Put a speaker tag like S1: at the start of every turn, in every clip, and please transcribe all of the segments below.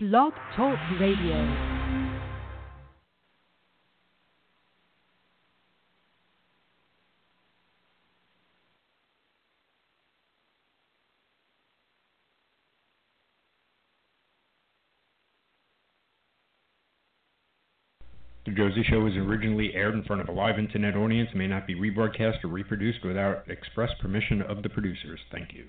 S1: Blog Talk Radio.
S2: The Josie Show was originally aired in front of a live internet audience and may not be rebroadcast or reproduced without express permission of the producers. Thank you.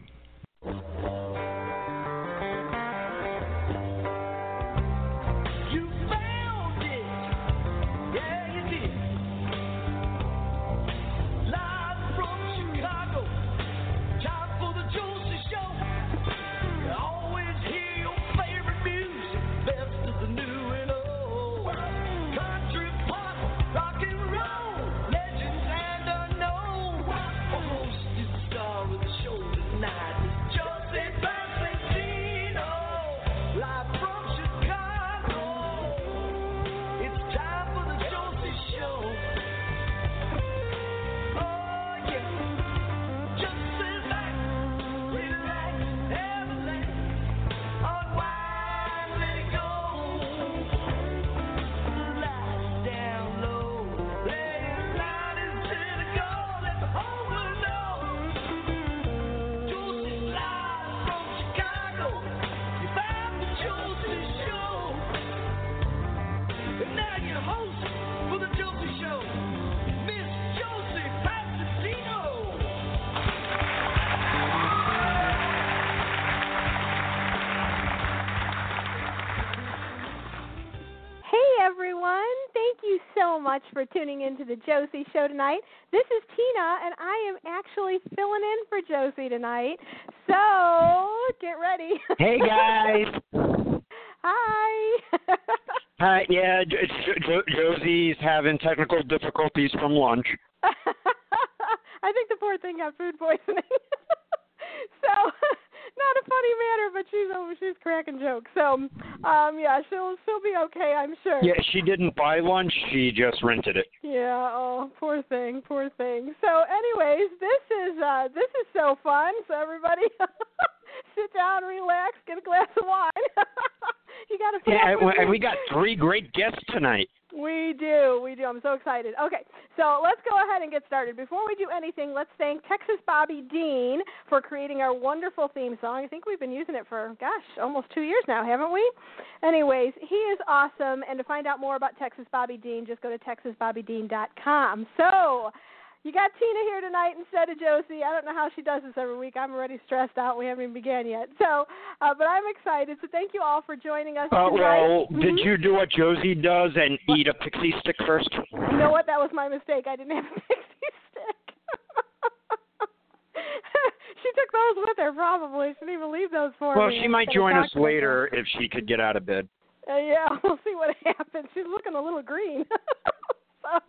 S3: For tuning in to the Josie Show tonight. This is Tina, and I am actually filling in for Josie tonight. So get ready.
S4: Hey guys.
S3: Hi.
S4: Hi. Yeah, Josie's having technical difficulties from lunch.
S3: I think the poor thing got food poisoning. so not a funny manner, but she's oh, she's cracking jokes. So, um, yeah, she'll she'll be okay, I'm sure.
S4: Yeah, she didn't buy lunch; she just rented it.
S3: Yeah. Oh, poor thing, poor thing. So, anyways, this is uh this is so fun. So everybody, sit down, relax, get a glass of wine. you got to.
S4: Yeah, and we got three great guests tonight.
S3: We do, we do. I'm so excited. Okay, so let's go ahead and get started. Before we do anything, let's thank Texas Bobby Dean for creating our wonderful theme song. I think we've been using it for, gosh, almost two years now, haven't we? Anyways, he is awesome. And to find out more about Texas Bobby Dean, just go to texasbobbydean.com. So, you got Tina here tonight instead of Josie. I don't know how she does this every week. I'm already stressed out. We haven't even began yet. So, uh, but I'm excited. So thank you all for joining us
S4: uh,
S3: tonight.
S4: Well,
S3: mm-hmm.
S4: did you do what Josie does and what? eat a pixie stick first?
S3: You know what? That was my mistake. I didn't have a pixie stick. she took those with her probably. She didn't even leave those for
S4: well,
S3: me.
S4: Well, she might join us later if she could get out of bed.
S3: Uh, yeah, we'll see what happens. She's looking a little green.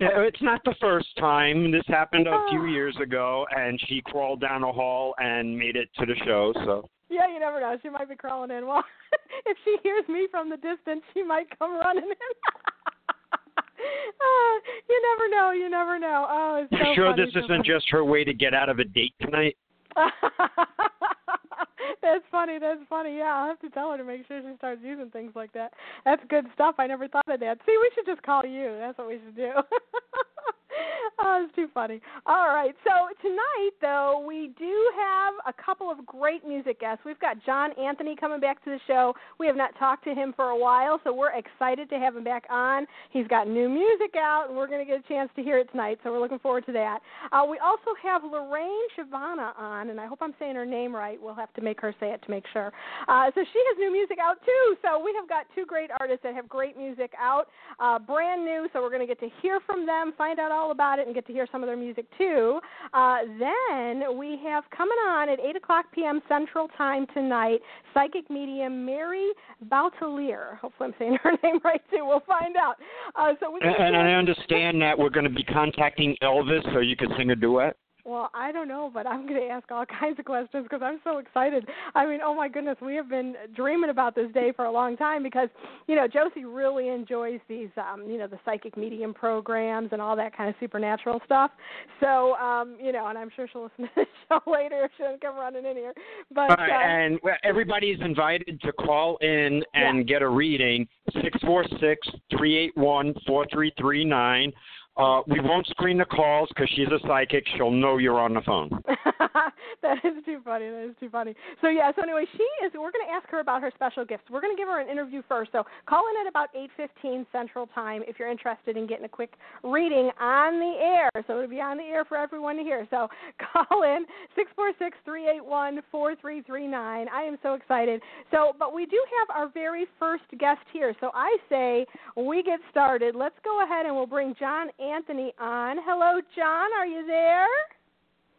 S4: Yeah, it's not the first time. This happened a few years ago, and she crawled down a hall and made it to the show. So.
S3: Yeah, you never know. She might be crawling in. Well, if she hears me from the distance, she might come running in. oh, you never know. You never know. Oh, it's so you
S4: sure
S3: funny.
S4: this isn't just her way to get out of a date tonight?
S3: That's funny. That's funny. Yeah, I'll have to tell her to make sure she starts using things like that. That's good stuff. I never thought of that. See, we should just call you. That's what we should do. oh, it's too funny. All right. So tonight, though, we do have a couple of great music guests. We've got Jon-Anthoni coming back to the show. We have not talked to him for a while, so we're excited to have him back on. He's got new music out, and we're going to get a chance to hear it tonight. So we're looking forward to that. Uh, we also have Lorraine Chavana on, and I hope I'm saying her name right. We'll have to make her say it to make sure. Uh, so she has new music out too. So we have got two great artists that have great music out, uh, brand new. So we're going to get to hear from them, find out all about it, and get to hear some of their music too. Uh, then we have coming on at 8 o'clock p.m. Central Time tonight, psychic medium Mary Boutilier. Hopefully I'm saying her name right too. We'll find out. Uh, so we
S4: and, and I understand that we're going to be contacting Elvis so you can sing a duet.
S3: Well, I don't know, but I'm going to ask all kinds of questions because I'm so excited. I mean, oh my goodness, we have been dreaming about this day for a long time because, you know, Josie really enjoys these, um, you know, the psychic medium programs and all that kind of supernatural stuff. So, um, you know, and I'm sure she'll listen to the show later if she doesn't come running in here. But uh,
S4: and everybody's invited to call in and
S3: Yeah.
S4: get a reading. Six four six three eight one four three three nine. Uh, we won't screen the calls because she's a psychic. She'll know you're on the phone.
S3: that is too funny. That is too funny. So yeah. So anyway, she is. We're going to ask her about her special gifts. We're going to give her an interview first. So call in at about eight fifteen Central Time if you're interested in getting a quick reading on the air. So it'll be on the air for everyone to hear. So call in six four six three eight one four three three nine. I am so excited. So, but we do have our very first guest here. So I say we get started. Let's go ahead and we'll bring John Anthony on. Hello, John. Are you there?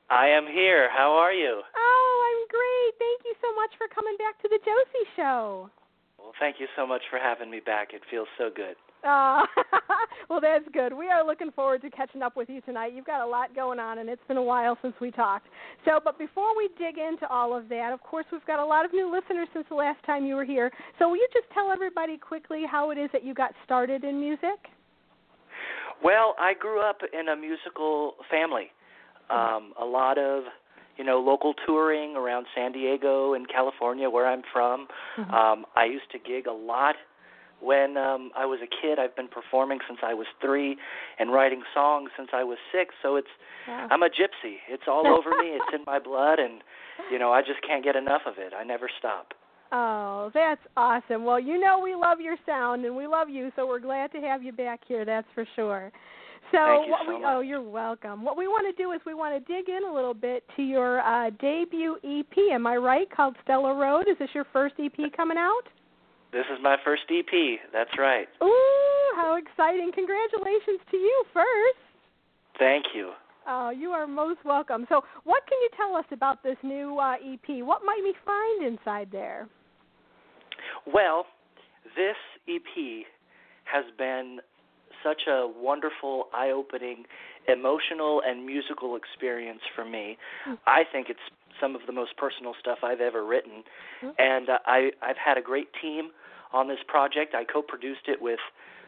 S5: I am here. How are you?
S3: Oh, I'm great. Thank you so much for coming back to the Josie Show.
S5: Well, thank you so much for having me back. It feels so good.
S3: Uh, well, that's good. We are looking forward to catching up with you tonight. You've got a lot going on, and it's been a while since we talked. So, but before we dig into all of that, of course, we've got a lot of new listeners since the last time you were here. So, will you just tell everybody quickly how it is that you got started in music?
S5: Well, I grew up in a musical family. Um, a lot of, you know, local touring around San Diego and California, where I'm from.
S3: Mhm.
S5: Um, I used to gig a lot when um, I was a kid. I've been performing since I was three and writing songs since I was six. So it's
S3: Wow.
S5: I'm a gypsy. It's all over me. It's in my blood, and you know I just can't get enough of it. I never stop.
S3: Oh, that's awesome. Well, you know we love your sound and we love you, so we're glad to have you back here. That's for sure. So,
S5: Thank you
S3: what
S5: so
S3: we
S5: much.
S3: oh, you're welcome. What we want to do is we want to dig in a little bit to your uh, debut EP. Am I right? Called Stella Road. Is this your first EP coming out?
S5: This is my first EP. That's right.
S3: Ooh, how exciting! Congratulations to you first.
S5: Thank you.
S3: Oh, you are most welcome. So, what can you tell us about this new uh, EP? What might we find inside there?
S5: Well, this EP has been such a wonderful, eye opening, emotional, and musical experience for me. I think it's some of the most personal stuff I've ever written. And uh, I, I've had a great team on this project. I co produced it with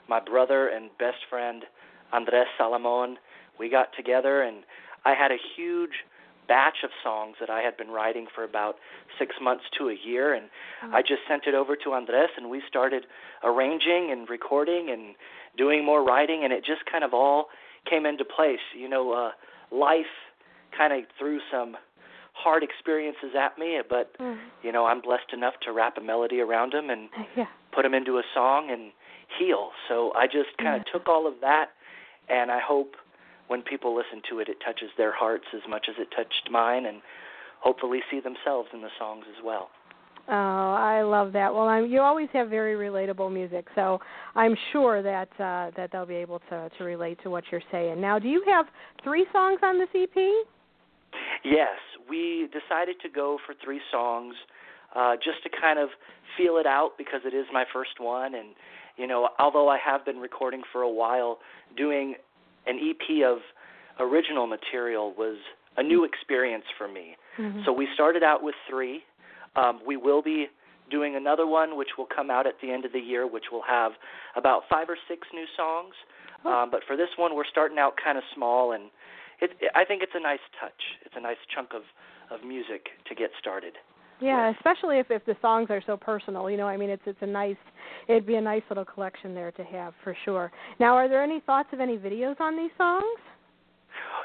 S5: my brother and best friend, Andres Salomon. We got together, and I had a huge batch of songs that I had been writing for about six months to a year, and I just sent it over to Andres, and we started arranging and recording and doing more writing, and it just kind of all came into place. You know, uh, life kind of threw some hard experiences at me, but
S3: Mm.
S5: you know, I'm blessed enough to wrap a melody around them and
S3: Yeah.
S5: put them into a song and heal. So I just kind of
S3: Yeah.
S5: took all of that, and I hope when people listen to it, it touches their hearts as much as it touched mine, and hopefully see themselves in the songs as well.
S3: Oh, I love that. Well, I'm, you always have very relatable music, so I'm sure that uh, that they'll be able to to relate to what you're saying. Now, do you have three songs on this EP?
S5: Yes, we decided to go for three songs uh, just to kind of feel it out because it is my first one. And, you know, although I have been recording for a while, doing an EP of original material was a new experience for me.
S3: Mhm.
S5: So we started out with three. Um, we will be doing another one, which will come out at the end of the year, which will have about five or six new songs.
S3: Oh.
S5: Um, but for this one, we're starting out kind of small, and it, it, I think it's a nice touch. It's a nice chunk of, of music to get started.
S3: Yeah, especially if if the songs are so personal. You know, I mean, it's it's a nice, it'd be a nice little collection there to have for sure. Now, are there any thoughts of any videos on these songs?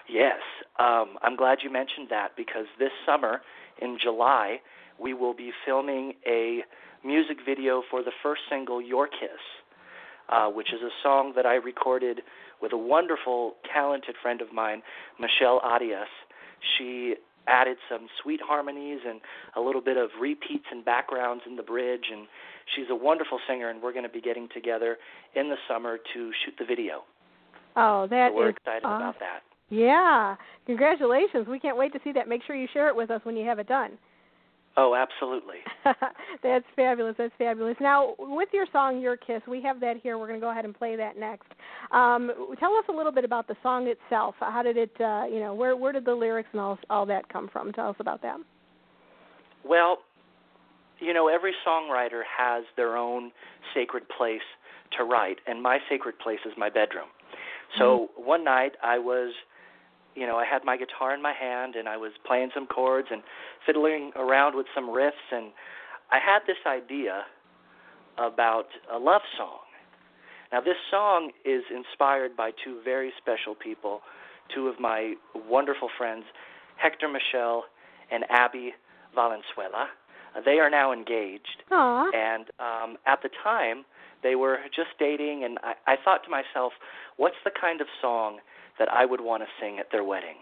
S5: Yes, um, I'm glad you mentioned that because this summer in July we will be filming a music video for the first single, "Your Kiss," uh, which is a song that I recorded with a wonderful, talented friend of mine, Michelle Adias. She added some sweet harmonies and a little bit of repeats and backgrounds in the bridge, and she's a wonderful singer. And we're going to be getting together in the summer to shoot the video.
S3: Oh, that
S5: so we're
S3: is
S5: excited
S3: awesome.
S5: about that.
S3: Yeah, congratulations. We can't wait to see that. Make sure you share it with us when you have it done.
S5: Oh, absolutely.
S3: That's fabulous. That's fabulous. Now, with your song "Your Kiss," we have that here. We're going to go ahead and play that next. Um, tell us a little bit about the song itself. How did it, uh, you know, where where did the lyrics and all all that come from? Tell us about that.
S5: Well, you know, every songwriter has their own sacred place to write, and my sacred place is my bedroom. So mm-hmm. one night I was you know, I had my guitar in my hand and I was playing some chords and fiddling around with some riffs and I had this idea about a love song. Now this song is inspired by two very special people, two of my wonderful friends, Hector Michel and Abby Valenzuela. They are now engaged.
S3: Aww.
S5: And um at the time they were just dating and I, I thought to myself, what's the kind of song that I would want to sing at their wedding.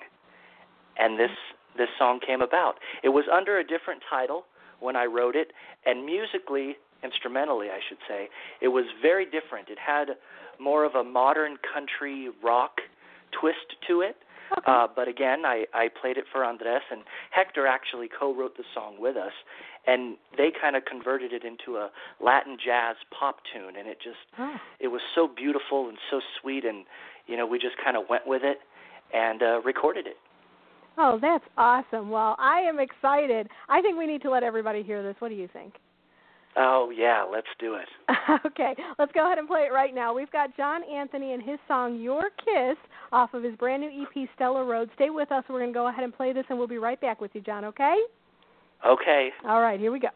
S5: And this this song came about. It was under a different title when I wrote it, and musically, instrumentally, I should say, it was very different. It had more of a modern country rock twist to it.
S3: Okay.
S5: Uh, but again, I, I played it for Andres, and Hector actually co-wrote the song with us, and they kind of converted it into a Latin jazz pop tune, and it just
S3: oh.
S5: it was so beautiful and so sweet, and you know, we just kind of went with it and uh, recorded it.
S3: Oh, that's awesome. Well, I am excited. I think we need to let everybody hear this. What do you think?
S5: Oh, yeah, let's do it.
S3: okay, let's go ahead and play it right now. We've got John Anthony and his song Your Kiss off of his brand new EP Stella Road. Stay with us. We're going to go ahead and play this and we'll be right back with you, John, okay?
S5: Okay.
S3: All right, here we go.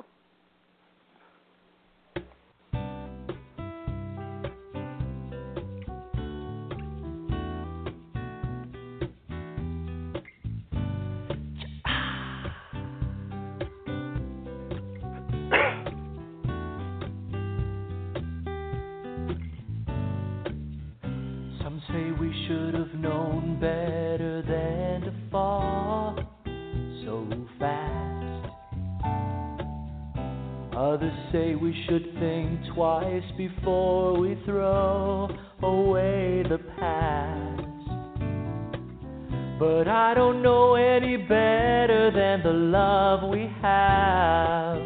S6: Say we should think twice before we throw away the past. But I don't know any better than the love we have.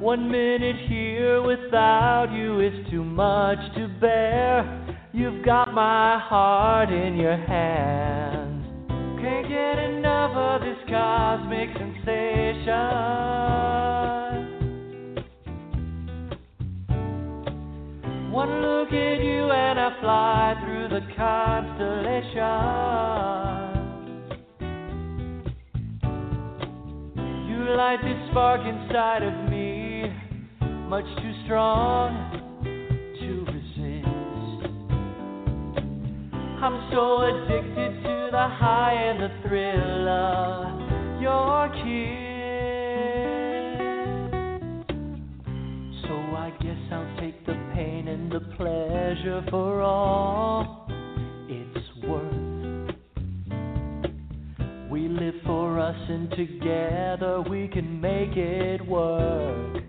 S6: One minute here without you is too much to bear. You've got my heart in your hands. Of this cosmic sensation. One look at you and I fly through the constellations. You light this spark inside of me, much too strong I'm so addicted to the high and the thrill of your kiss. So I guess I'll take the pain and the pleasure for all it's worth. We live for us, and together we can make it work.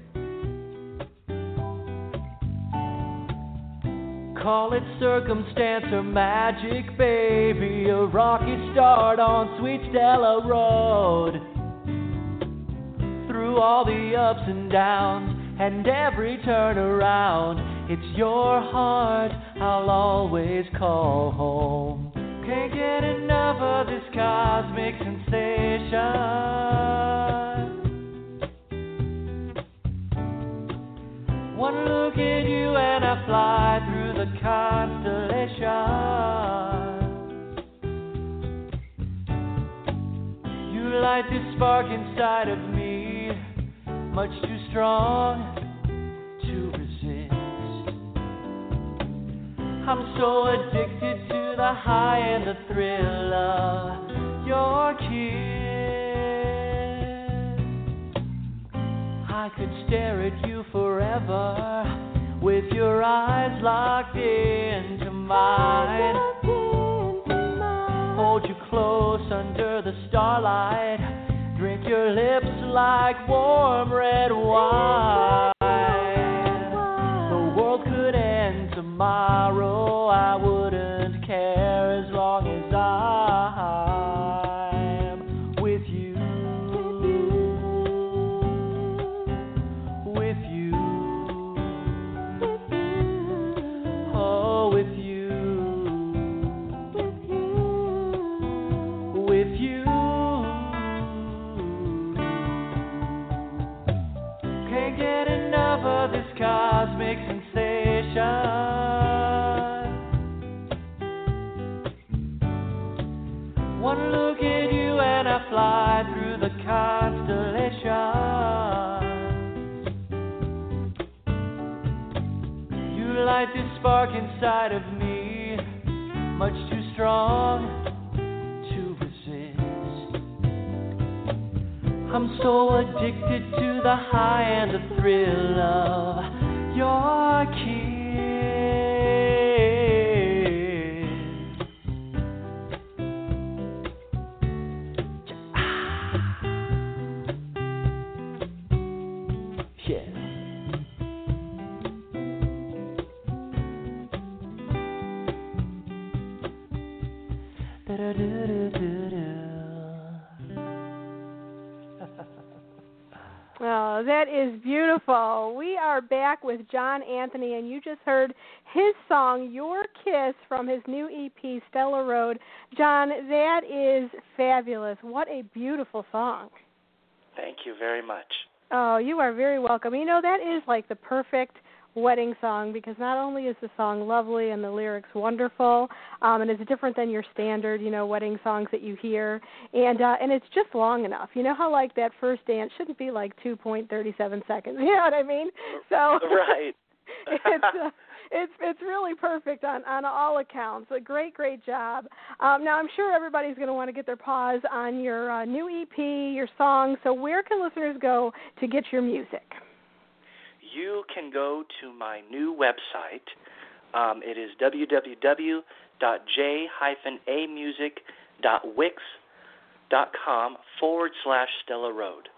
S6: Call it circumstance or magic, baby. A rocky start on sweet Stella Road. Through all the ups and downs and every turn around, it's your heart I'll always call home. Can't get enough of this cosmic sensation. One look at you and I fly through the constellations. You light this spark inside of me, much too strong to resist. I'm so addicted to the high and the thrill of your kiss. I could stare at you forever with your eyes locked into mine. Hold you close under the starlight, drink your lips like warm red wine. The world could end tomorrow, I wouldn't care as long as I'm constellations. You light this spark inside of me, much too strong to resist. I'm so addicted to the high and the thrill of your kiss.
S3: Oh, that is beautiful. We are back with Jon-Anthoni, and you just heard his song, Your Kiss, from his new EP, Stella Road. John, that is fabulous. What a beautiful song.
S5: Thank you very much.
S3: Oh, you are very welcome. You know, that is like the perfect wedding song because not only is the song lovely and the lyrics wonderful, um, and it's different than your standard, you know, wedding songs that you hear, and uh, and it's just long enough. You know how like that first dance shouldn't be like 2.37 seconds. You know what I mean? So
S5: Right.
S3: it's uh, it's it's really perfect on on all accounts. A great great job. Um, now I'm sure everybody's going to want to get their paws on your uh, new EP, your song. So where can listeners go to get your music?
S5: You can go to my new website. Um, it is www.j-amusic.wix.com forward slash Stella Road.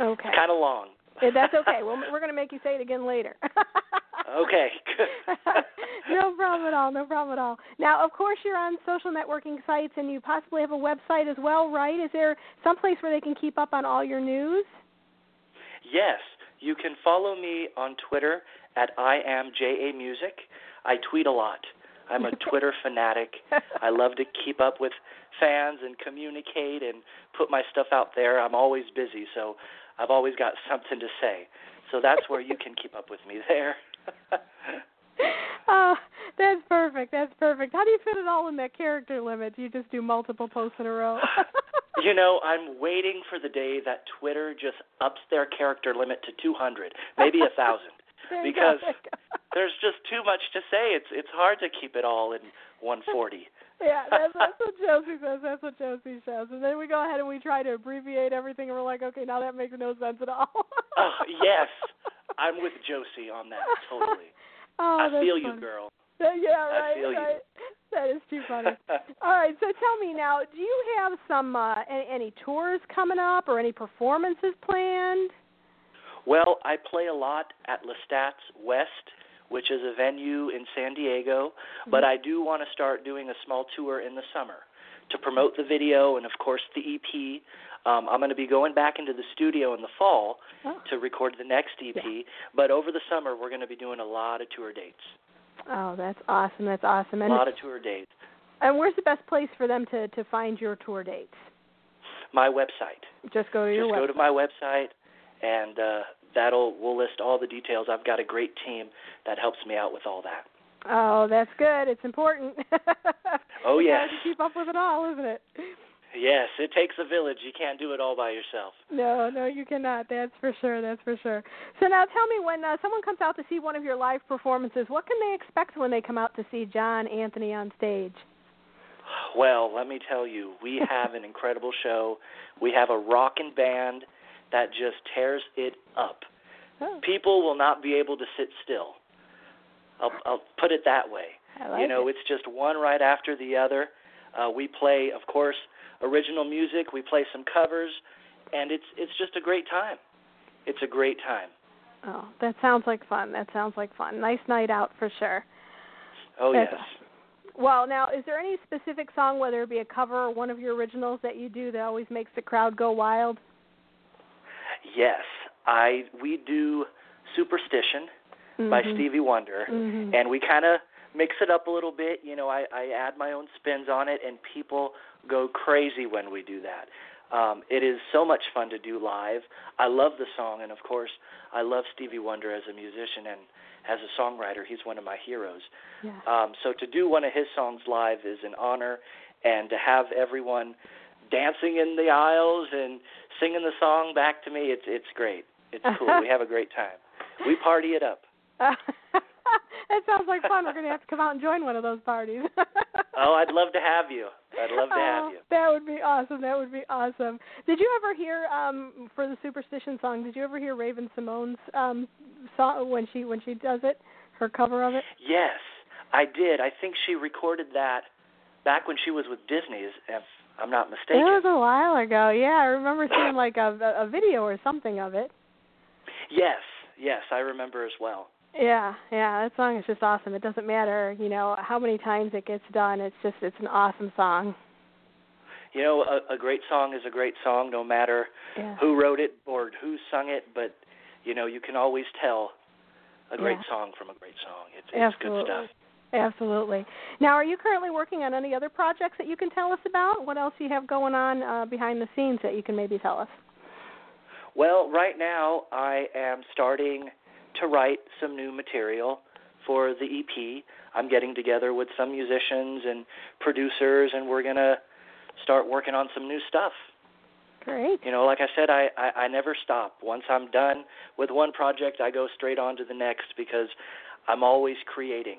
S3: Okay.
S5: It's kind of long.
S3: Yeah, That's okay. Well, we're going to make you say it again later.
S5: okay.
S3: no problem at all. No problem at all. Now, of course, you're on social networking sites, and you possibly have a website as well, right? Is there some place where they can keep up on all your news?
S5: Yes, you can follow me on Twitter at I am JA Music. I tweet a lot. I'm a Twitter fanatic. I love to keep up with fans and communicate and put my stuff out there. I'm always busy, so I've always got something to say. So that's where you can keep up with me there.
S3: oh, that's perfect. That's perfect. How do you fit it all in that character limit? Do you just do multiple posts in a row?
S5: You know, I'm waiting for the day that Twitter just ups their character limit to 200, maybe a 1000 because there's just too much to say. It's it's hard to keep it all in 140.
S3: Yeah, that's, that's what Josie says. That's what Josie says. And then we go ahead and we try to abbreviate everything, and we're like, okay, now that makes no sense at all.
S5: Oh, yes. I'm with Josie on that totally.
S3: oh,
S5: I feel you, girl.
S3: Yeah, yeah, right, right. That is too funny. All right, so tell me now, do you have some uh, any, any tours coming up or any performances planned?
S5: Well, I play a lot at Lestat's West, which is a venue in San Diego, but I do want to start doing a small tour in the summer to promote the video and, of course, the EP. Um, I'm going to be going back into the studio in the fall
S3: Oh.
S5: to record the next EP, but over the summer we're going to be doing a lot of tour dates.
S3: Oh, that's awesome. That's awesome. And A
S5: lot of tour dates.
S3: and where's the best place for them to to find your tour dates?
S5: My website.
S3: Just go to your
S5: Just go to my website, and uh, that'll we'll list all the details. I've got a great team that helps me out with all that.
S3: Oh, that's good. It's important.
S5: Oh,
S3: You
S5: yes.
S3: gotta keep up with it all, isn't it?
S5: Yes, it takes a village. You can't do it all by yourself.
S3: No, no, you cannot. That's for sure. That's for sure. So now, tell me, when uh, someone comes out to see one of your live performances, what can they expect when they come out to see Jon-Anthoni on stage?
S5: Well, let me tell you, we have an incredible show. We have a rockin' band that just tears it up.
S3: Oh,
S5: People will not be able to sit still. I'll, I'll put it that way.
S3: I like
S5: you know,
S3: it.
S5: it's just one right after the other. Uh, we play, of course, original music. We play some covers, and it's it's just a great time. It's a great time.
S3: Oh, that sounds like fun. That sounds like fun. Nice night out for sure.
S5: Oh
S3: That's
S5: yes.
S3: Well, now, is there any specific song, whether it be a cover or one of your originals, that you do that always makes the crowd go wild?
S5: Yes, I we do Superstition by
S3: Mhm.
S5: Stevie Wonder,
S3: Mhm.
S5: and we kind of mix it up a little bit. You know, I, I add my own spins on it, and people go crazy when we do that. Um, it is so much fun to do live. I love the song, and of course, I love Stevie Wonder as a musician and as a songwriter. He's one of my heroes.
S3: Yeah.
S5: Um, so to do one of his songs live is an honor, and to have everyone dancing in the aisles and singing the song back to me, it's it's great. It's cool. we have a great time. We party it up.
S3: that sounds like fun. We're going to have to come out and join one of those parties.
S5: oh, I'd love to have you. I'd love to have
S3: oh,
S5: you.
S3: That would be awesome. That would be awesome. Did you ever hear um for the Superstition song? Did you ever hear Raven Symoné's um song when she when she does it? Her cover of it?
S5: Yes, I did. I think she recorded that back when she was with Disney, if I'm not mistaken.
S3: It was a while ago. Yeah, I remember seeing like a a video or something of it.
S5: Yes, yes, I remember as well.
S3: Yeah, yeah, that song is just awesome. It doesn't matter, you know, how many times it gets done. It's just it's an awesome song.
S5: You know, a, a great song is a great song, no matter
S3: yeah.
S5: who wrote it or who sung it. But you know, you can always tell a great
S3: yeah.
S5: song from a great song. It's, it's
S3: Absolutely.
S5: good stuff.
S3: Absolutely. Now, are you currently working on any other projects that you can tell us about? What else do you have going on uh, behind the scenes that you can maybe tell us?
S5: Well, right now I am starting to write some new material for the EP. I'm getting together with some musicians and producers, and we're gonna start working on some new stuff.
S3: Great.
S5: You know, like I said, I, I I never stop. Once I'm done with one project, I go straight on to the next because I'm always creating.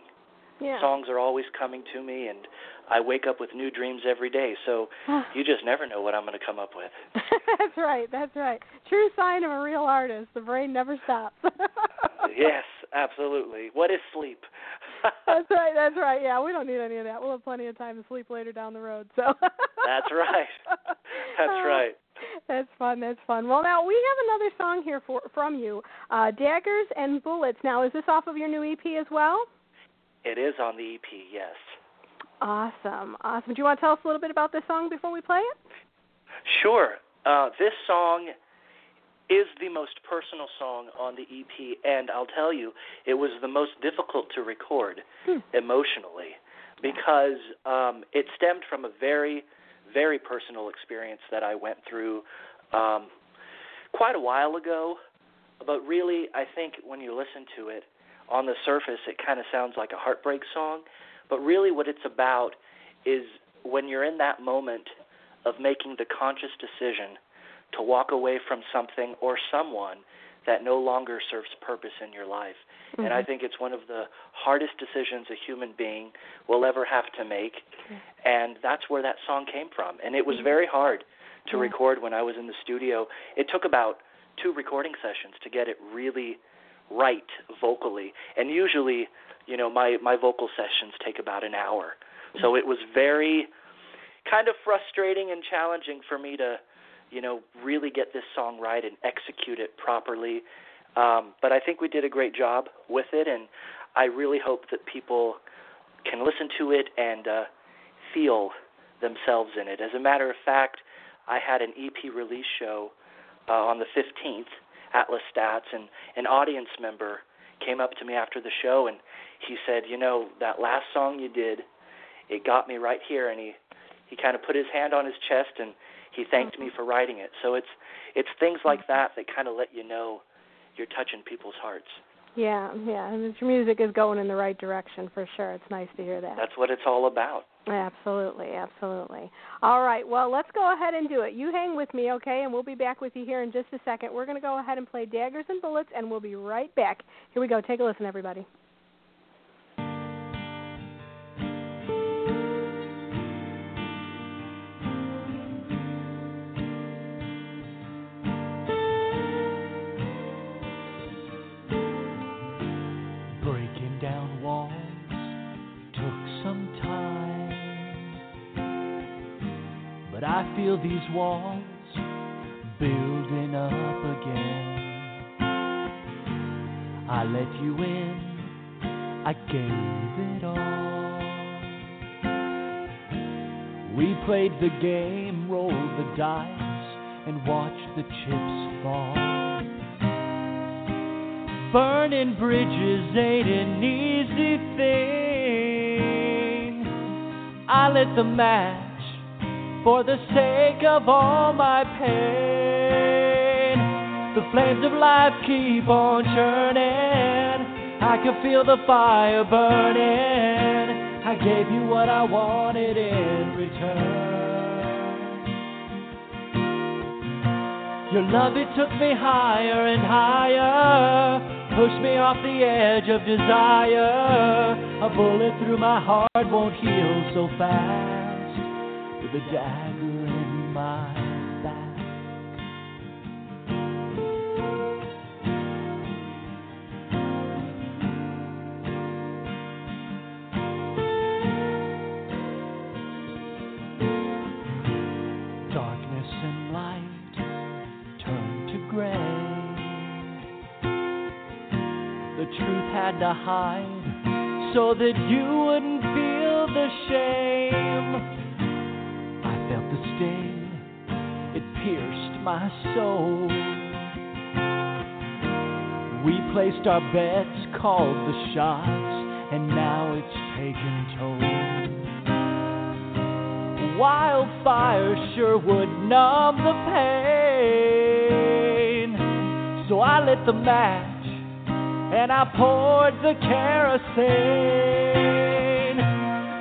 S3: Yeah.
S5: Songs are always coming to me, and I wake up with new dreams every day. So ah. you just never know what I'm going to come up with.
S3: that's right. That's right. True sign of a real artist. The brain never stops.
S5: yes, absolutely. What is sleep?
S3: that's right. That's right. Yeah, we don't need any of that. We'll have plenty of time to sleep later down the road. So.
S5: that's right. That's right.
S3: That's fun. That's fun. Well, now we have another song here for from you, uh, "Daggers and Bullets." Now, is this off of your new EP as well?
S5: It is on the EP, yes.
S3: Awesome, awesome. Do you want to tell us a little bit about this song before we play it?
S5: Sure. Uh, this song is the most personal song on the EP, and I'll tell you, it was the most difficult to record
S3: hmm.
S5: emotionally because um, it stemmed from a very, very personal experience that I went through um, quite a while ago. But really, I think when you listen to it, on the surface, it kind of sounds like a heartbreak song, but really what it's about is when you're in that moment of making the conscious decision to walk away from something or someone that no longer serves purpose in your life.
S3: Mm-hmm.
S5: And I think it's one of the hardest decisions a human being will ever have to make. And that's where that song came from. And it was very hard to
S3: yeah.
S5: record when I was in the studio. It took about two recording sessions to get it really right vocally. And usually, you know, my my vocal sessions take about an hour. So it was very kind of frustrating and challenging for me to, you know, really get this song right and execute it properly. Um, but I think we did a great job with it, and I really hope that people can listen to it and uh, feel themselves in it. As a matter of fact, I had an EP release show uh, on the 15th at Lestat's, and an audience member came up to me after the show and he said, "You know, that last song you did, it got me right here." And he he kind of put his hand on his chest and he thanked me mm-hmm. for writing it. So it's it's things like that that kind of let you know you're touching people's hearts.
S3: Yeah, yeah, and your music is going in the right direction for sure. It's nice to hear that.
S5: That's what it's all about.
S3: Absolutely, absolutely. All right, well, let's go ahead and do it. You hang with me, okay? And we'll be back with you here in just a second. We're going to go ahead and play Daggers and Bullets, and we'll be right back. Here we go. Take a listen, everybody.
S6: Feel these walls building up again. I let you in, I gave it all. We played the game, rolled the dice, and watched the chips fall. Burning bridges ain't an easy thing. I lit the match for the sake of all my pain. The flames of life keep on churning. I can feel the fire burning. I gave you what I wanted in return. Your love, it took me higher and higher. push me off the edge of desire. A bullet through my heart won't heal so fast. With a dagger in my back. Darkness and light turn to gray. The truth had to hide so that you wouldn't feel the shame. Sting, it pierced my soul. We placed our bets, called the shots, and now it's taken toll. Wildfire sure would numb the pain. So I lit the match and I poured the kerosene.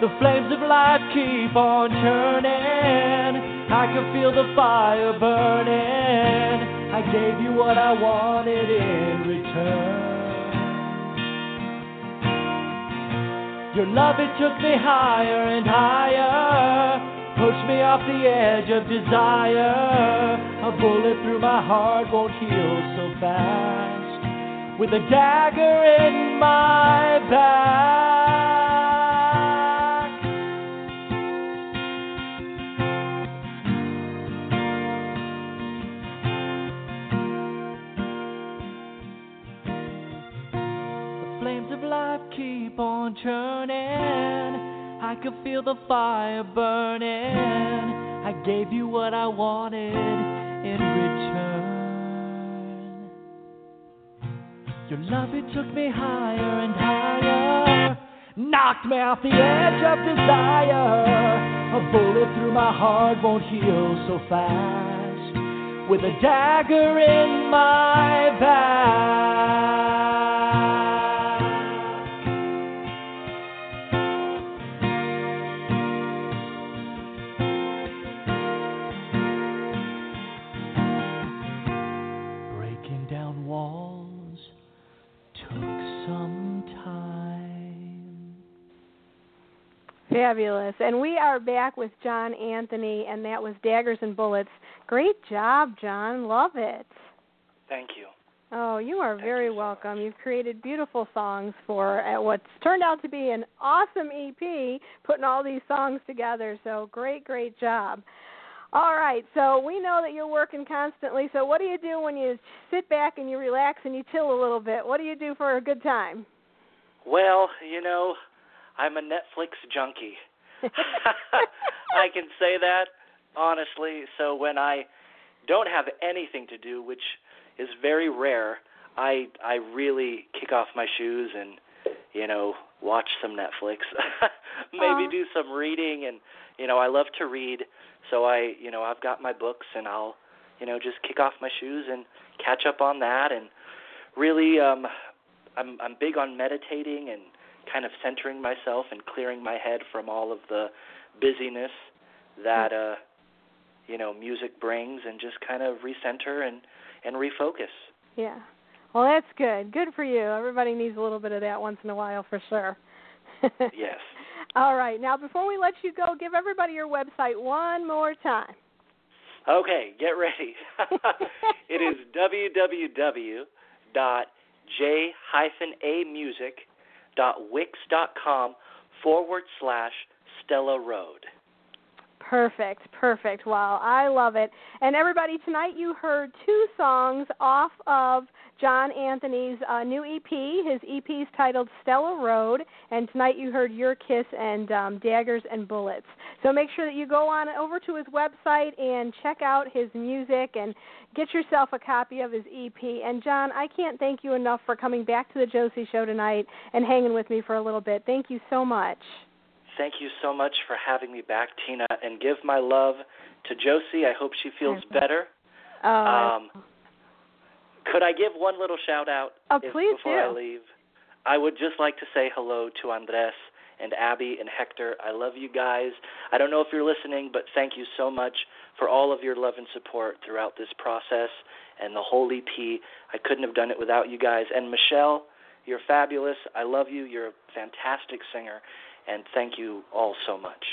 S6: The flames of life keep on turning. I can feel the fire burning. I gave you what I wanted in return. Your love, it took me higher and higher. Pushed me off the edge of desire. A bullet through my heart won't heal so fast. With a dagger in my back. On turning. I could feel the fire burning. I gave you what I wanted in return. Your love, it took me higher and higher. Knocked me off the edge of desire. A bullet through my heart won't heal so fast. With a dagger in my
S3: Fabulous. And we are back with Jon-Anthoni, and that was Daggers and Bullets. Great job, John. Love it.
S5: Thank you.
S3: Oh, you are
S5: Thank
S3: very
S5: you so
S3: welcome.
S5: much.
S3: You've created beautiful songs for uh, what's turned out to be an awesome EP, putting all these songs together. So great, great job. All right, so we know that you're working constantly. So what do you do when you sit back and you relax and you chill a little bit? What do you do for a good time?
S5: Well, you know, I'm a Netflix junkie. I can say that honestly. So when I don't have anything to do, which is very rare, I I really kick off my shoes and you know watch some Netflix. Maybe
S3: Aw.
S5: do some reading and you know I love to read, so I you know I've got my books and I'll you know just kick off my shoes and catch up on that and really um I'm I'm big on meditating and kind of centering myself and clearing my head from all of the busyness that uh you know music brings and just kind of recenter and and refocus.
S3: Yeah. Well, that's good. Good for you. Everybody needs a little bit of that once in a while for sure.
S5: Yes.
S3: All right. Now, before we let you go, give everybody your website one more time.
S5: Okay, get ready. it is www.j-amusic.wix.com forward slash Stella Road.
S3: Perfect, perfect. Wow, I love it. And everybody, tonight you heard two songs off of Jon-Anthoni's uh, new EP. His EP is titled Stella Road, and tonight you heard Your Kiss and um, Daggers and Bullets. So make sure that you go on over to his website and check out his music and get yourself a copy of his EP. And John, I can't thank you enough for coming back to the Josie Show tonight and hanging with me for a little bit. Thank you so much.
S5: Thank you so much for having me back, Tina, and give my love to Josie. I hope she feels better.
S3: Oh,
S5: Um, could I give one little shout out
S3: Oh,
S5: if- before I leave? I would just like to say hello to Andres and Abby and Hector. I love you guys. I don't know if you're listening, but thank you so much for all of your love and support throughout this process and the whole EP. I couldn't have done it without you guys. And Michelle, you're fabulous. I love you. You're a fantastic singer, and thank you all so much.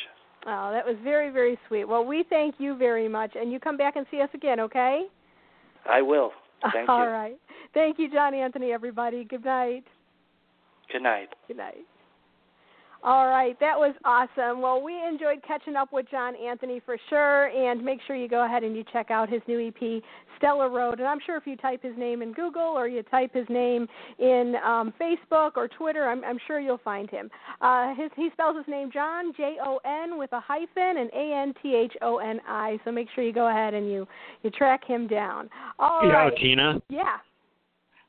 S3: Oh, that was very, very sweet. Well, we thank you very much, and you come back and see us again, okay?
S5: I will. Thank
S3: All
S5: you.
S3: right. Thank you, Jon-Anthoni, everybody. Good night.
S5: Good night.
S3: Good night. All right, that was awesome. Well, we enjoyed catching up with Jon-Anthoni for sure, and make sure you go ahead and you check out his new EP, Stella Road. And I'm sure if you type his name in Google or you type his name in um, Facebook or Twitter, I'm, I'm sure you'll find him. Uh, his, he spells his name John J O N with a hyphen and A N T H O N I. So make sure you go ahead and you you track him down. All right.
S4: Tina.
S3: Yeah.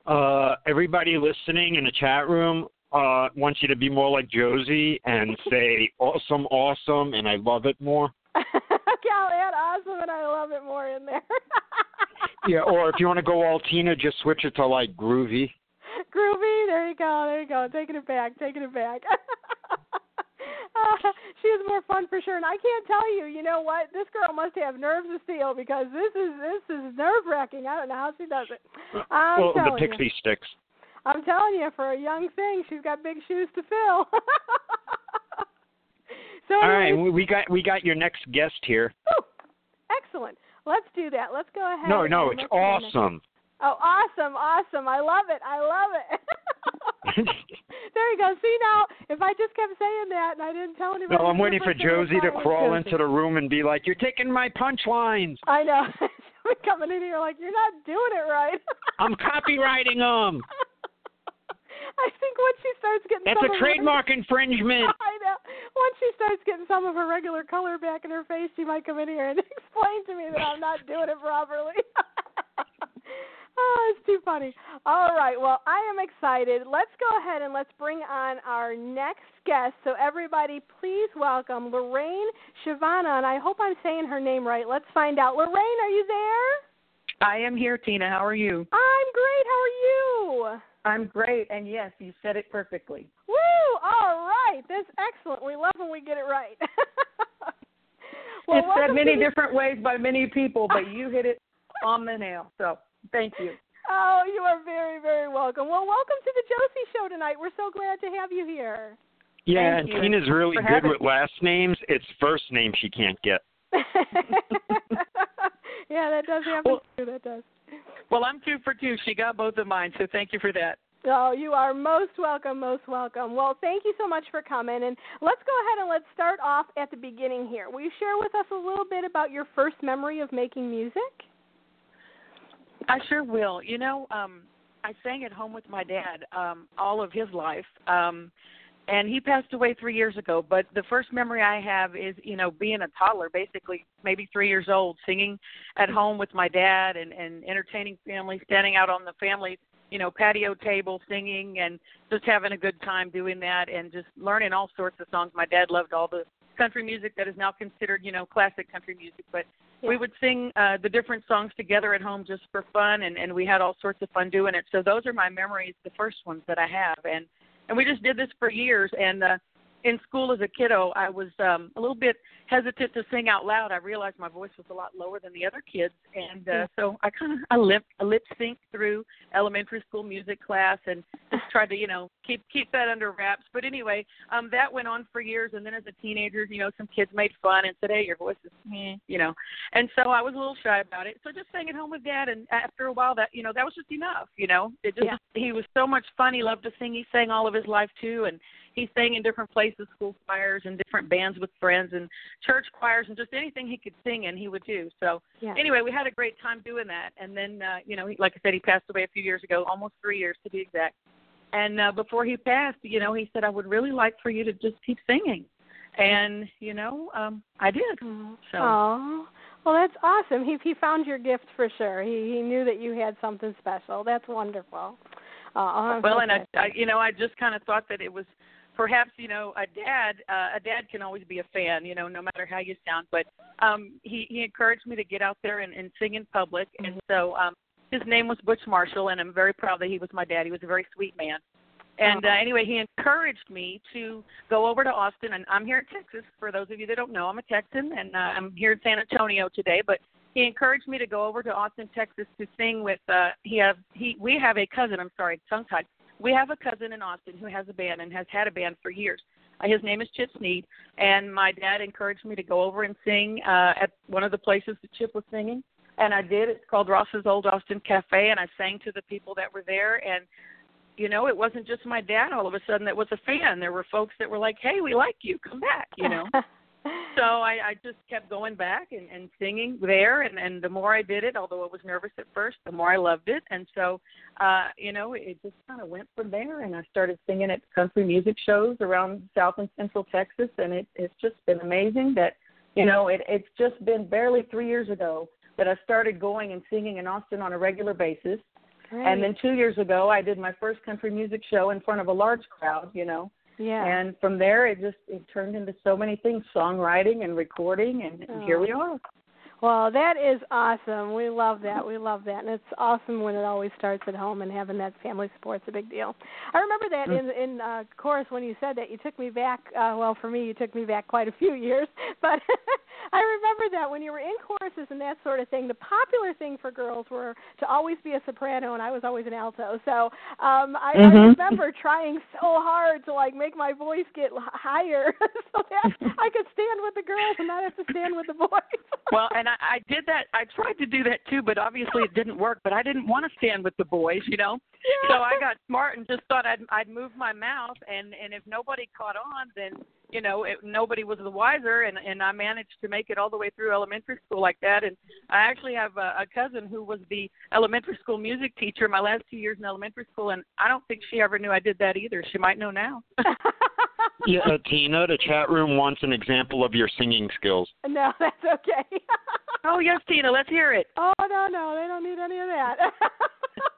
S4: Uh, everybody listening in the chat room uh, wants you to be more like Josie and say awesome, awesome, and I love it more.
S3: Cal add awesome, and I love it more in there.
S4: Yeah, or if you want to go all Tina, just switch it to like groovy.
S3: Groovy, there you go, there you go. Taking it back, taking it back. uh, she is more fun for sure, and I can't tell you. You know what? This girl must have nerves of steel because this is this is nerve wracking. I don't know how she does it. I'm
S4: well, the
S3: telling you.
S4: pixie sticks.
S3: I'm telling you, for a young thing, she's got big shoes to fill. so
S4: All right, we- got we got your next guest here.
S3: whew, excellent. Let's do that. Let's go ahead.
S4: No, no, it's
S3: let's do the next-
S4: awesome.
S3: Oh, awesome, awesome. I love it. I love it. there you go. See now, if I just kept saying that and I didn't tell anybody.
S4: No, I'm waiting for
S3: first thing I
S4: Josie to crawl
S3: Josie.
S4: into the room and be like, "You're taking my punchlines.
S3: I know. Coming in here like you're not doing it right.
S4: I'm copywriting them.
S3: I think once she starts getting
S4: That's
S3: some
S4: a
S3: of her-
S4: trademark infringement."
S3: I know. Once she starts getting some of her regular color back in her face, she might come in here and explain to me that I'm not doing it properly. oh, it's too funny. All right. Well, I am excited. Let's go ahead and let's bring on our next guest. So, everybody, please welcome Lorraine Chavana. And I hope I'm saying her name right. Let's find out. Lorraine, are you there?
S7: I am here, Tina. How are you?
S3: I'm great. How are you?
S7: I'm great, and yes, you said it perfectly.
S3: Woo! All right. That's excellent. We love when we get it right. well,
S7: it's said many
S3: to
S7: different ways by many people, but you hit it on the nail. So thank you.
S3: Oh, you are very, very welcome. Well, welcome to the Josie Show tonight. We're so glad to have you here.
S4: Yeah,
S7: Thank
S4: and
S7: you
S4: Tina's really
S7: for
S4: good
S7: having
S4: with last names. It's first name she can't get.
S3: yeah, that does happen
S7: Well-
S3: too. That does.
S7: Well, I'm two for two. She got both of mine, so thank you for that.
S3: Oh, you are most welcome, most welcome. Well, thank you so much for coming. And let's go ahead and let's start off at the beginning here. Will you share with us a little bit about your first memory of making music?
S7: I sure will. You know, um, I sang at home with my dad um, all of his life. Um, and he passed away three years ago. But the first memory I have is, you know, being a toddler, basically maybe three years old, singing at home with my dad and and entertaining family, standing out on the family, you know, patio table, singing and just having a good time doing that, and just learning all sorts of songs. My dad loved all the country music that is now considered, you know, classic country music, but we would sing uh the different songs together at home just for fun and and we had all sorts of fun doing it so those are my memories the first ones that i have and and we just did this for years. And uh in school as a kiddo i was um a little bit hesitant to sing out loud i realized my voice was a lot lower than the other kids and uh so i kind of i lip I lip synced through elementary school music class and just tried to you know keep keep that under wraps but anyway um that went on for years and then as a teenager you know some kids made fun and said hey your voice is meh, you know and so I was a little shy about it. So just sang at home with dad and after a while that you know, that was just enough, you know. It just
S3: Yeah.
S7: he was so much fun. He loved to sing. He sang all of his life too and he sang in different places, school choirs and different bands with friends and church choirs and just anything he could sing and he would do. So
S3: Yeah.
S7: anyway, we had a great time doing that. And then uh, you know, he, like I said, he passed away a few years ago, almost 3 years to be exact. And uh before he passed, you know, he said I would really like for you to just keep singing. And, you know, um I did. So
S3: Oh, well, that's awesome. He he found your gift for sure. He he knew that you had something special. That's wonderful. Uh,
S7: well and I. I you know i just kind of thought that it was perhaps you know a dad uh, a dad can always be a fan you know no matter how you sound but um he he encouraged me to get out there and, and sing in public and so um his name was butch marshall and i'm very proud that he was my dad he was a very sweet man And uh,
S3: Uh-huh.
S7: anyway, he encouraged me to go over to Austin, and I'm here in Texas. For those of you that don't know, I'm a Texan, and uh, I'm here in San Antonio today. But he encouraged me to go over to Austin, Texas, to sing with. Uh, he have he we have a cousin. I'm sorry, tongue tied. We have a cousin in Austin who has a band and has had a band for years. Uh, his name is Chip Sneed, and my dad encouraged me to go over and sing uh, at one of the places that Chip was singing, and I did. It's called Ross's Old Austin Cafe, and I sang to the people that were there, and you know, it wasn't just my dad all of a sudden that was a fan. There were folks that were like, "Hey, we like you. Come back," you know. so I, I just kept going back and, and singing there and, and the more I did it, although I was nervous at first, the more I loved it. And so uh, you know, it just kinda went from there and I started singing at country music shows around South and Central Texas and it it's just been amazing that you know, it it's just been barely three years ago that I started going and singing in Austin on a regular basis.
S3: Great.
S7: And then two years ago I did my first country music show in front of a large crowd, you know.
S3: Yeah.
S7: And from there, it just it turned into so many things: songwriting and recording, and, and here oh. we are.
S3: Well, that is awesome. We love that. We love that, and it's awesome when it always starts at home and having that family support's a big deal. I remember that in in uh, chorus when you said that you took me back. Uh, well, for me, you took me back quite a few years, but I remember that when you were in choruses and that sort of thing. The popular thing for girls were to always be a soprano, and I was always an alto. So um, I, I
S7: Mhm.
S3: remember trying so hard to like make my voice get higher so that I could stand with the girls and not have to stand with the boys.
S7: Well, and I, I did that. I tried to do that too, but obviously it didn't work. But I didn't want to stand with the boys, you know. Yeah. So I got smart and just thought I'd I'd move my mouth, and and if nobody caught on, then you know it, nobody was the wiser, and and I managed to make it all the way through elementary school like that. And I actually have a, a cousin who was the elementary school music teacher my last two years in elementary school, and I don't think she ever knew I did that either. She might know now.
S4: Yeah, uh, Tina, the chat room wants an example of your singing skills.
S3: no, that's okay.
S7: oh yes, Tina, let's hear it.
S3: Oh no, no, they don't need any of that.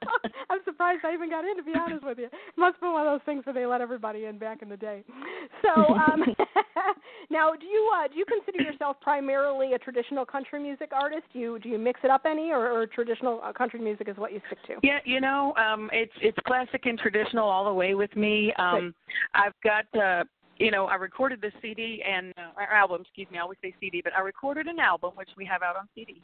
S3: I'm surprised I even got in. To be honest with you, it must have been one of those things where they let everybody in back in the day. So um, now, do you uh, do you consider yourself primarily a traditional country music artist? Do you do you mix it up any, or, or traditional uh, country music is what you stick to?
S7: Yeah, you know, um it's it's classic and traditional all the way with me. Um I've got uh you know, I recorded this CD and uh, or album, excuse me, I always say CD, but I recorded an album which we have out on CD.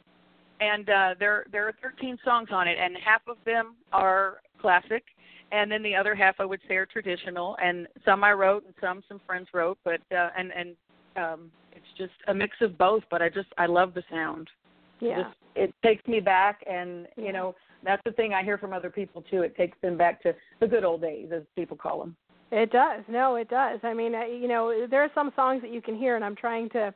S7: And uh there there are 13 songs on it and half of them are classic and then the other half I would say are traditional and some I wrote and some some friends wrote, but uh and and um it's just a mix of both, but I just I love the sound
S3: Yeah.
S7: just it takes me back and you know that's the thing i hear from other people too it takes them back to the good old days as people call them
S3: It does. No, it does. I mean, you know, there are some songs that you can hear, and I'm trying to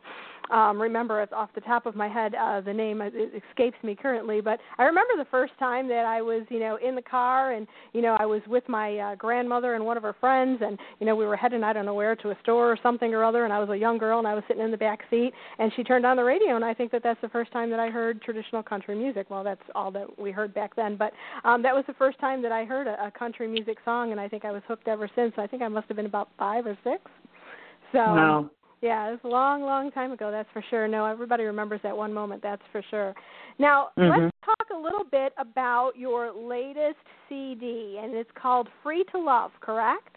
S3: um remember off the top of my head uh the name it escapes me currently but i remember the first time that i was you know in the car and you know i was with my uh, grandmother and one of her friends and you know we were heading i don't know where to a store or something or other and i was a young girl and i was sitting in the back seat and she turned on the radio and i think that that's the first time that i heard traditional country music. Well that's all that we heard back then but um that was the first time that i heard a, a country music song and i think i was hooked ever since. I think i must have been about five or six. So
S7: no
S3: yeah, it was a long, long time ago, that's for sure. No, everybody remembers that one moment, that's for sure. Now,
S7: Mhm.
S3: let's talk a little bit about your latest CD, and it's called Free to Love, correct?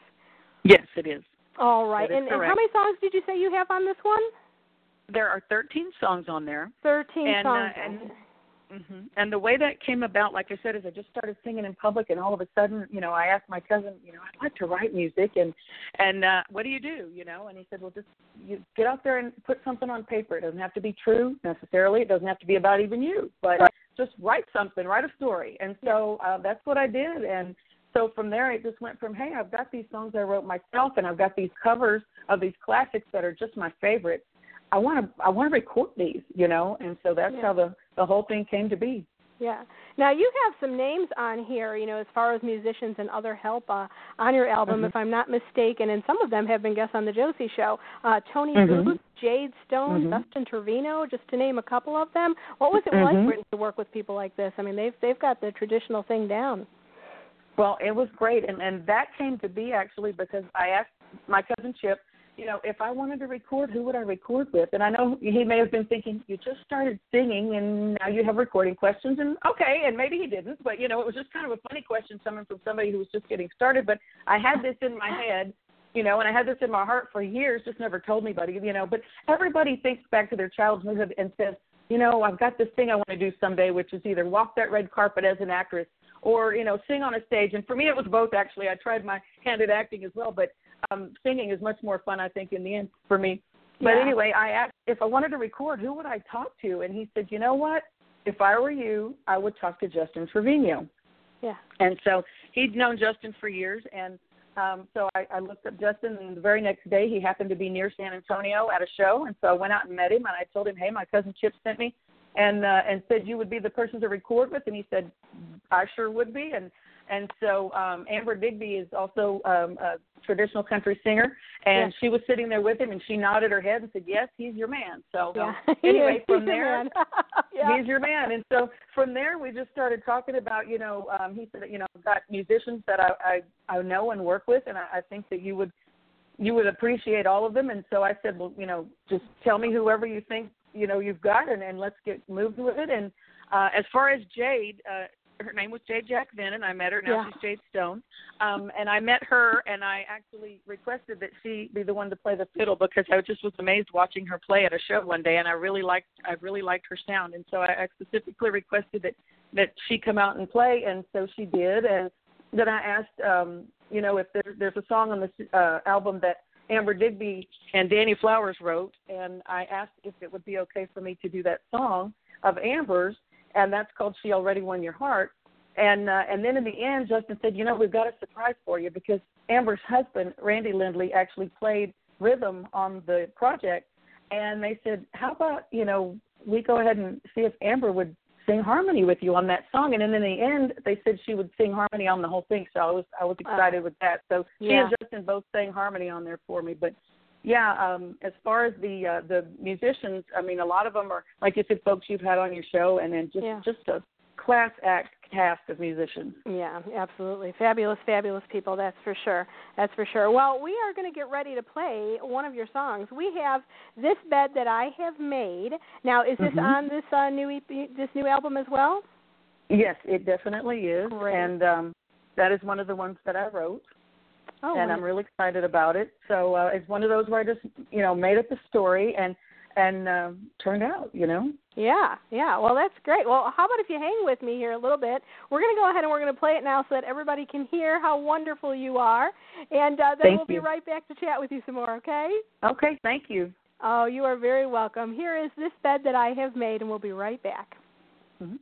S7: yes it is
S3: All right.
S7: Is
S3: And, and how many songs did you say you have on this one?
S7: there are 13 songs on there
S3: 13
S7: And, uh,
S3: songs. on
S7: and-
S3: there.
S7: hmm and the way that came about like i said is i just started singing in public and all of a sudden you know i asked my cousin you know i'd like to write music and and uh what do you do? You know? And he said well just you get out there and put something on paper. It doesn't have to be true necessarily. It doesn't have to be about even you but just write something write a story. And so uh that's what i did. And so from there it just went from hey i've got these songs i wrote myself and i've got these covers of these classics that are just my favorites i want to i want to record these you know and so that's
S3: Yeah.
S7: how the the whole thing came to be
S3: Yeah. Now you have some names on here, you know, as far as musicians and other help uh, on your album,
S7: Mhm.
S3: if I'm not mistaken, and some of them have been guests on the Josie Show. Uh, Tony
S7: Mhm.
S3: Booth, Jade Stone,
S7: Mhm.
S3: Justin Trevino, just to name a couple of them. What was it
S7: Mhm.
S3: like to work with people like this? I mean, they've they've got the traditional thing down.
S7: Well, it was great, and and that came to be actually because I asked my cousin Chip you know, if I wanted to record, who would I record with? And I know he may have been thinking, you just started singing and now you have recording questions. And okay, and maybe he didn't, but you know, it was just kind of a funny question coming from somebody who was just getting started. But I had this in my head, you know, and I had this in my heart for years, just never told anybody, you know. But everybody thinks back to their childhood and says, you know, I've got this thing I want to do someday, which is either walk that red carpet as an actress or you know sing on a stage and for me it was both actually i tried my hand at acting as well but um, singing is much more fun, I think, in the end for me. But
S3: Yeah.
S7: anyway, I asked if I wanted to record, who would I talk to? And he said, you know what? If I were you, I would talk to Justin Trevino.
S3: Yeah.
S7: And so he'd known Justin for years, and um, so I, I looked up Justin, and the very next day he happened to be near San Antonio at a show, and so I went out and met him, and I told him, hey, my cousin Chip sent me, and uh, and said you would be the person to record with, and he said, I sure would be, and and so um, Amber Digby is also um, a traditional country singer, and
S3: Yeah.
S7: she was sitting there with him, and she nodded her head and said, yes, he's your man. So
S3: Yeah.
S7: um, anyway, from there.
S3: yeah.
S7: He's your man, and so from there we just started talking about, you know, um, he said, you know, I've got musicians that I I, I know and work with, and I, I think that you would you would appreciate all of them. And so I said, well, you know, just tell me whoever you think you know you've got, and, and let's get moved with it. And uh, as far as Jade, uh, her name was Jade Jack then, and I met her. Now
S3: Yeah.
S7: she's Jade Stone. Um, and I met her, and I actually requested that she be the one to play the fiddle because I just was amazed watching her play at a show one day, and I really liked I really liked her sound, and so I, I specifically requested that that she come out and play, and so she did. And then I asked, um, you know, if there, there's a song on this uh, album that Amber Digby and Danny Flowers wrote, and I asked if it would be okay for me to do that song of Amber's, and that's called "She Already Won Your Heart." And uh, and then in the end, Justin said, you know, we've got a surprise for you because Amber's husband, Randy Lindley, actually played rhythm on the project, and they said, how about you know we go ahead and see if Amber would sing harmony with you on that song. And then in the end, they said she would sing harmony on the whole thing. So I was I was excited with that. So she and Justin both sang harmony on there for me. But yeah, um, as far as the uh, the musicians, I mean, a lot of them are like you said, folks you've had on your show, and then just
S3: Yeah.
S7: just a class act cast of musicians.
S3: Yeah, absolutely. Fabulous, fabulous people, that's for sure. That's for sure. Well, we are going to get ready to play one of your songs. We have This Bed That I Have Made. Now, is this
S7: Mhm.
S3: on this uh, new EP, this new album as well?
S7: Yes, it definitely is,
S3: Great.
S7: and um, that is one of the ones that I wrote.
S3: Oh,
S7: and I'm really excited about it. So uh, it's one of those where I just, you know, made up the story and and um, turned out, you know.
S3: Yeah, yeah. Well, that's great. Well, how about if you hang with me here a little bit? We're going to go ahead and we're going to play it now so that everybody can hear how wonderful you are, and uh, then
S7: Thank
S3: we'll be right back to chat with you some more. Okay?
S7: Okay, thank you.
S3: Oh, you are very welcome. Here is this bed that I have made, and we'll be right back.
S7: Mhm.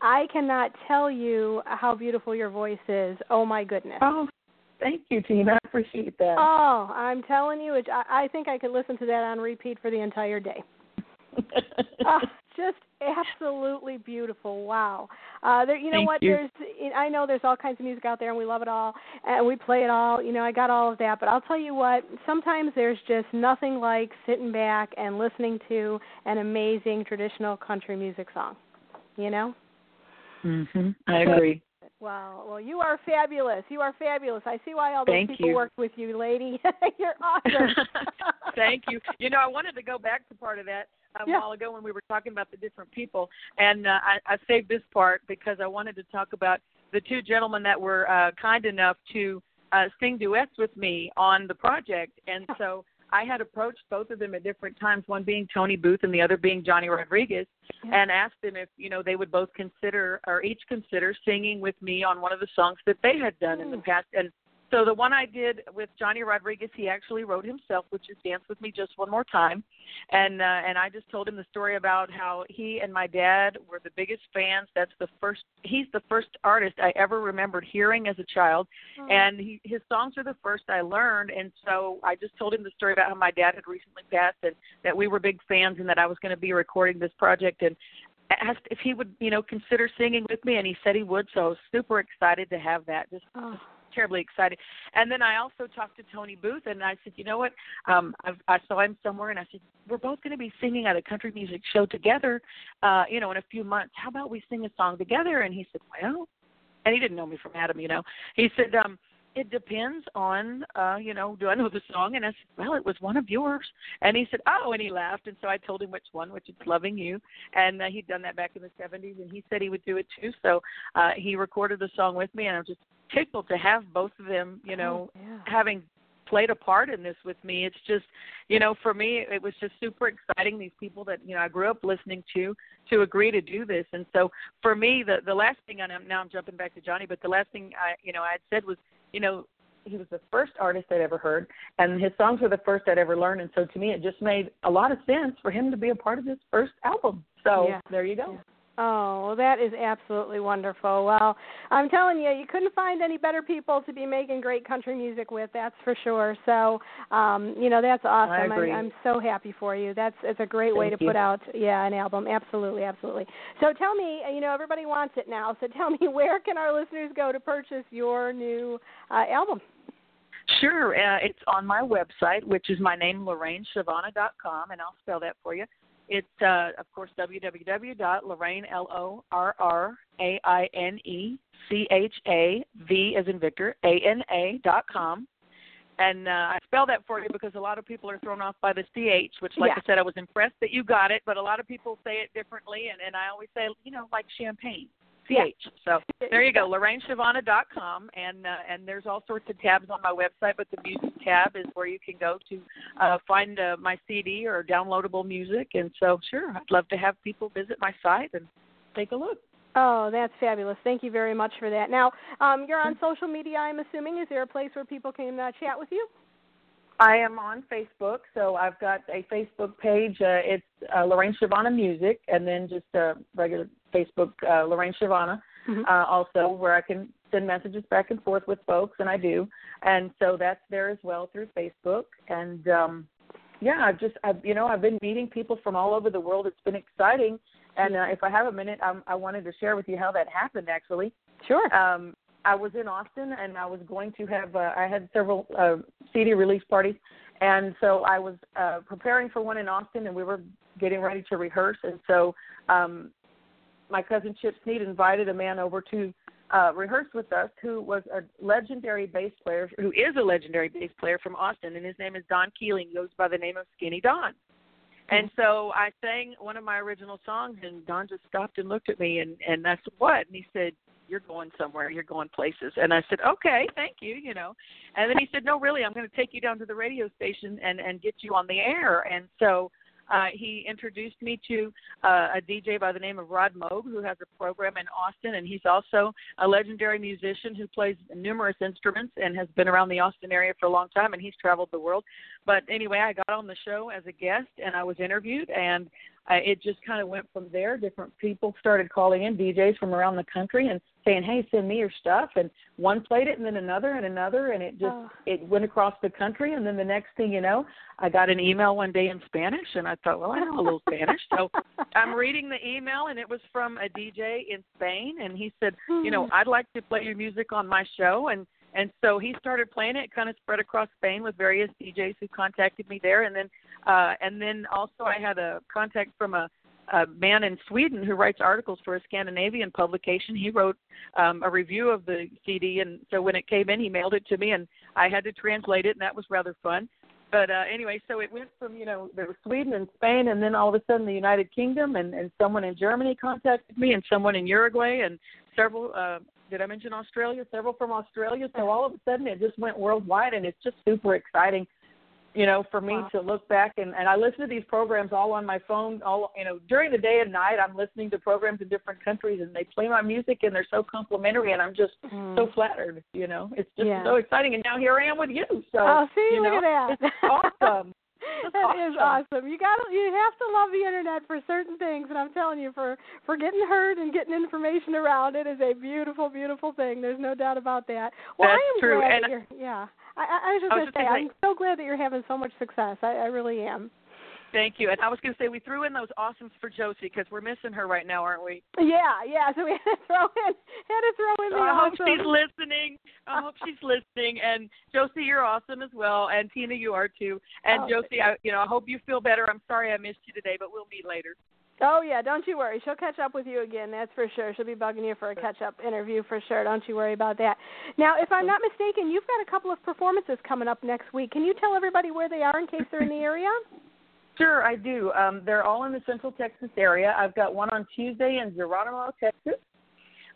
S6: I
S3: cannot tell you how beautiful your voice is. Oh my goodness.
S7: Oh, thank you, Tina. I appreciate that.
S3: Oh, I'm telling you, it, I, I think I could listen to that on repeat for the entire day. Ah, just absolutely beautiful. Wow. Uh, there, you know
S7: Thank
S3: what?
S7: you.
S3: There's, I know there's all kinds of music out there, and we love it all, and we play it all. You know, I got all of that. But I'll tell you what. Sometimes there's just nothing like sitting back and listening to an amazing traditional country music song. You know.
S7: mhm. I agree.
S3: Wow. Well, you are fabulous. You are fabulous. I see why all those
S7: Thank
S3: people
S7: you.
S3: worked with you, lady. You're awesome.
S7: Thank you. You know, I wanted to go back to part of that a
S3: Yeah.
S7: while ago when we were talking about the different people, and uh, I, I saved this part because I wanted to talk about the two gentlemen that were uh, kind enough to uh, sing duets with me on the project, and so I had approached both of them at different times, one being Tony Booth and the other being Johnny Rodriguez,
S3: Yeah.
S7: and asked them if you know they would both consider or each consider singing with me on one of the songs that they had done in the
S3: Mm.
S7: past. And so the one I did with Johnny Rodriguez, he actually wrote himself, which is "Dance with Me Just One More Time," and uh, and I just told him the story about how he and my dad were the biggest fans. That's the first. He's the first artist I ever remembered hearing as a child,
S3: Oh.
S7: and he, his songs are the first I learned. And so I just told him the story about how my dad had recently passed, and that we were big fans, and that I was going to be recording this project, and asked if he would, you know, consider singing with me, and he said he would. So I was super excited to have that. Just
S3: Oh.
S7: Terribly excited. And then I also talked to Tony Booth, and I said, you know what? Um, I've, I saw him somewhere, and I said, we're both going to be singing at a country music show together, uh, you know, in a few months. How about we sing a song together? And he said, well, and he didn't know me from Adam, you know. He said, um, it depends on, uh, you know, do I know the song? And I said, well, it was one of yours. And he said, oh, and he laughed. And so I told him which one, which is Loving You. And uh, he'd done that back in the 70s, and he said he would do it too. So uh, he recorded the song with me, and I'm just tickled to have both of them, you oh, know,
S3: Oh, yeah.
S7: having played a part in this with me. It's just, you know, for me, it was just super exciting. These people that you know I grew up listening to to agree to do this, and so for me, the the last thing, and I'm, now I'm jumping back to Johnny, but the last thing I, you know, I had said was, you know, he was the first artist I'd ever heard, and his songs were the first I'd ever learned. And so to me, it just made a lot of sense for him to be a part of this first album. So
S3: Yeah.
S7: there you go.
S3: Yeah. Oh, well, that is absolutely wonderful. Well, I'm telling you, you couldn't find any better people to be making great country music with. That's for sure. So, um, you know, that's awesome. I'm, I'm so happy for you. That's it's a great way to
S7: you.
S3: put out, yeah, an album. Absolutely, absolutely. So, tell me, you know, everybody wants it now. So, tell me, where can our listeners go to purchase your new uh, album?
S7: Sure. Uh, it's on my website, which is my name, LorraineChavana.com, and I'll spell that for you. It's, uh, of course, www.lorraine, L-O-R-R-A-I-N-E-C-H-A-V as in Victor, A-N-A dot com. And uh, I spell that for you because a lot of people are thrown off by the CH, which, like
S3: Yeah.
S7: I said, I was impressed that you got it, but a lot of people say it differently, and, and I always say, you know, like champagne. CH. So there you go, LorraineChavana.com, and uh, and there's all sorts of tabs on my website, but the music tab is where you can go to uh, find uh, my CD or downloadable music. And so, sure, I'd love to have people visit my site and take a look.
S3: Oh, that's fabulous. Thank you very much for that. Now, um, you're on social media, I'm assuming. Is there a place where people can uh, chat with you?
S7: I am on Facebook, so I've got a Facebook page. Uh, it's uh, Lorraine Chavana Music, and then just a regular Facebook uh, Lorraine Chavana.
S3: Mhm.
S7: uh, also where I can send messages back and forth with folks, and I do. And so that's there as well through Facebook. And um, yeah, I've just, I've, you know, I've been meeting people from all over the world. It's been exciting. And uh, if I have a minute, um, I wanted to share with you how that happened. Actually,
S3: Sure.
S7: um, I was in Austin, and I was going to have, uh, I had several uh, CD release parties, and so I was uh, preparing for one in Austin, and we were getting ready to rehearse, and so um, my cousin Chip Sneed invited a man over to uh, rehearse with us who was a legendary bass player, who is a legendary bass player from Austin, and his name is Don Keeling. Goes by the name of Skinny Don. And so I sang one of my original songs, and Don just stopped and looked at me, and and I said, "What?" And he said, "You're going somewhere. You're going places." And I said, "Okay, thank you." You know. And then he said, "No, really, I'm going to take you down to the radio station and and get you on the air." And so uh, he introduced me to uh, a DJ by the name of Rod Moag, who has a program in Austin, and he's also a legendary musician who plays numerous instruments and has been around the Austin area for a long time, and he's traveled the world. But anyway, I got on the show as a guest, and I was interviewed, and uh, it just kind of went from there. Different people started calling in, DJs from around the country, and saying, "Hey, send me your stuff." And one played it, and then another, and another, and it just
S3: Oh.
S7: it went across the country. And then the next thing you know, I got an email one day in Spanish, and I thought, well, I know a little Spanish, so I'm reading the email, and it was from a DJ in Spain, and he said, you know, I'd like to play your music on my show, and and so he started playing it. Kind of spread across Spain with various DJs who contacted me there, and then uh, and then also I had a contact from a, a man in Sweden who writes articles for a Scandinavian publication. He wrote um, a review of the CD, and so when it came in, he mailed it to me, and I had to translate it, and that was rather fun. But uh, anyway, so it went from you know there was Sweden and Spain, and then all of a sudden the United Kingdom, and and someone in Germany contacted me, and someone in Uruguay, and several. Uh, did I mention Australia? Several from Australia. So all of a sudden it just went worldwide, and it's just super exciting you know, for me
S3: Wow.
S7: to look back and, and I listen to these programs all on my phone, all you know, during the day and night I'm listening to programs in different countries and they play my music and they're so complimentary and I'm just
S3: Mm.
S7: so flattered, you know. It's just
S3: Yeah.
S7: so exciting and now here I am with you. So
S3: Oh, see,
S7: you
S3: look
S7: know,
S3: at that.
S7: It's awesome.
S3: That is
S7: awesome.
S3: You got you have to love the internet for certain things, and I'm telling you, for for getting heard and getting information around, it is a beautiful, beautiful thing. There's no doubt about that. Well,
S7: That's
S3: I am
S7: true,
S3: glad
S7: and-
S3: that you're. Yeah, I, I, I was just
S7: I was
S3: gonna
S7: just
S3: say, I'm so glad that you're having so much success. I, I really am.
S7: Thank you. And I was going to say we threw in those awesomes for Josie because we're missing her right now, aren't we?
S3: Yeah, yeah. So we had to throw in had to throw in
S7: So
S3: the
S7: I hope
S3: awesome.
S7: she's listening. I hope she's listening. And Josie, you're awesome as well. And Tina, you are too. And
S3: Oh,
S7: Josie, I, you know, I hope you feel better. I'm sorry I missed you today, but we'll meet later.
S3: Oh yeah, don't you worry. She'll catch up with you again. That's for sure. She'll be bugging you for a catch-up interview for sure. Don't you worry about that. Now, if I'm not mistaken, you've got a couple of performances coming up next week. Can you tell everybody where they are in case they're in the area?
S7: Sure, I do. Um, they're all in the Central Texas area. I've got one on Tuesday in Geronimo, Texas,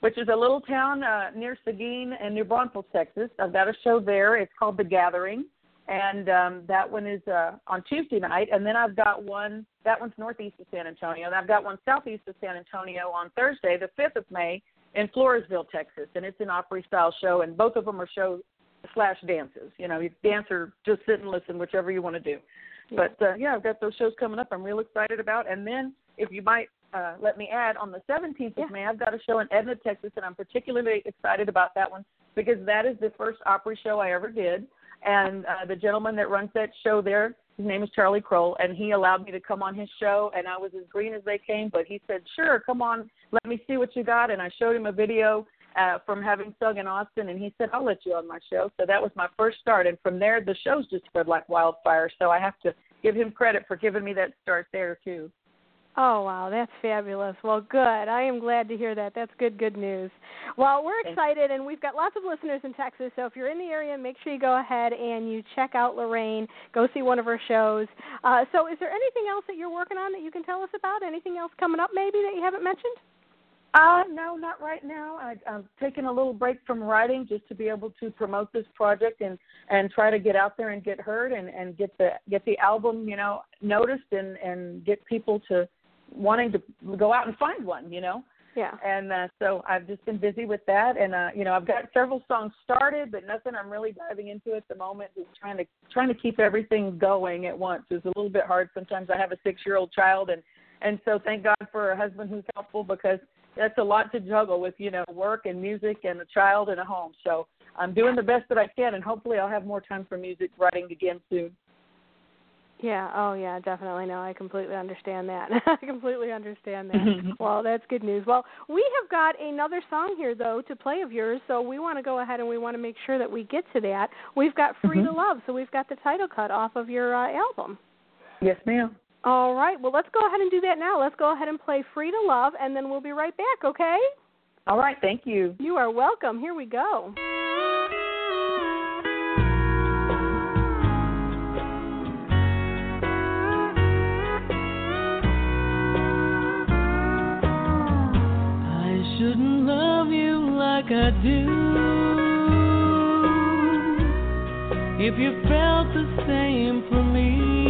S7: which is a little town uh, near Seguin and New Braunfels, Texas. I've got a show there. It's called The Gathering, and um, that one is uh, on Tuesday night. And then I've got one. That one's northeast of San Antonio. And I've got one southeast of San Antonio on Thursday, the 5th of May, in Floresville, Texas, and it's an Opry style show. And both of them are shows slash dances. You know, you dance or just sit and listen, whichever you want to do.
S3: Yeah.
S7: But uh, yeah, I've got those shows coming up. I'm real excited about. And then, if you might uh, let me add, on the 17th
S3: Yeah.
S7: of May, I've got a show in Edna, Texas, and I'm particularly excited about that one because that is the first Opry show I ever did. And uh, the gentleman that runs that show there, his name is Charlie Kroll, and he allowed me to come on his show. And I was as green as they came, but he said, "Sure, come on, let me see what you got." And I showed him a video uh, from having sung in Austin, and he said, "I'll let you on my show." So that was my first start, and from there, the shows just spread like wildfire. So I have to give him credit for giving me that start there too.
S3: Oh wow, that's fabulous. Well, good. I am glad to hear that. That's good, good news. Well, we're excited, and we've got lots of listeners in Texas. So if you're in the area, make sure you go ahead and you check out Lorraine. Go see one of her shows. Uh, so, is there anything else that you're working on that you can tell us about? Anything else coming up, maybe that you haven't mentioned?
S7: Uh, no, not right now. I, I'm taking a little break from writing just to be able to promote this project and and try to get out there and get heard and and get the get the album you know noticed and and get people to wanting to go out and find one. You know.
S3: Yeah.
S7: And uh, so I've just been busy with that, and uh, you know I've got several songs started, but nothing I'm really diving into at the moment. Just trying to trying to keep everything going at once is a little bit hard. Sometimes I have a six year old child, and and so thank God for a husband who's helpful because that's a lot to juggle with you know work and music and a child and a home. So I'm doing the best that I can, and hopefully I'll have more time for music writing again soon.
S3: Yeah. Oh, yeah. Definitely. No, I completely understand that. I completely understand that. well, that's good news. Well, we have got another song here though to play of yours, so we want to go ahead and we want to make sure that we get to that. We've got "Free to
S7: Mhm.
S3: Love," so we've got the title cut off of your uh, album.
S7: Yes, ma'am.
S3: All right. Well, let's go ahead and do that now. Let's go ahead and play "Free to Love," and then we'll be right back. Okay?
S7: All right, thank you.
S3: You are welcome. Here we go.
S6: I shouldn't love you like I do. If you felt the same for me,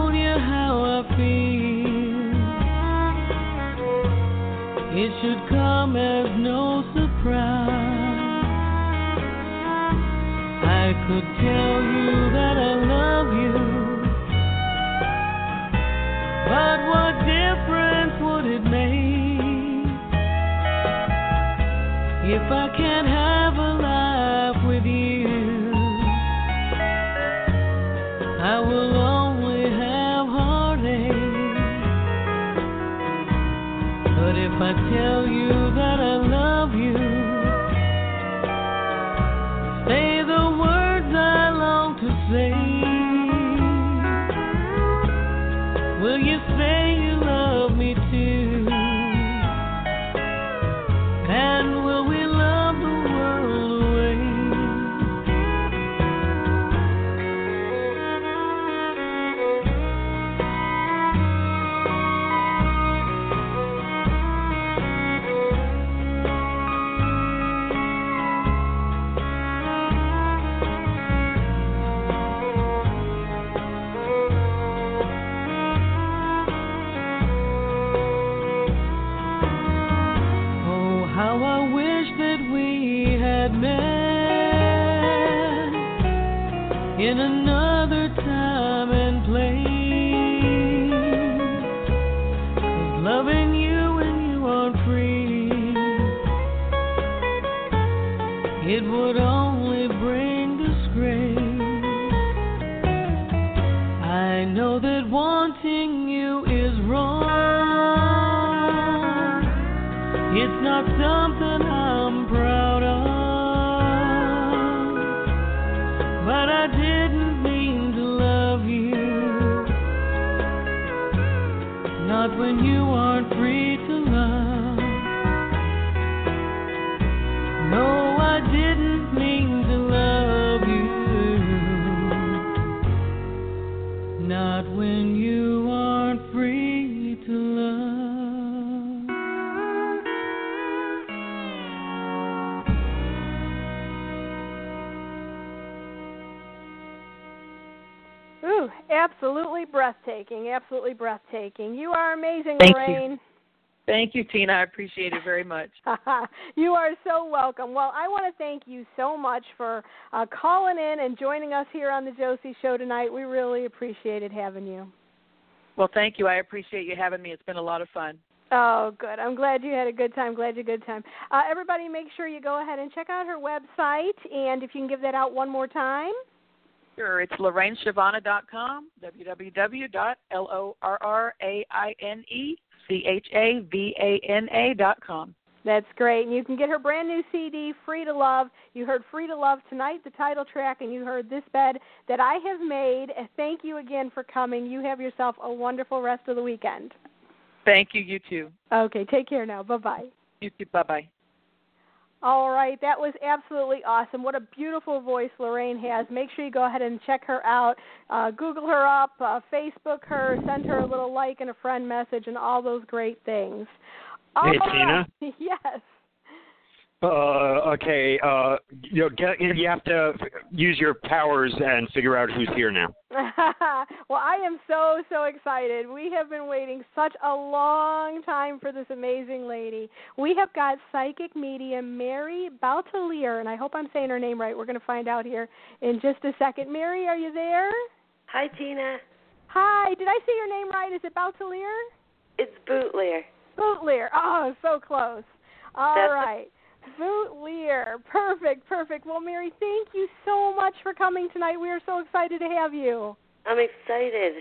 S3: breathtaking. Absolutely breathtaking. You are amazing,
S7: Thank
S3: Lorraine.
S7: you. Thank you, Tina. I appreciate it very much.
S3: you are so welcome. Well, I want to thank you so much for uh, calling in and joining us here on the Josie Show tonight. We really appreciated having you.
S7: Well, thank you. I appreciate you having me. It's been a lot of fun.
S3: Oh, good. I'm glad you had a good time. Glad you had a good time. Uh, everybody, make sure you go ahead and check out her website. And if you can give that out one more time.
S7: Sure. It's dot com.
S3: That's great. And you can get her brand new CD, Free to Love. You heard Free to Love tonight, the title track, and you heard This Bed That I Have Made. Thank you again for coming. You have yourself a wonderful rest of the weekend.
S7: Thank you. You too.
S3: Okay, take care now. Bye bye.
S7: You too. Bye bye.
S3: All right, that was absolutely awesome. What a beautiful voice Lorraine has. Make sure you go ahead and check her out. Uh, Google her up, uh, Facebook her, send her a little like and a friend message, and all those great things.
S4: Hey,
S3: All
S4: Tina?
S3: Yes.
S4: Uh, okay. Uh, you know, get, you have to use your powers and figure out who's here now.
S3: well, I am so so excited. We have been waiting such a long time for this amazing lady. We have got psychic medium Mary Bautelier, and I hope I'm saying her name right. We're going to find out here in just a second. Mary, are you there?
S8: Hi, Tina.
S3: Hi. Did I say your name right? Is it Bautelier?
S8: It's Boutilier.
S3: Boutilier. Oh, so close. All
S8: That's-
S3: right. Boutilier. Perfect, perfect. Well, Mary, thank you so much for coming tonight. We are so excited to have you.
S8: I'm excited.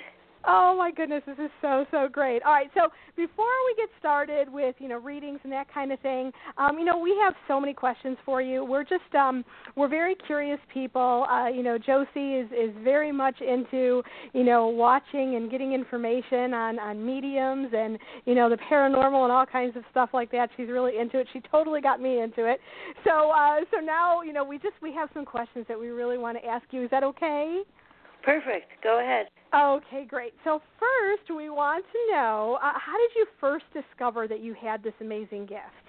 S3: Oh my goodness, this is so so great. All right, so before we get started with you know readings and that kind of thing, um, you know we have so many questions for you. We're just um, we're very curious people. Uh, you know Josie is is very much into you know watching and getting information on on mediums and you know the paranormal and all kinds of stuff like that. She's really into it. She totally got me into it. So uh, so now you know we just we have some questions that we really want to ask you. Is that okay?
S8: Perfect. Go ahead.
S3: Okay, great. So first, we want to know uh, how did you first discover that you had this amazing gift?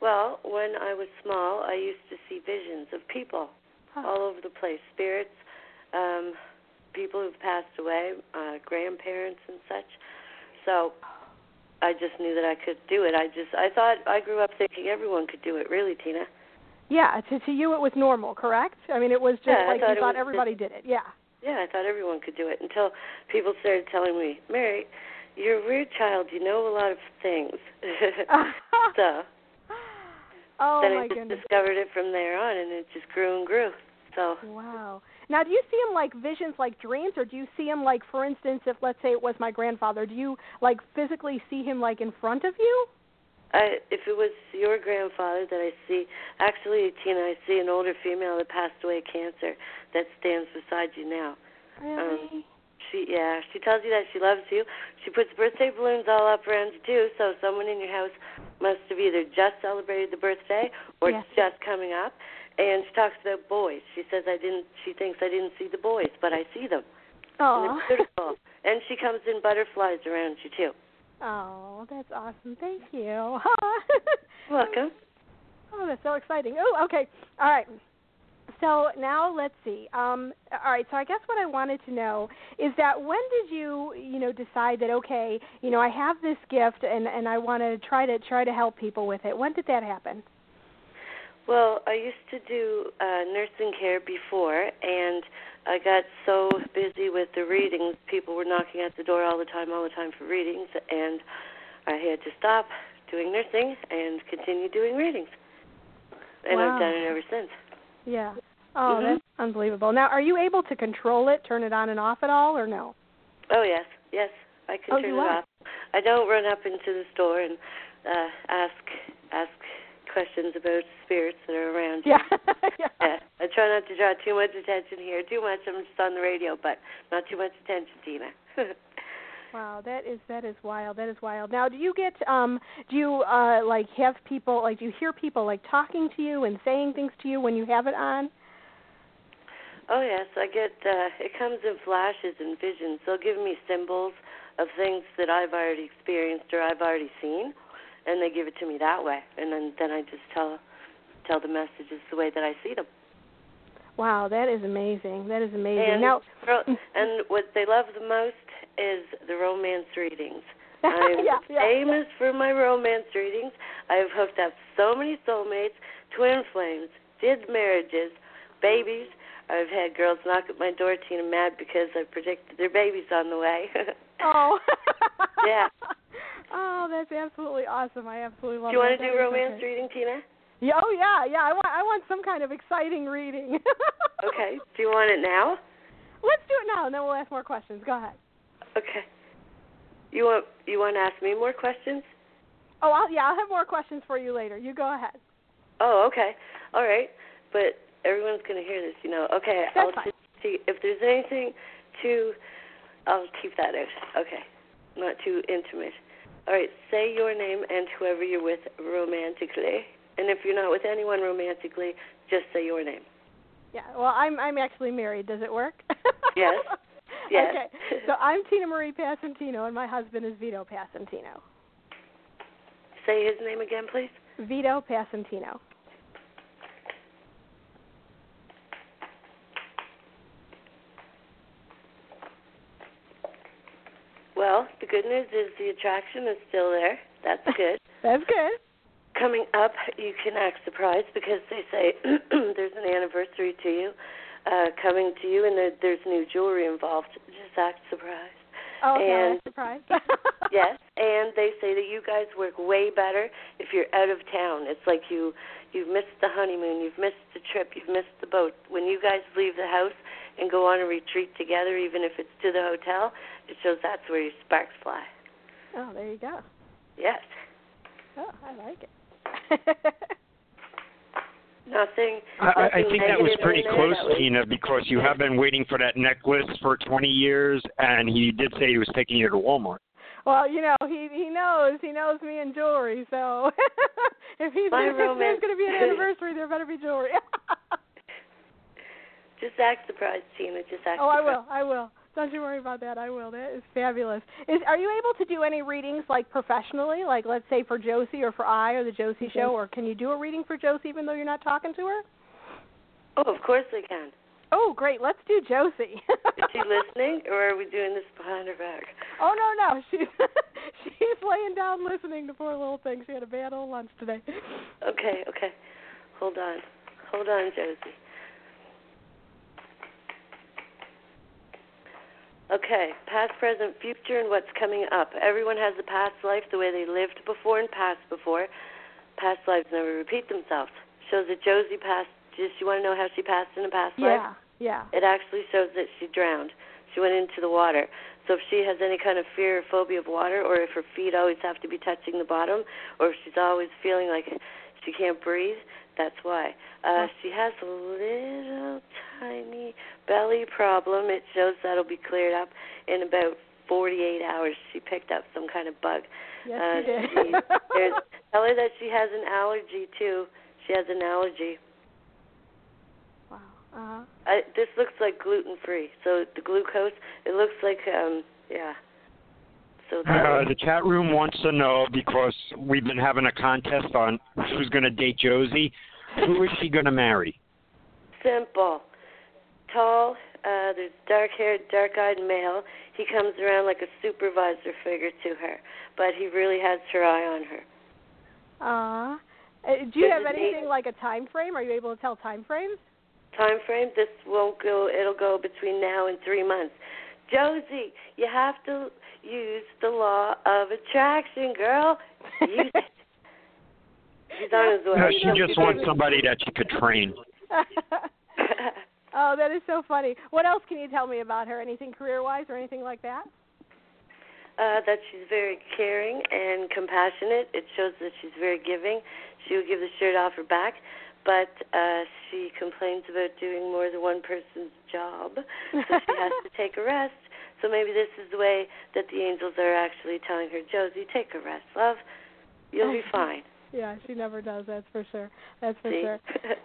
S8: Well, when I was small, I used to see visions of people all over the place, spirits, um, people who've passed away, uh, grandparents and such. So I just knew that I could do it. I just I thought I grew up thinking everyone could do it. Really, Tina.
S3: Yeah, to to you it was normal, correct? I mean, it was just
S8: Yeah,
S3: like
S8: thought
S3: you thought everybody did it. Yeah.
S8: Yeah, I thought everyone could do it until people started telling me, Mary, you're a weird child. You know a lot of things. so
S3: oh
S8: then
S3: my
S8: I just
S3: goodness.
S8: discovered it from there on, and it just grew and grew. So
S3: Wow. Now, do you see them like visions, like dreams, or do you see him like, for instance, if let's say it was my grandfather, do you like physically see him like in front of you?
S8: I, if it was your grandfather that I see, actually, Tina, I see an older female that passed away of cancer that stands beside you now.
S3: Really?
S8: Um, she, yeah, she tells you that she loves you. She puts birthday balloons all up around you too. So someone in your house must have either just celebrated the birthday or
S3: Yes.
S8: just coming up. And she talks about boys. She says I didn't. She thinks I didn't see the boys, but I see them.
S3: oh.
S8: Beautiful. and she comes in butterflies around you too.
S3: Oh, that's awesome. Thank you.
S8: Welcome.
S3: Oh, that's so exciting. Oh, okay. All right. So now let's see. Um, all right. So I guess what I wanted to know is that when did you, you know, decide that okay, you know, I have this gift and and I want to try to try to help people with it. When did that happen?
S8: Well, I used to do uh, nursing care before, and I got so busy with the readings. People were knocking at the door all the time, all the time for readings, and I had to stop doing nursing and continue doing readings. And
S3: Wow.
S8: I've done it ever since.
S3: Yeah. Oh,
S8: Mhm.
S3: that's unbelievable. Now, are you able to control it, turn it on and off at all, or no?
S8: Oh yes, yes, I can
S3: Oh,
S8: turn it
S3: are?
S8: off. I don't run up into the store and uh, ask ask questions about spirits that are around.
S3: Yeah.
S8: Yeah, I try not to draw too much attention here. Too much, I'm just on the radio, but not too much attention, Tina.
S3: Wow, that is that is wild. That is wild. Now, do you get um do you uh like have people like do you hear people like talking to you and saying things to you when you have it on?
S8: oh yes, I get. uh It comes in flashes and visions. They'll give me symbols of things that I've already experienced or I've already seen, and they give it to me that way. And then then I just tell tell the messages the way that I see them.
S3: Wow, that is amazing. That is amazing.
S8: And
S3: now,
S8: and what they love the most is the romance readings. I'm
S3: yeah, yeah,
S8: famous for my romance readings. I've hooked up so many soulmates, twin flames, did marriages, babies. I've had girls knock at my door, Tina, mad because I predicted their babies on the way.
S3: oh.
S8: yeah.
S3: Oh, that's absolutely awesome. I absolutely love it.
S8: Do you want to do romance reading, Tina?
S3: Yeah, oh yeah, yeah. I want I want some kind of exciting reading.
S8: okay. Do you want it now?
S3: Let's do it now, and then we'll ask more questions. Go ahead.
S8: Okay. You want you want to ask me more questions?
S3: Oh, I'll, yeah, I'll have more questions for you later. You go ahead.
S8: Oh, okay. All right. But everyone's going to hear this, you know. Okay,
S3: That's
S8: I'll
S3: fine.
S8: just see if there's anything too I'll keep that out. Okay. Not too intimate. All right, say your name and whoever you're with romantically. And if you're not with anyone romantically, just say your name.
S3: Yeah. Well, I'm I'm actually married. Does it work?
S8: Yes. Yes.
S3: Okay. So I'm Tina Marie Passantino, and my husband is Vito Passantino.
S8: Say his name again, please.
S3: Vito Passantino.
S8: Well, the good news is the attraction is still there. That's good.
S3: That's good.
S8: Coming up, you can act surprised because they say there's an anniversary to you, uh, coming to you, and there, there's new jewelry involved. Just act surprised.
S3: Oh.
S8: And-
S3: I'm surprised.
S8: yes, and they say that you guys work way better if you're out of town. It's like you you've missed the honeymoon, you've missed the trip, you've missed the boat. When you guys leave the house and go on a retreat together, even if it's to the hotel, it shows that's where your sparks fly.
S3: Oh, there you go.
S8: Yes.
S3: Oh, I like it.
S8: Nothing.
S4: I, I think that was pretty close,
S8: That was-
S4: Tina, because you have been waiting for that necklace for 20 years, and he did say he was taking you to Walmart.
S3: well, you know, he he knows he knows me and jewelry, so if he's
S8: My
S3: if there's
S8: romance-
S3: going to be an anniversary, there better be jewelry.
S8: Just act surprised, Tina. Just act
S3: oh, I will. I will. Don't you worry about that. I will. That is fabulous. Is are you able to do any readings like professionally, like let's say for Josie or for I or the Josie
S8: Mm-hmm.
S3: show, or can you do a reading for Josie even though you're not talking to her?
S8: Oh, of course I can.
S3: Oh, great. Let's do Josie.
S8: Is she listening, or are we doing this behind her back?
S3: Oh no no, she's she's laying down listening to poor little thing. She had a bad old lunch today.
S8: Okay, okay. Hold on. Hold on, Josie. Okay, past, present, future, and what's coming up. Everyone has a past life the way they lived before and passed before. Past lives never repeat themselves. Shows that Josie passed. Just you want to know how she passed in a past life?
S3: Yeah, yeah.
S8: It actually shows that she drowned. She went into the water. So if she has any kind of fear or phobia of water, or if her feet always have to be touching the bottom, or if she's always feeling like she can't breathe, that's why. Uh, she has a little tiny belly problem. It shows that'll be cleared up in about 48 hours. She picked up some kind of bug.
S3: Yes,
S8: uh,
S3: you did.
S8: she, tell her that she has an allergy too. She has an allergy.
S3: wow. Uh-huh.
S8: I, this looks like gluten free. So the glucose, it looks like um yeah. So
S4: Uh, the chat room wants to know because we've been having a contest on who's going to date Josie. Who is she going to marry?
S8: simple. Tall, uh there's dark haired, dark eyed male. He comes around like a supervisor figure to her. But he really has her eye on her.
S3: Uh, uh, do you have anything like a time frame? Are you able to tell time frames?
S8: Time frame, this won't go it'll go between now and three months. Josie, you have to use the law of attraction, girl. Use it. She's on his way.
S4: No, she
S8: know,
S4: just wants somebody that she could train.
S3: oh, that is so funny. What else can you tell me about her? Anything career-wise or anything like that?
S8: uh, that she's very caring and compassionate. It shows that she's very giving. She will give the shirt off her back, but uh, she complains about doing more than one person's job, so she has to take a rest. So maybe this is the way that the angels are actually telling her, Josie, take a rest, love. You'll be fine.
S3: Yeah, she never does. That's for sure. That's for
S8: See?
S3: sure.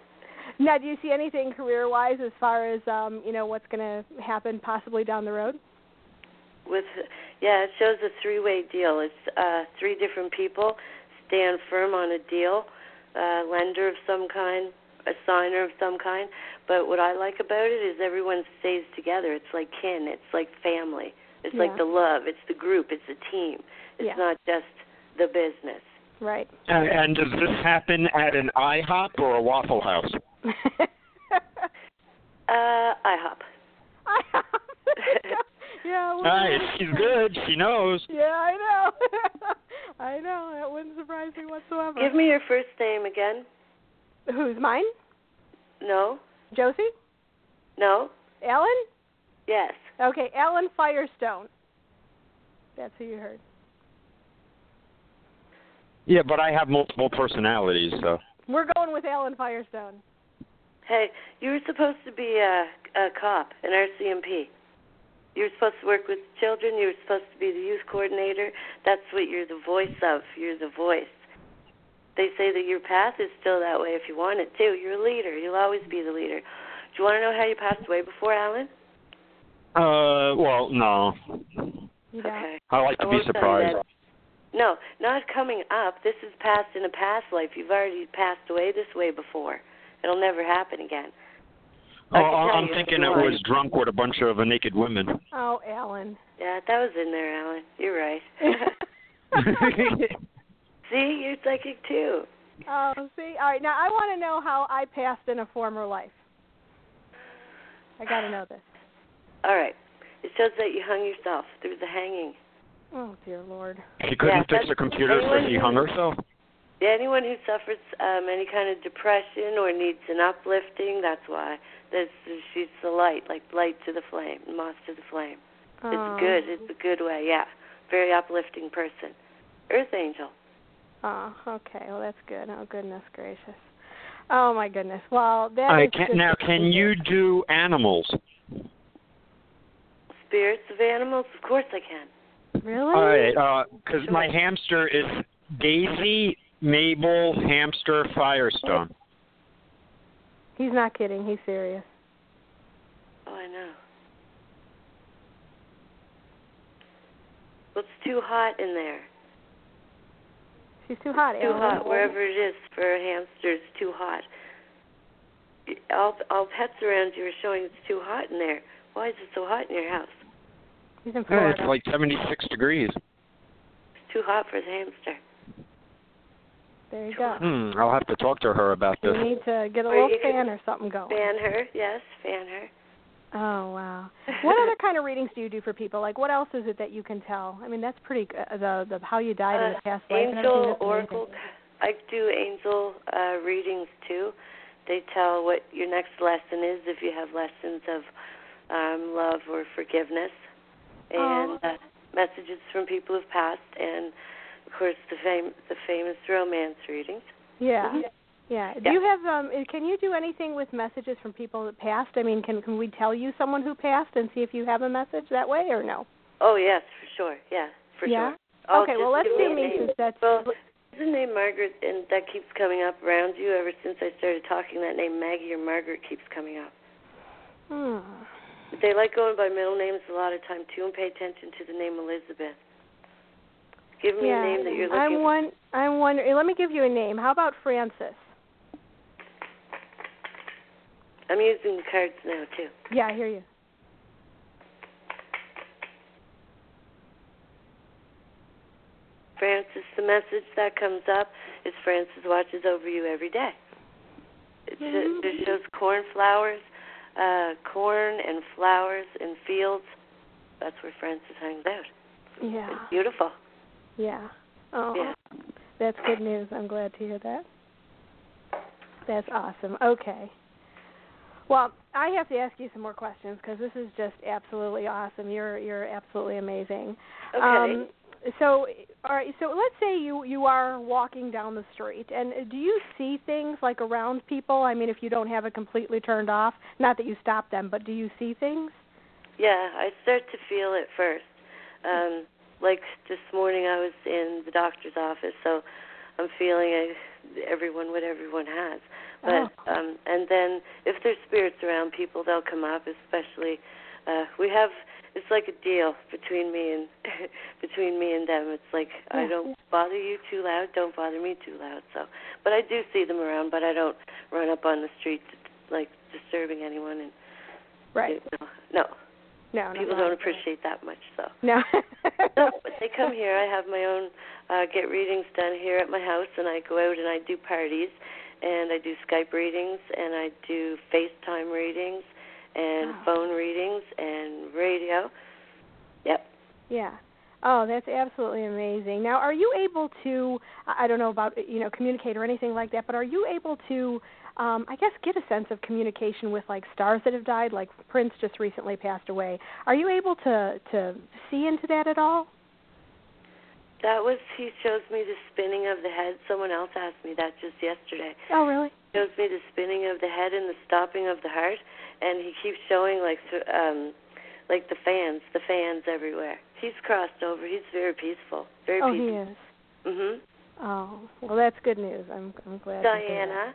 S3: Now, do you see anything career-wise as far as um, you know what's going to happen possibly down the road?
S8: With yeah, it shows a three-way deal. It's uh, three different people stand firm on a deal, uh, lender of some kind, a signer of some kind. But what I like about it is everyone stays together. It's like kin. It's like family. It's
S3: Yeah.
S8: like the love. It's the group. It's the team. It's
S3: Yeah.
S8: not just the business.
S3: Right.
S4: Uh, and does this happen at an IHOP or a Waffle House?
S8: Uh, IHOP.
S3: yeah. well,
S4: Nice. She's good. She knows.
S3: Yeah, I know. I know. That wouldn't surprise me whatsoever.
S8: Give me your first name again.
S3: Who's mine?
S8: No.
S3: Josie?
S8: No.
S3: Ellen?
S8: Yes.
S3: Okay, Ellen Firestone. That's who you heard.
S4: Yeah, but I have multiple personalities, so.
S3: We're going with Ellen Firestone.
S8: Hey, you were supposed to be a, a cop, an RCMP. You were supposed to work with children. You were supposed to be the youth coordinator. That's what you're the voice of. You're the voice. They say that your path is still that way if you want it too. You're a leader. You'll always be the leader. Do you want to know how you passed away before, Alan?
S4: Uh, well, no.
S3: You?
S8: Okay.
S4: I like to
S8: I
S4: be
S8: won't tell you
S4: surprised.
S8: No, not coming up. This is past in a past life. You've already passed away this way before. It'll never happen again.
S4: Oh,
S8: I can tell
S4: I'm
S8: you
S4: thinking
S8: if
S4: it was drunk with a bunch of uh, naked women.
S3: Oh, Alan.
S8: Yeah, that was in there, Alan. You're right. See, you're psychic too.
S3: oh, see? All right, now I want to know how I passed in a former life. I got to know this.
S8: All right. It says that you hung yourself. There was a hanging.
S3: Oh, dear Lord.
S4: She couldn't
S8: Yeah,
S4: fix
S8: that's-
S4: the computer, so she hung herself.
S8: Yeah, anyone who suffers um, any kind of depression or needs an uplifting, that's why. That's she's the light, like light to the flame, moth to the flame.
S3: Oh.
S8: It's good. It's a good way. Yeah, very uplifting person. Earth angel.
S3: Oh, okay. Well, that's good. Oh, goodness gracious. Oh my goodness. Well, that
S4: I
S3: is
S4: can, now, can you do animals?
S8: Spirits of animals? Of course I can.
S3: really?
S4: All right, uh, because my hamster is Daisy Mabel Hamster Firestone.
S3: He's not kidding. He's serious.
S8: Oh, I know. Well, it's too hot in there.
S3: She's too hot.
S8: too
S3: Ellen.
S8: hot wherever it is for a hamster. It's too hot. All all pets around you are showing it's too hot in there. Why is it so hot in your house?
S3: He's in
S4: Yeah, it's like 76 degrees.
S8: It's too hot for the hamster.
S3: there you go.
S4: Hmm, I'll have to talk to her about
S3: You
S4: this.
S3: need to get a little fan or something going.
S8: Fan her, yes, fan her.
S3: Oh wow. What other kind of readings do you do for people? Like what else is it that you can tell? I mean, that's pretty good. The the how you died in
S8: Uh,
S3: the past life.
S8: angel oracle. I do angel uh, readings too. They tell what your next lesson is if you have lessons of um, love or forgiveness, and
S3: Oh.
S8: uh, messages from people who've passed, and of course the fam- the famous romance readings.
S3: Yeah. Yeah. Do
S8: Yeah.
S3: you have um uh, can you do anything with messages from people that passed? I mean, can can we tell you someone who passed and see if you have a message that way or no?
S8: Oh yes, for sure. Yeah, for
S3: Yeah?
S8: sure. Oh,
S3: okay, well let's do
S8: me a
S3: me
S8: name.
S3: since that's
S8: Well, the name Margaret, and that keeps coming up around you ever since I started talking. That name Maggie or Margaret keeps coming up.
S3: hmm.
S8: They like going by middle names a lot of time too, and pay attention to the name Elizabeth. Give me
S3: yeah.
S8: a name that you're looking
S3: I'm one I'm wondering let me give you a name. How about Francis?
S8: I'm using the cards now too.
S3: Yeah, I hear you.
S8: Francis, the message that comes up is Francis watches over you every day. It sh- just shows cornflowers, uh, corn and flowers and fields. That's where Francis hangs out.
S3: Yeah.
S8: It's beautiful.
S3: Yeah. Oh.
S8: Yeah.
S3: That's good news. I'm glad to hear that. That's awesome. Okay. Well, I have to ask you some more questions because this is just absolutely awesome. You're you're absolutely amazing.
S8: Okay.
S3: Um, so, all right. So let's say you you are walking down the street, and do you see things like around people? I mean, if you don't have it completely turned off, not that you stop them, but do you see things?
S8: Yeah, I start to feel it first. Um, like this morning, I was in the doctor's office, so I'm feeling everyone what everyone has. But
S3: Oh.
S8: um, and then if there's spirits around people, they'll come up. Especially, uh, we have it's like a deal between me and between me and them. It's like I don't bother you too loud, don't bother me too loud. So, but I do see them around, but I don't run up on the street like disturbing anyone and
S3: Right.
S8: you know, no.
S3: No, no,
S8: People
S3: no.
S8: don't appreciate that much so.
S3: No.
S8: no, but they come here. I have my own uh get readings done here at my house and I go out and I do parties and I do Skype readings and I do FaceTime readings and
S3: Wow.
S8: phone readings and radio. Yep.
S3: Yeah. Oh, that's absolutely amazing. Now, are you able to I I don't know about you know communicate or anything like that, but are you able to um I guess get a sense of communication with like stars that have died like Prince just recently passed away. Are you able to to see into that at all?
S8: That was he shows me the spinning of the head. Someone else asked me that just yesterday.
S3: Oh, really?
S8: He shows me the spinning of the head and the stopping of the heart and he keeps showing like um like the fans, the fans everywhere. He's crossed over. He's very peaceful. Very
S3: Oh, he
S8: peaceful.
S3: is.
S8: Mhm.
S3: Oh, well that's good news. I'm I'm glad to hear that.
S8: Diana.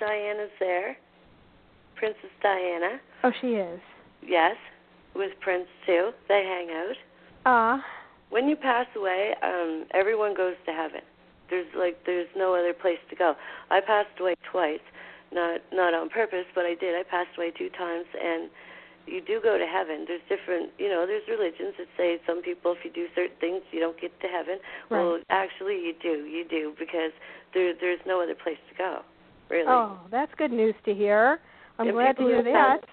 S8: Diana's there. Princess Diana.
S3: Oh, she is.
S8: Yes. With Prince too. They hang out.
S3: Ah.
S8: When you pass away, um, everyone goes to heaven. There's like there's no other place to go. I passed away twice, not not on purpose, but I did. I passed away two times, and you do go to heaven. There's different, you know, there's religions that say some people, if you do certain things, you don't get to heaven. Well, actually, you do. You do because there there's no other place to go. Really.
S3: Oh, that's good news to hear. I'm glad to hear that.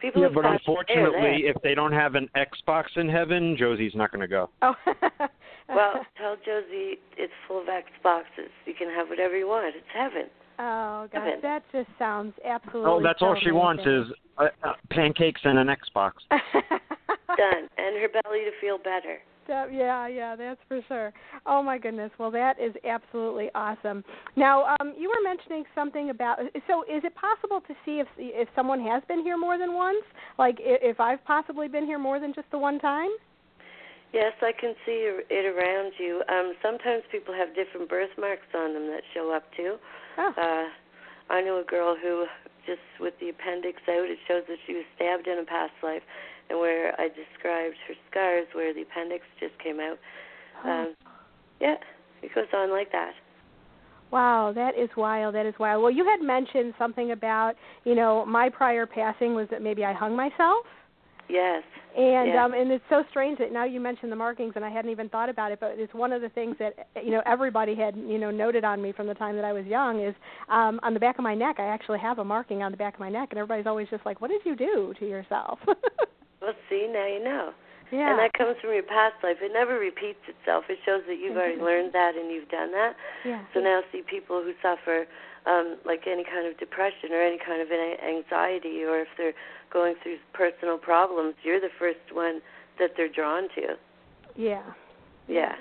S8: People
S4: Yeah, but
S8: pass away are
S4: unfortunately,
S8: there.
S4: if they don't have an Xbox in heaven, Josie's not going to go.
S3: Oh.
S8: Well, tell Josie it's full of X boxes. You can have whatever you want. It's heaven.
S3: Oh gosh,
S8: Heaven.
S3: that just sounds absolutely.
S4: Oh, that's all she wants is uh, uh, pancakes and an Xbox.
S8: Done. And her belly to feel better.
S3: That- yeah, yeah, that's for sure. Oh my goodness. Well, that is absolutely awesome. Now, um, you were mentioning something about. So, is it possible to see if if someone has been here more than once? Like, if I've possibly been here more than just the one time?
S8: Yes, I can see it around you. Um, sometimes people have different birthmarks on them that show up too.
S3: Oh.
S8: Uh, I know a girl who just with the appendix out, it shows that she was stabbed in a past life, and where I described her scars, where the appendix just came out. Um, yeah, it goes on like that.
S3: Wow, that is wild. That is wild. Well, you had mentioned something about, you know, my prior passing was that maybe I hung myself.
S8: Yes.
S3: And
S8: Yeah.
S3: um and it's so strange that now you mentioned the markings and I hadn't even thought about it, but it's one of the things that you know everybody had you know noted on me from the time that I was young is um on the back of my neck I actually have a marking on the back of my neck and everybody's always just like, What did you do to yourself?
S8: Well, see, now you know.
S3: yeah.
S8: And that comes from your past life. It never repeats itself. It shows that you've already learned that and you've done that.
S3: yeah.
S8: So now see people who suffer um like any kind of depression or any kind of an- anxiety or if they're going through personal problems, you're the first one that they're drawn to.
S3: Yeah.
S8: Yeah.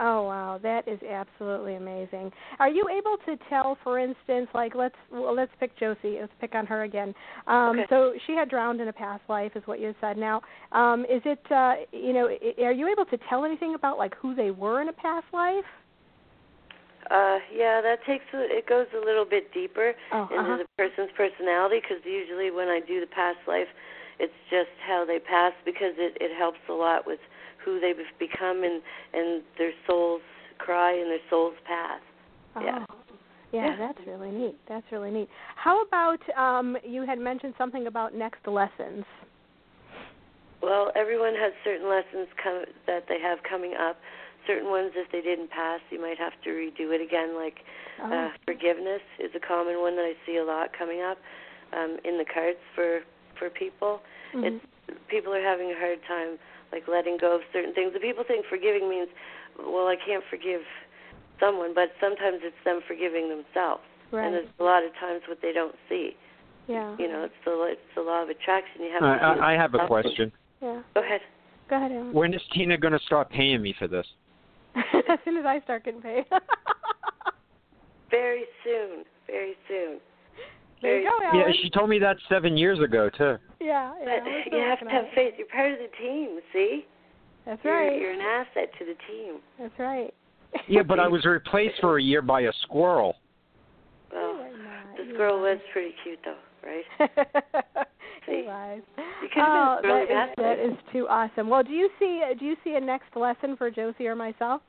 S3: Oh wow, that is absolutely amazing. Are you able to tell, for instance, like let's well, let's pick Josie. Let's pick on her again. Um,
S8: Okay.
S3: So she had drowned in a past life, is what you said. Now, um, is it uh, you know, i- are you able to tell anything about like who they were in a past life?
S8: Uh yeah, that takes a, it goes a little bit deeper
S3: Oh,
S8: into
S3: uh-huh.
S8: the person's personality because usually when I do the past life, it's just how they pass because it it helps a lot with who they've become and and their soul's cry and their soul's path. Yeah.
S3: Oh. Yeah,
S8: Yeah.
S3: that's really neat. That's really neat. How about um you had mentioned something about next lessons.
S8: Well, everyone has certain lessons come, that they have coming up. Certain ones, if they didn't pass, you might have to redo it again. Like
S3: Oh.
S8: uh, forgiveness is a common one that I see a lot coming up um, in the cards for for people.
S3: Mhm.
S8: It's people are having a hard time like letting go of certain things. The people think forgiving means, well, I can't forgive someone, but sometimes it's them forgiving themselves.
S3: right.
S8: And there's a lot of times what they don't see.
S3: yeah.
S8: You know, it's the it's the law of attraction. You have
S4: I,
S8: to.
S4: I, I have a question.
S3: Yeah.
S8: Go ahead.
S3: Go ahead, Aaron.
S4: When is Tina going to start paying me for this?
S3: as soon as I start getting paid.
S8: Very soon. Very soon.
S3: there you go,
S4: Yeah, she told me that seven years ago too.
S3: yeah, yeah.
S8: But you have to have faith. You're part of the team. See,
S3: That's
S8: you're,
S3: right.
S8: you're an asset to the team.
S3: That's right.
S4: Yeah, but I was replaced for a year by a squirrel.
S8: Well,
S3: You are not.
S8: this girl was pretty cute, though, right? See,
S3: oh, that is, that is too awesome. Well, do you see do you see a next lesson for Josie or myself?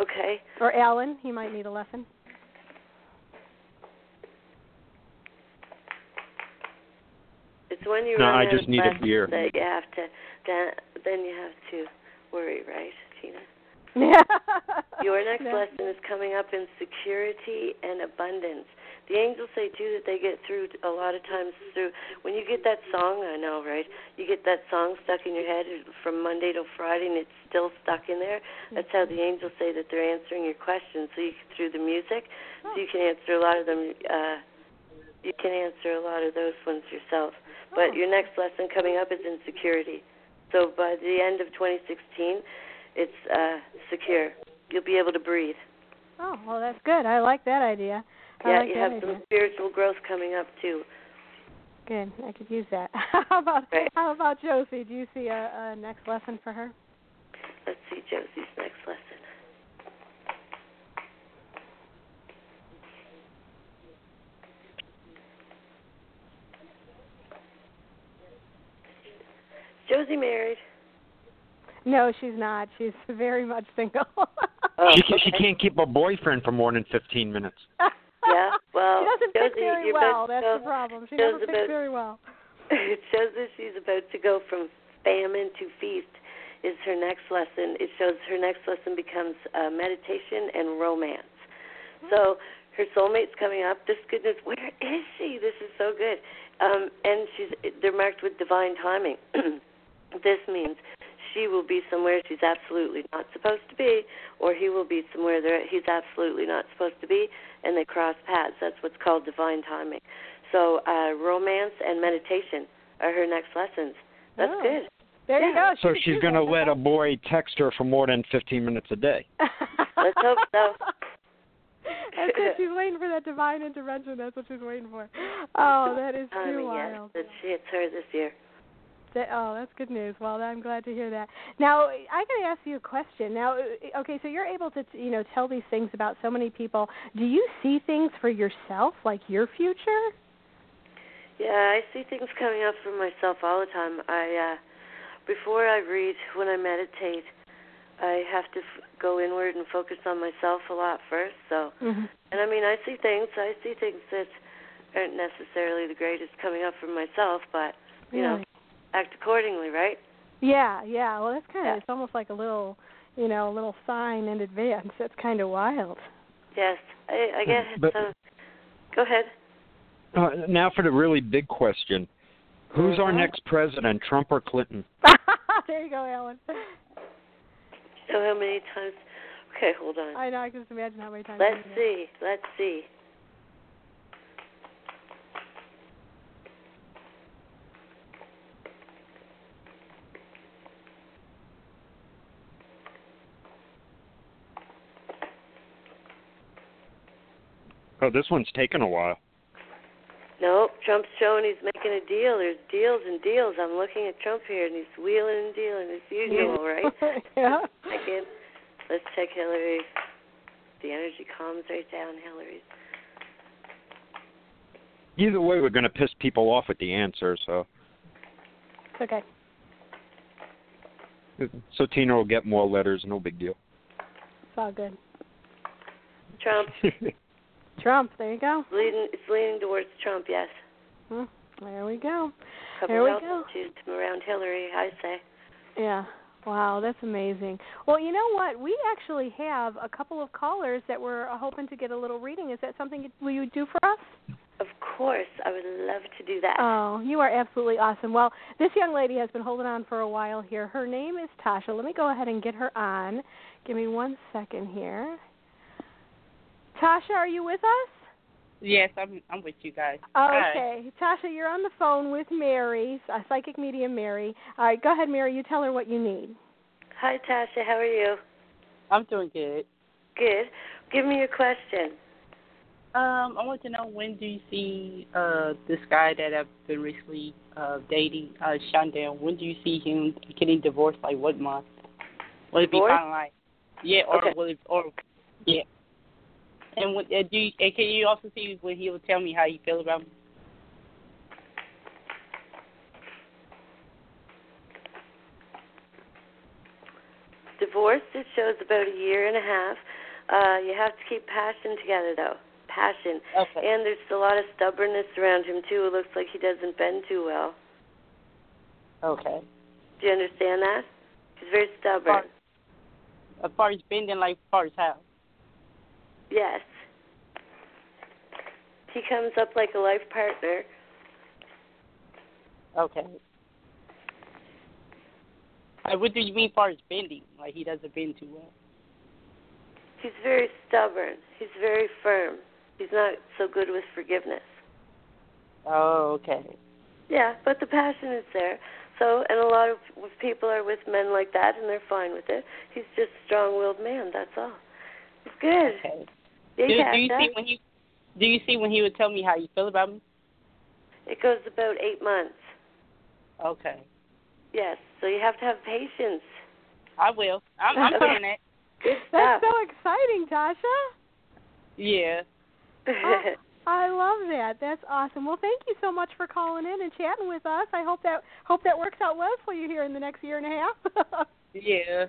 S8: Okay.
S3: Or Alan, he might need a lesson.
S8: It's when you
S4: no, I just need a.
S8: That you have to then then you have to worry, right, Tina?
S3: Yeah.
S8: Your next
S3: no.
S8: lesson is coming up in security and abundance. The angels say too that they get through a lot of times through when you get that song. I know, right? You get that song stuck in your head from Monday to Friday, and it's still stuck in there. That's how the angels say that they're answering your questions. So you through the music, so you can answer a lot of them. Uh, you can answer a lot of those ones yourself. But your next lesson coming up is insecurity. So by the end of 2016, it's uh, secure. You'll be able to breathe.
S3: Oh, well, that's good. I like that idea. Oh, I
S8: Yeah,
S3: like
S8: you have
S3: idea.
S8: some spiritual growth coming up too.
S3: Good. I could use that. how about
S8: Right.
S3: how about Josie? Do you see a, a next lesson for her?
S8: Let's see Josie's next lesson. Josie married.
S3: No, she's not. She's very much single.
S8: Oh,
S4: she can, she can't keep a boyfriend for more than 15 minutes.
S8: Yeah, well,
S3: she doesn't pick very well. That's
S8: go-
S3: the problem. She doesn't
S8: about-
S3: very well.
S8: it shows that she's about to go from famine to feast is her next lesson. It shows her next lesson becomes uh, meditation and romance. So her soulmate's coming up. This goodness where is she? This is so good. Um and she's they're marked with divine timing. This means she will be somewhere she's absolutely not supposed to be or he will be somewhere that he's absolutely not supposed to be and they cross paths that's what's called divine timing so uh romance and meditation are her next lessons that's
S3: Oh.
S8: good
S3: There you go.
S4: So
S3: She-
S4: she's
S3: she's
S4: going to let a boy text her for more than 15 minutes a day.
S8: Let's hope so.
S3: That's it. She's waiting for that divine intervention. That's what she's waiting for. Oh, that is too
S8: timing yes
S3: wild.
S8: that she it's her this year
S3: That, oh, that's good news. Well, I'm glad to hear that. Now, I got to ask you a question. Now, uh, okay, so you're able to, you know, tell these things about so many people. Do you see things for yourself, like your future?
S8: Yeah, I see things coming up for myself all the time. I uh before I read, when I meditate, I have to f- go inward and focus on myself a lot first. So,
S3: Mm-hmm.
S8: and I mean, I see things. I see things that aren't necessarily the greatest coming up for myself, but you know? Act accordingly, right?
S3: Yeah, yeah. Well, that's kind of.
S8: Yeah.
S3: It's almost like a little, you know, a little sign in advance. That's kind of wild.
S8: Yes, I, I guess.
S4: But-
S8: uh, go ahead.
S4: Uh, now for the really big question. Who's our
S8: Mhm.
S4: next president, Trump or Clinton?
S3: there you go, Alan.
S8: So how many times? Okay, hold on.
S3: I know. I can just imagine how many times.
S8: Let's
S3: you do that.
S8: see. Let's see.
S4: Oh, this one's taken a while.
S8: Nope, Trump's showing he's making a deal. There's deals and deals. I'm looking at Trump here, and he's wheeling and dealing as usual, right?
S3: yeah.
S8: Second, let's check Hillary. The energy calms right down Hillary.
S4: Either way, we're going to piss people off with the answer, so
S3: It's okay.
S4: so Tina will get more letters. No big deal.
S3: It's all good.
S8: Trump
S3: Trump. There you go.
S8: leading. It's leaning towards Trump. Yes.
S3: Hmm, There we go.
S8: Couple
S3: There we
S8: of
S3: go.
S8: altitudes around Hillary. I say.
S3: Yeah. Wow, that's amazing. Well, you know what? We actually have a couple of callers that we're hoping to get a little reading. Is that something you- will you do for us?
S8: Of course, I would love to do that.
S3: Oh, you are absolutely awesome. Well, this young lady has been holding on for a while here. Her name is Tasha. Let me go ahead and get her on. Give me one second here. Tasha, are you with us?
S9: Yes, I'm I'm with you guys. Hi.
S3: Okay. Tasha, you're on the phone with Mary, uh, psychic medium Mary. All right, go ahead, Mary. You tell her what you need.
S8: Hi, Tasha. How are you?
S9: I'm doing good.
S8: Good. Give me your question.
S9: Um, I want to know when do you see uh this guy that I've been recently uh dating, uh Shondell, when do you see him getting divorced? Like what month? Will it be
S8: Divorced?
S9: kind of like yeah, or
S8: Okay.
S9: will it or yeah? And when, uh, do you, and can you also see when he will tell me how you feel about me?
S8: Divorced, it shows about a year and a half. Uh, you have to keep passion together, though. Passion.
S9: Okay.
S8: And there's a lot of stubbornness around him, too. It looks like he doesn't bend too well.
S9: Okay.
S8: Do you understand that? He's very stubborn.
S9: As far as bending, like as far as how?
S8: Yes. He comes up like a life partner.
S9: Okay. Like, what do you mean far as bending? Like he doesn't bend too well.
S8: He's very stubborn. He's very firm. He's not so good with forgiveness.
S9: Oh, okay.
S8: Yeah, but the passion is there. So, and a lot of people are with men like that, and they're fine with it. He's just a strong-willed man. That's all. It's good.
S9: Okay.
S8: Yeah,
S9: do,
S8: yeah,
S9: do you see when he do you see when he would tell me how you feel about me?
S8: It goes about eight months.
S9: Okay.
S8: Yes. So you have to have patience.
S9: I will. I'm, I'm
S8: Okay.
S9: doing it.
S8: Good
S3: That's so exciting, Tasha.
S9: Yeah.
S3: Oh, I love that. That's awesome. Well, thank you so much for calling in and chatting with us. I hope that hope that works out well for you here in the next year and a half.
S9: Yeah.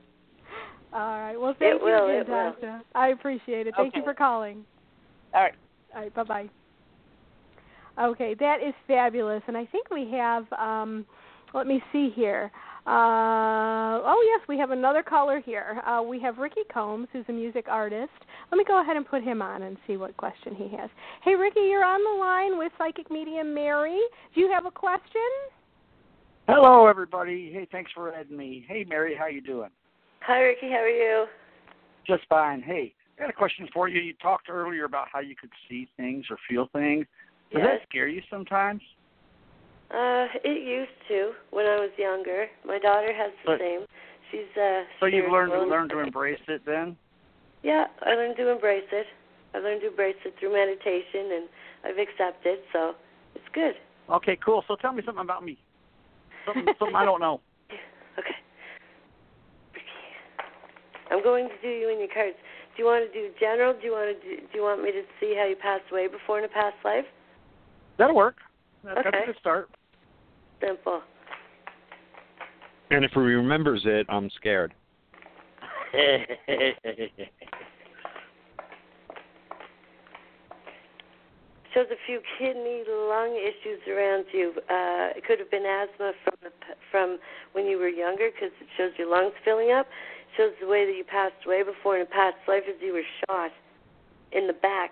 S3: All right. Well, thank
S8: It
S3: you
S8: will,
S3: again,
S8: it will.
S3: Tasha. I appreciate it. Thank you for calling.
S9: All right.
S3: All right. Bye bye. Okay, that is fabulous, and I think we have. um Let me see here. Uh, oh yes, we have another caller here. Uh, we have Ricky Combs, who's a music artist. Let me go ahead and put him on and see what question he has. Hey Ricky, you're on the line with psychic medium Mary. Do you have a question?
S10: Hello, everybody. Hey, thanks for adding me. Hey, Mary, how you doing?
S8: Hi, Ricky. How are you?
S10: Just fine. Hey, I got a question for you. You talked earlier about how you could see things or feel things. Does
S8: Yes.
S10: that scare you sometimes?
S8: Uh, it used to when I was younger. My daughter has the
S10: But-
S8: same. She's uh.
S10: So you've learned to learn to embrace it then?
S8: Yeah, I learned to embrace it. I learned to embrace it through meditation, and I've accepted. So it's good.
S10: Okay, cool. So tell me something about me. Something, something I don't know.
S8: Okay. I'm going to do you in your cards. Do you want to do general? Do you want to do, do you want me to see how you passed away before in a past life?
S10: That'll work. That, That's
S8: Okay.
S10: a good start.
S8: Simple.
S4: And if he remembers it, I'm scared.
S8: Shows a few kidney, lung issues around you. Uh, it could have been asthma from the, p- from when you were younger because it shows your lungs filling up. Shows the way that you passed away before in a past life as you were shot in the back.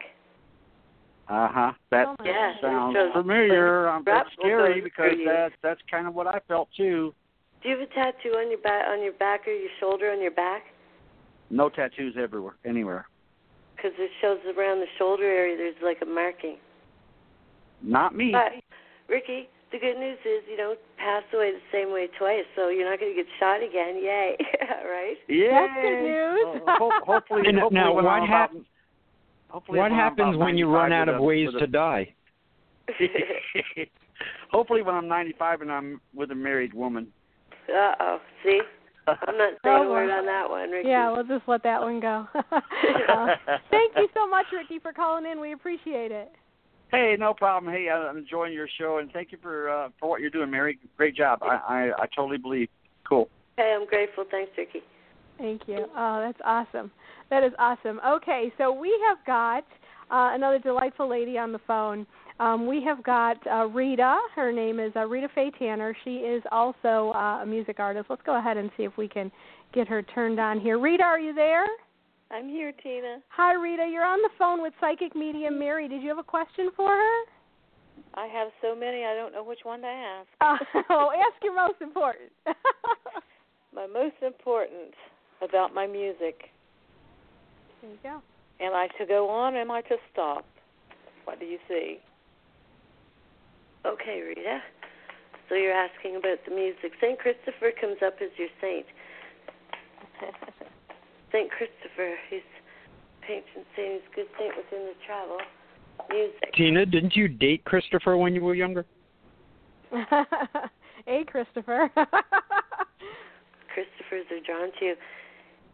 S10: Uh huh. That
S3: Oh
S8: Yeah,
S10: sounds
S8: shows
S10: familiar. Um, that's scary because
S8: you.
S10: that's that's kind of what I felt too.
S8: Do you have a tattoo on your back, on your back or your shoulder on your back?
S10: No tattoos everywhere, anywhere.
S8: Because it shows around the shoulder area. There's like a marking.
S10: Not me.
S8: But Ricky, the good news is you don't pass away the same way twice, so you're not going to get shot again. Yay! right?
S10: Yeah.
S3: That's good news.
S10: ho- hopefully,
S4: And
S10: hopefully
S4: now what
S10: I'm
S4: hap-
S10: about, hopefully
S4: What happens when you run out of
S10: a-
S4: ways
S10: with a-
S4: to die?
S10: hopefully when I'm 95 and I'm with a married woman.
S8: Uh oh. See, I'm not saying
S3: Oh,
S8: a word on that one, Ricky.
S3: Yeah, we'll just let that one go. Uh, thank you so much, Ricky, for calling in. We appreciate it.
S10: Hey, no problem. Hey, I'm enjoying your show and thank you for uh, for what you're doing, Mary. Great job. I I, I totally believe. Cool.
S8: Hey, I'm grateful. Thanks, Ricky.
S3: Thank you. Oh, that's awesome. That is awesome. Okay, so we have got uh, another delightful lady on the phone. Um, we have got uh, Rita. Her name is uh, Rita Faye Tanner. She is also uh, a music artist. Let's go ahead and see if we can get her turned on here. Rita, are you there?
S11: I'm here, Tina.
S3: Hi, Rita. You're on the phone with Psychic Medium Mary. Did you have a question for her?
S11: I have so many, I don't know which one to ask.
S3: Uh, oh, ask your most important.
S11: My most important about my music.
S3: there you go.
S11: Am I to go on? Am I to stop? What do you see?
S8: Okay, Rita. So you're asking about the music. Saint Christopher comes up as your saint. Saint Christopher, he's patron saint. He's good saint within the travel music.
S4: Tina, didn't you date Christopher when you were younger?
S3: hey, Christopher.
S8: Christophers are drawn to you.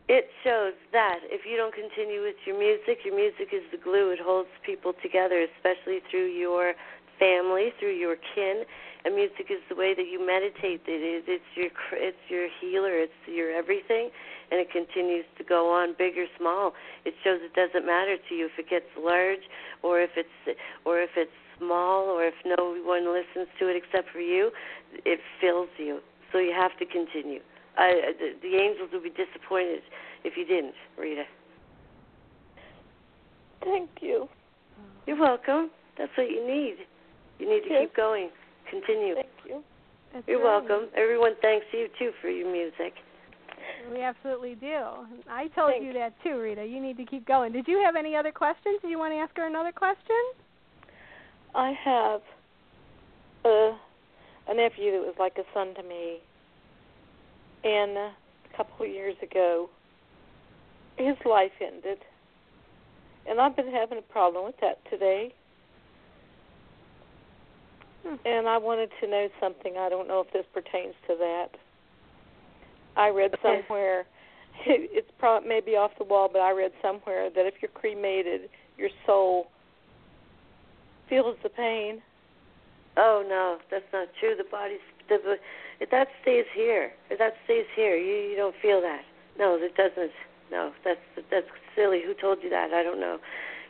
S8: It shows that if you don't continue with your music, your music is the glue. It holds people together, especially through your family, through your kin. And music is the way that you meditate. It is. It's your. It's your healer. It's your everything, and it continues to go on, big or small. It shows it doesn't matter to you if it gets large, or if it's, or if it's small, or if no one listens to it except for you. It fills you So you have to continue. I, the, the angels would be disappointed if you didn't, Rita.
S11: Thank you.
S8: You're welcome. That's what you need. You need to
S11: Yes.
S8: keep going. Continue.
S11: Thank you.
S3: That's
S8: You're
S3: right.
S8: welcome. Everyone thanks you too for your music.
S3: We absolutely do. I told
S11: Thank
S3: you that too, Rita. You need to keep going. Did you have any other questions? Do you want to ask her another question?
S11: I have a a nephew that was like a son to me, and uh, a couple of years ago, his life ended, and I've been having a problem with that today.
S3: Hmm.
S11: And I wanted to know something. I don't know if this pertains to that. I read somewhere, it's probably maybe off the wall, but I read somewhere that if you're cremated, your soul feels the pain.
S8: Oh no, that's not true. The body's the if that stays here. If that stays here, you you don't feel that. No, it doesn't. No, that's that's silly. Who told you that? I don't know.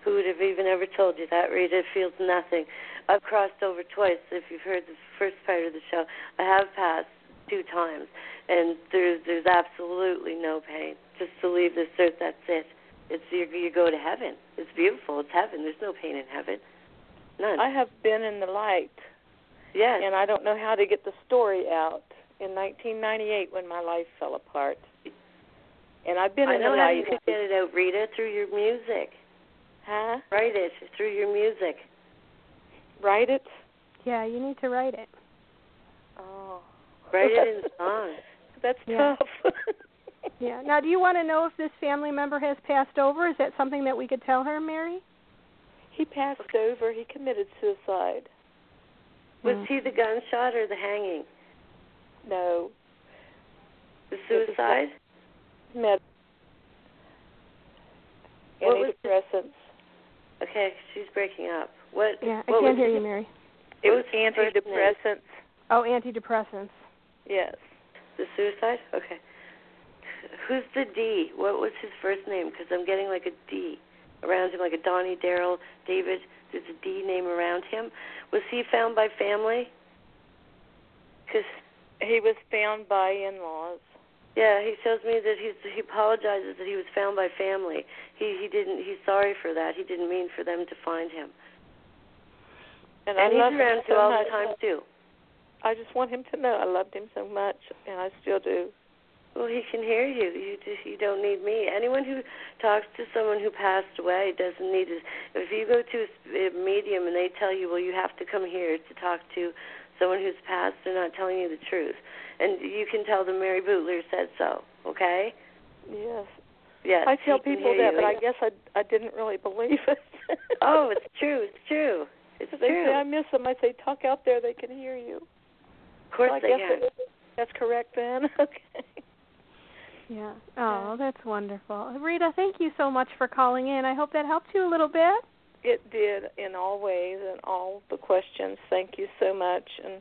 S8: Who would have even ever told you that? Rita It feels nothing. I've crossed over twice. If you've heard the first part of the show, I have passed two times, and there's there's absolutely no pain. Just to leave this earth, that's it. It's you you go to heaven. It's beautiful. It's heaven. There's no pain in heaven. None.
S11: I have been in the light,
S8: yes.
S11: and I don't know how to get the story out. In 1998, when my life fell apart, and I've been
S8: I
S11: in
S8: know
S11: the
S8: how
S11: light.
S8: you can get it out, Rita, through your music.
S11: Huh?
S8: Write it through your music.
S11: Write it.
S3: Yeah, you need to write it.
S11: Oh.
S8: Write it in song.
S11: That's
S3: Yeah.
S11: tough.
S3: Yeah. Now, do you want to know if this family member has passed over? Is that something that we could tell her, Mary?
S11: he passed over. He committed suicide.
S8: Was
S3: Mm.
S8: he the gunshot or the hanging?
S11: No.
S8: The suicide?
S11: Med.
S8: What was the-
S11: Antidepressants.
S8: Okay, she's breaking up. What?
S3: Yeah, I
S8: what
S3: can't
S8: was
S3: hear
S8: his-
S3: you, Mary.
S11: It was
S8: was his first name?
S11: antidepressants.
S3: Oh, antidepressants.
S11: Yes.
S8: The suicide? Okay. Who's the D? What was his first name? Because I'm getting like a D around him, like a Donnie, Daryl, David. There's a D name around him. Was he found by family? Because
S11: He was found by in-laws.
S8: Yeah, he shows me that he's he apologizes that he was found by family. He he didn't he's sorry for that. He didn't mean for them to find him.
S11: And,
S8: And,
S11: I
S8: he's
S11: love
S8: around
S11: him so
S8: all
S11: much.
S8: the time too.
S11: I just want him to know I loved him so much, and I still do.
S8: Well, he can hear you. You just you don't need me. Anyone who talks to someone who passed away doesn't need to. If you go to a medium and they tell you, well, you have to come here to talk to someone who's passed, they're not telling you the truth. And you can tell them Mary Boutilier said so. Okay?
S11: Yes.
S8: Yes.
S11: I tell people that,
S8: you.
S11: but I guess I I didn't really believe it.
S8: Oh, it's true. It's true. It's
S11: they
S8: true.
S11: say I miss them. I say talk out there; they can hear you.
S8: of course
S11: so I
S8: they
S11: guess
S8: can.
S11: that's correct then. okay.
S3: Yeah. Oh, that's wonderful. Rita, thank you so much for calling in. I hope that helped you a little bit.
S11: It did in all ways and all the questions. Thank you so much, and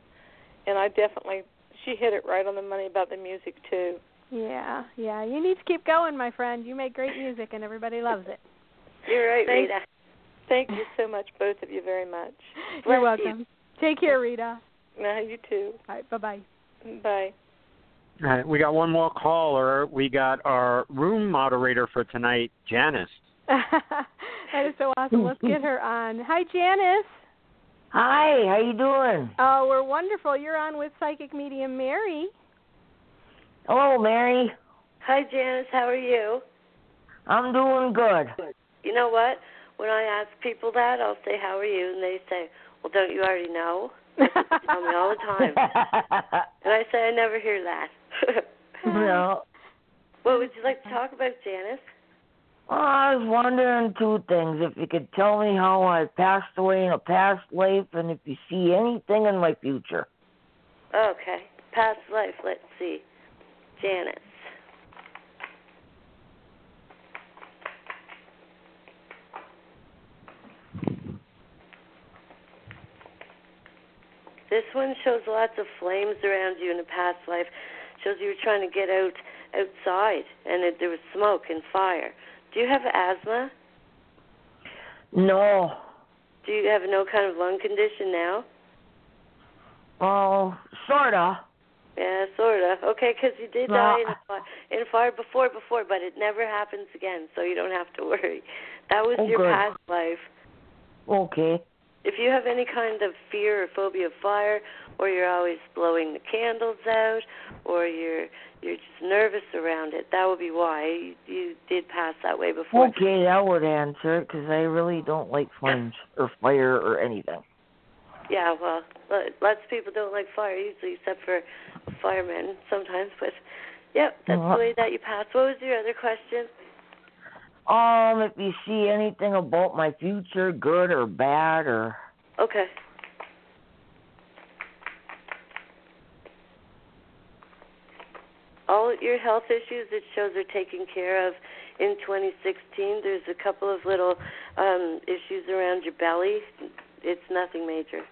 S11: and I definitely she hit it right on the money about the music too.
S3: Yeah, yeah. You need to keep going, my friend. You make great music and everybody loves it.
S8: You're right,
S11: Thank-
S8: Rita.
S11: Thank you so much, both of you, very much.
S3: You're
S8: Bless you.
S3: welcome. Take care, Rita.
S11: Now you too.
S3: All right, bye-bye.
S11: Bye.
S4: All right, we got one more caller. We got our room moderator for tonight, Janice.
S3: that is so awesome. Let's get her on. Hi, Janice.
S12: Hi, how you doing?
S3: Oh, we're wonderful. You're on with psychic medium Mary.
S12: Hello, Mary.
S8: Hi, Janice. How are you?
S12: I'm doing good.
S8: You know what? When I ask people that, I'll say, "How are you?" and they say, "Well, don't you already know?" They tell me all the time, and I say, "I never hear that."
S12: well,
S8: what would you like to talk about, Janice?
S12: I was wondering two things. If you could tell me how I passed away in a past life, and if you see anything in my future.
S8: Okay, past life. Let's see, Janice. This one shows lots of flames around you in a past life. Shows you were trying to get out outside, and it, there was smoke and fire. Do you have asthma?
S12: No.
S8: Do you have no kind of lung condition now?
S12: Oh, sorta.
S8: Yeah, sorta. Okay, because you did
S12: Well,
S8: die in a, fire, in a fire before, before, but it never happens again, so you don't have to worry. That was
S12: Oh,
S8: your
S12: good.
S8: past life.
S12: Okay.
S8: If you have any kind of fear or phobia of fire, or you're always blowing the candles out, or you're you're just nervous around it, that would be why you, you did pass that way before.
S12: Okay, that would answer it because I really don't like flames or fire or anything.
S8: Yeah, well, lo- lots of people don't like fire usually, except for firemen sometimes. But yep, that's the way that you pass. What was your other question?
S12: Um, if you see anything about my future, good or bad, or
S8: Okay. All your health issues it shows are taken care of in 2016. There's a couple of little um issues around your belly. It's nothing major.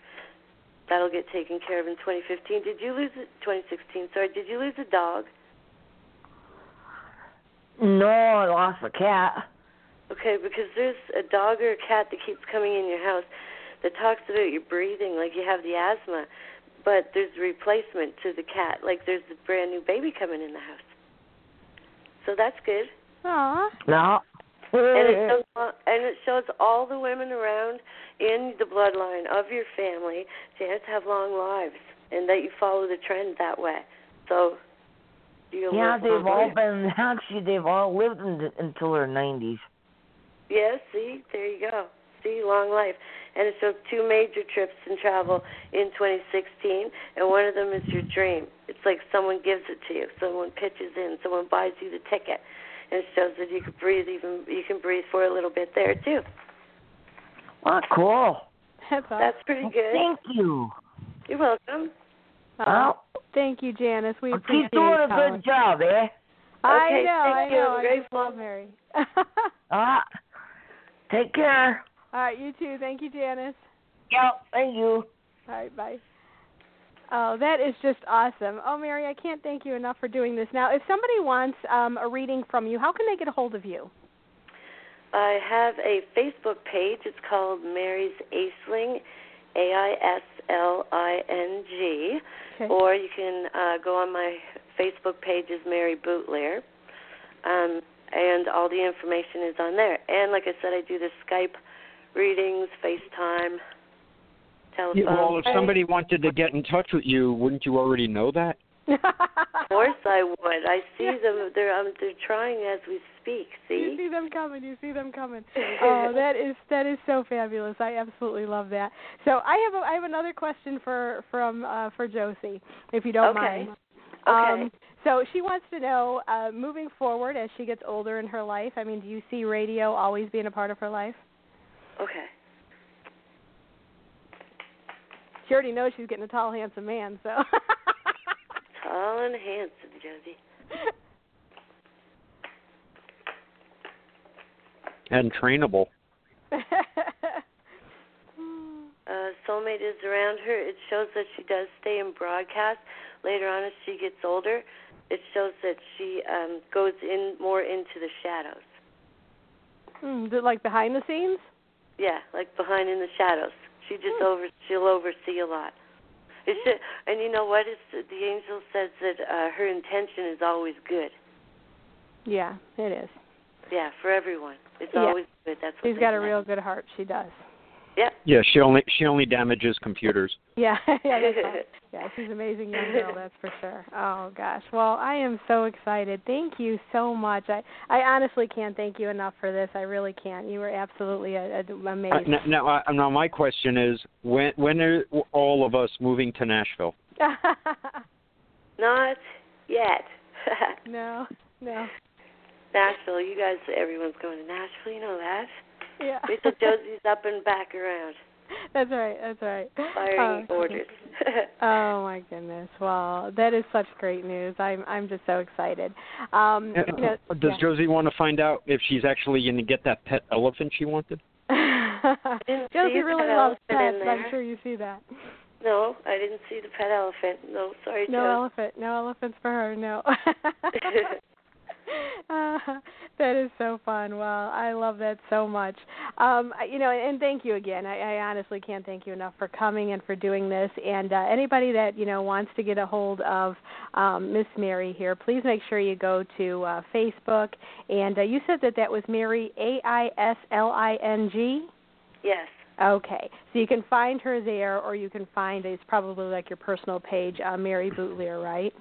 S8: That'll get taken care of in 2015. Did you lose it? 2016. Sorry, did you lose a dog?
S12: No, I lost a cat.
S8: Okay, because there's a dog or a cat that keeps coming in your house that talks about your breathing, like you have the asthma, but there's a replacement to the cat, like there's a brand new baby coming in the house. So that's good.
S3: Aw.
S12: No.
S8: And it shows and it shows all the women around in the bloodline of your family to have to have long lives, and that you follow the trend that way. So you
S12: yeah,
S8: live
S12: they've all
S8: life.
S12: been actually they've all lived in, until their nineties.
S8: Yes, see, there you go. See, long life. And it shows two major trips and travel in 2016, and one of them is your dream. It's like someone gives it to you, someone pitches in, someone buys you the ticket, and it shows that you can breathe even you can breathe for a little bit there too.
S12: Oh, cool.
S3: That's.
S8: That's pretty good.
S12: Thank you.
S8: You're welcome.
S3: Oh, thank you, Janice. We
S12: Well,
S3: appreciate
S12: keep doing a good job, eh?
S3: I
S8: Okay,
S3: know,
S8: thank
S3: I
S8: you.
S3: know.
S8: I'm
S3: I just
S8: grateful.
S3: love Mary.
S12: Ah, take care.
S3: All right, you too. Thank you, Janice.
S12: Yep, thank you.
S3: All right, bye. Oh, that is just awesome. Oh, Mary, I can't thank you enough for doing this. Now, if somebody wants um, a reading from you, how can they get a hold of you?
S8: I have a Facebook page. It's called Mary's Aisling, A I S L I N G.
S3: Okay.
S8: Or you can uh, go on my Facebook page is Mary Boutilier, Um, and all the information is on there. And like I said, I do the Skype readings, FaceTime, telephone.
S4: Yeah, well, if somebody wanted to get in touch with you, wouldn't you already know that?
S8: Of course I would. I see them. They're um, they're trying as we speak. See.
S3: You
S8: See.
S3: see them coming. You see them coming. oh, that is that is so fabulous. I absolutely love that. So I have a, I have another question for from uh, for Josie, if you don't
S8: Okay.
S3: mind.
S8: Okay.
S3: Um, so she wants to know, uh, moving forward as she gets older in her life. I mean, do you see radio always being a part of her life?
S8: Okay.
S3: She already knows she's getting a tall, handsome man. So.
S8: Tall and handsome, Josie.
S4: And trainable.
S8: uh, soulmate is around her. It shows that she does stay in broadcast. Later on, as she gets older, it shows that she um, goes in more into the shadows.
S3: Hmm, is it like behind the scenes?
S8: Yeah, like behind in the shadows. She just over she'll oversee a lot. It's just, and you know what? It's the angel says that uh, her intention is always good.
S3: Yeah, it is.
S8: Yeah, for everyone. It's
S3: Yeah.
S8: always good. That's what
S3: She's got a real good heart. She does.
S8: Yep.
S4: Yeah, she only she only damages computers.
S3: Yeah, yeah, that's right. yeah. She's an amazing young girl, that's for sure. Oh gosh, well, I am so excited. Thank you so much. I I honestly can't thank you enough for this. I really can't. You were absolutely a, a,
S4: Uh,
S3: amazing.
S4: now, now, uh, now, my question is, when when are all of us moving to Nashville?
S8: Not yet.
S3: no, no.
S8: Nashville, you guys, everyone's going to Nashville. You know that.
S3: Yeah.
S8: Wait till Josie's up and back around,
S3: That's right. That's right.
S8: firing
S3: Oh,
S8: orders.
S3: oh my goodness! Well, that is such great news. I'm I'm just so excited. Um,
S4: Uh,
S3: you know,
S4: Does
S3: yeah.
S4: Josie want to find out if she's actually going to get that pet elephant she wanted?
S8: Didn't
S3: Josie
S8: see
S3: really
S8: that
S3: loves pets. I'm sure you see that.
S8: No, I didn't see the pet elephant. No, sorry,
S3: No
S8: Joe.
S3: elephant. No elephants for her. No. uh, that is so fun. Well, I love that so much. Um, you know, and thank you again. I, I honestly can't thank you enough for coming and for doing this. And uh, anybody that you know wants to get a hold of um, Miss Mary here, please make sure you go to uh, Facebook. And uh, you said that that was Mary A I S L I N G.
S8: Yes.
S3: Okay, so you can find her there, or you can find it's probably like your personal page, uh, Mary Boutilier, right?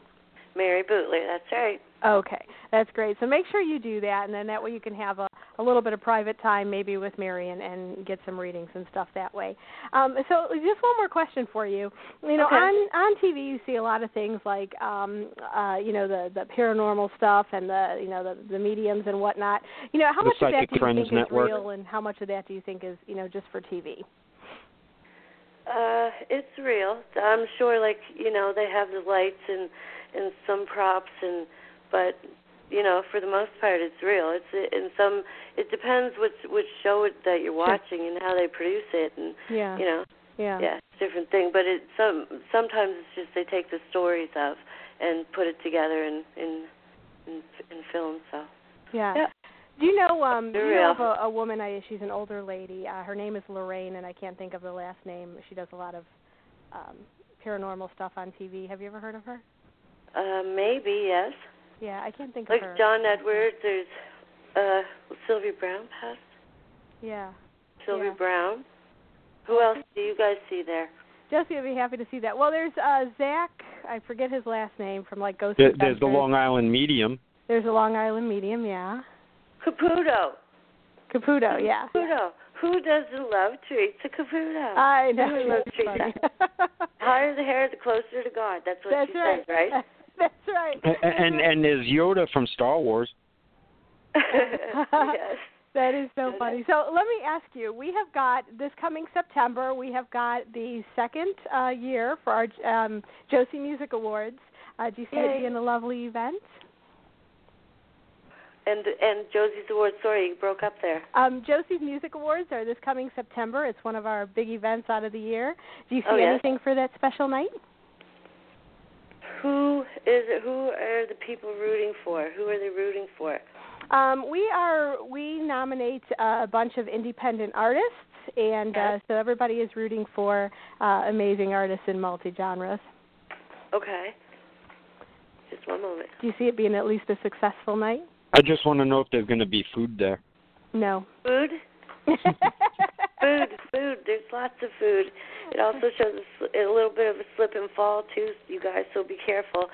S8: Mary Boutilier, that's right.
S3: Okay, that's great. So make sure you do that, and then that way you can have a, a little bit of private time, maybe with Mary, and, and get some readings and stuff that way. Um, so just one more question for you. You know,
S8: Okay.
S3: on on TV you see a lot of things like, um, uh, you know, the the paranormal stuff and the you know the the mediums and whatnot. You know, how
S4: The
S3: much of that do you
S4: Friends
S3: think
S4: Network.
S3: is real, and how much of that do you think is you know just for TV?
S8: Uh, it's real. I'm sure, like you know, they have the lights and and some props and, but you know, for the most part, it's real. It's in some. It depends which which show it, that you're watching and how they produce it, and
S3: Yeah.
S8: you know,
S3: Yeah.
S8: yeah, it's a different thing. But it some sometimes it's just they take the stories of and put it together in in in, in film. So
S3: Yeah.
S8: Yeah.
S3: Do you know um do you know of a, a woman I she's an older lady. Uh her name is Lorraine and I can't think of the last name. She does a lot of um paranormal stuff on TV. Have you ever heard of her?
S8: uh, maybe yes.
S3: Yeah, I can't think
S8: Like
S3: of her.
S8: Like John Edwards, there's uh Sylvia Browne passed.
S3: Yeah.
S8: Sylvia
S3: Yeah.
S8: Browne. Who else do you guys see there?
S3: Jesse would be happy to see that. Well, there's uh Zak, I forget his last name from like Ghost
S4: There, there's the Long Island Medium.
S3: There's a Long Island medium, yeah.
S8: Caputo.
S3: Caputo, yeah.
S8: Caputo. Who doesn't love Teresa Caputo?
S3: I know.
S8: Who loves
S3: That's
S8: Teresa? Higher the hair, the closer to God. That's what
S3: That's
S8: she
S3: right.
S8: says, right?
S3: That's right.
S4: A- And and is Yoda from Star Wars.
S8: yes.
S3: That is so funny. So let me ask you: We have got this coming September. We have got the second uh, year for our um, Josie Music Awards. Uh, do you see it being a lovely event?
S8: And and Josie's award. Sorry, you broke up there.
S3: Um, Josie's Music Awards are this coming September. It's one of our big events out of the year. Do you see
S8: Oh, yes.
S3: anything for that special night?
S8: Who is it? Who are the people rooting for? Who are they rooting for?
S3: Um, we are we nominate uh, a bunch of independent artists, and uh, so everybody is rooting for uh, amazing artists in multi genres.
S8: Okay. Just one moment.
S3: Do you see it being at least a successful night?
S4: I just want to know if there's going to be food there.
S3: No.
S8: Food. food, food. There's lots of food. It also shows a, a little bit of a slip and fall too, you guys. So be careful.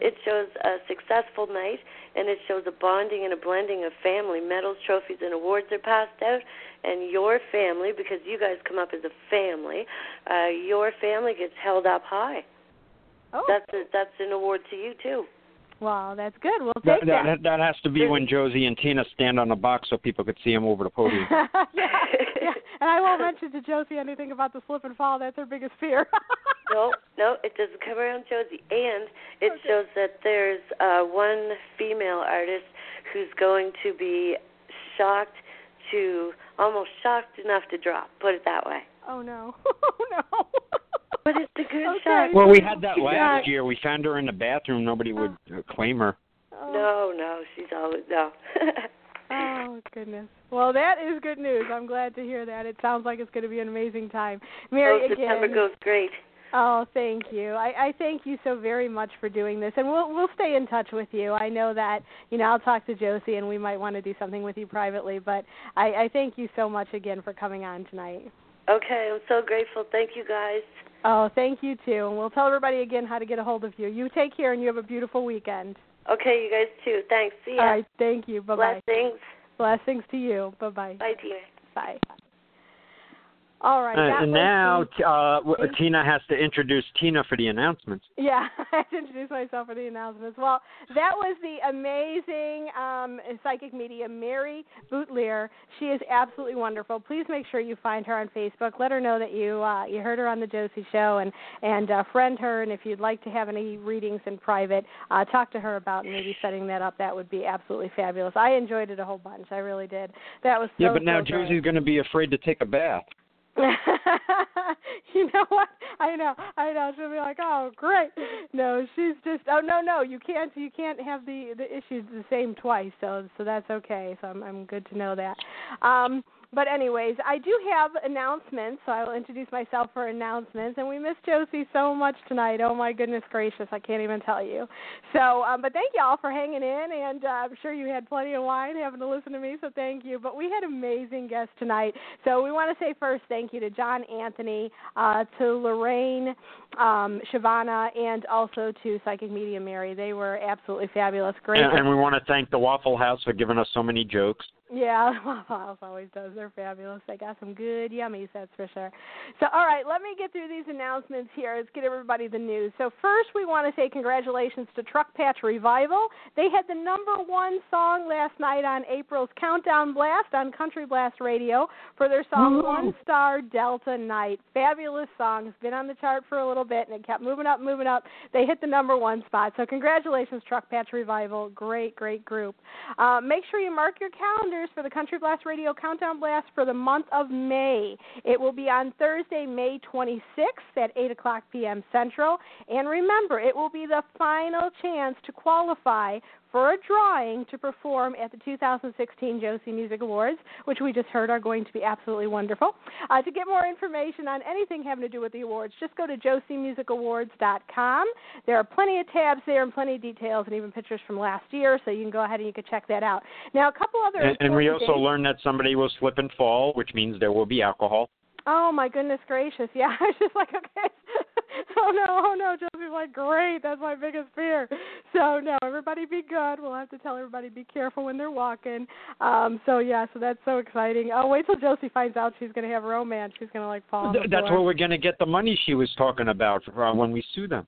S8: It shows a successful night, and it shows a bonding and a blending of family. Medals, trophies, and awards are passed out, and your family, because you guys come up as a family, uh, your family gets held up high.
S3: Oh.
S8: That's a, that's an award to you too.
S3: Wow, that's good. We'll
S4: That,
S3: take that.
S4: that that has to be when Josie and Tina stand on a box so people could see them over the podium.
S3: yeah, yeah. And I won't mention to Josie anything about the slip and fall. That's her biggest fear.
S8: no, no, it doesn't come around Josie. And it shows that there's uh, one female artist who's going to be shocked to almost shocked enough to drop. Put it that way.
S3: oh no. Oh no.
S8: But it's a good
S3: Okay.
S8: shock.
S4: Well, we had that
S8: Yeah.
S4: last year. We found her in the bathroom. Nobody would uh, claim her.
S8: No, no, she's always no.
S3: Oh goodness. Well, that is good news. I'm glad to hear that. It sounds like it's going to be an amazing time. Mary,
S8: oh, September
S3: again.
S8: goes great.
S3: Oh, thank you. I, I thank you so very much for doing this, and we'll we'll stay in touch with you. I know that you know I'll talk to Josie, and we might want to do something with you privately. But I, I thank you so much again for coming on tonight.
S8: Okay, I'm so grateful. Thank you guys.
S3: Oh, thank you too, and we'll tell everybody again how to get a hold of you. You take care, and you have a beautiful weekend.
S8: Okay, you guys too. Thanks. See ya.
S3: All right, thank you. Bye bye.
S8: Blessings.
S3: Blessings to you. Bye bye.
S8: Bye, Tina.
S3: Bye. All right.
S4: Uh, and now uh, Tina has to introduce Tina for the announcements.
S3: Yeah, I have to introduce myself for the announcements. Well, that was the amazing um, psychic medium, Mary Boutilier. She is absolutely wonderful. Please make sure you find her on Facebook. Let her know that you uh, you heard her on the Josie Show, and and uh, friend her. And if you'd like to have any readings in private, uh, talk to her about maybe setting that up. That would be absolutely fabulous. I enjoyed it a whole bunch. I really did. That was so,
S4: yeah, but now
S3: so.
S4: Josie's going to be afraid to take a bath.
S3: you know what? I know, I know. She'll be like, "Oh, great." No, she's just, "Oh, no, no, you can't, you can't have the the issues the same twice." So, so that's okay. So I'm I'm good to know that. Um, but anyways, I do have announcements, so I will introduce myself for announcements. And we miss Josie so much tonight. Oh my goodness gracious, I can't even tell you. So, um, but thank you all for hanging in, and uh, I'm sure you had plenty of wine having to listen to me. So thank you. But we had amazing guests tonight. So we want to say first thank you to Jon-Anthoni, uh, to Lorraine, um, Chavana, and also to Psychic Media Mary. They were absolutely fabulous. Great.
S4: And, and we want to thank the Waffle House for giving us so many jokes.
S3: Yeah, Waffle House always does. They're fabulous. They got some good yummies, that's for sure. So, all right, let me get through these announcements here. Let's get everybody the news. So, first, we want to say congratulations to Truck Patch Revival. They had the number one song last night on April's Countdown Blast on Country Blast Radio for their song One Star Delta Night. Fabulous song. It's been on the chart for a little bit, and it kept moving up, moving up. They hit the number one spot. So, congratulations, Truck Patch Revival. Great, great group. Uh, make sure you mark your calendar for the Country Blast Radio Countdown Blast for the month of May. It will be on Thursday, May 26th at 8 o'clock p.m. Central. And remember, it will be the final chance to qualify for a drawing to perform at the 2016 Josie Music Awards, which we just heard are going to be absolutely wonderful. Uh, to get more information on anything having to do with the awards, just go to josiemusicawards.com. There are plenty of tabs there and plenty of details and even pictures from last year, so you can go ahead and you can check that out. Now, a couple other
S4: And, and we also learned that somebody will slip and fall, which means there will be alcohol.
S3: Oh my goodness gracious! Yeah, I was just like, okay. oh no, oh no. Josie's like, great. That's my biggest fear. So no, everybody be good. We'll have to tell everybody be careful when they're walking. Um, so yeah, so that's so exciting. Oh, wait till Josie finds out she's going to have romance. She's going to like fall.
S4: Th- That's
S3: floor.
S4: where we're going to get the money she was talking about uh, when we sue them.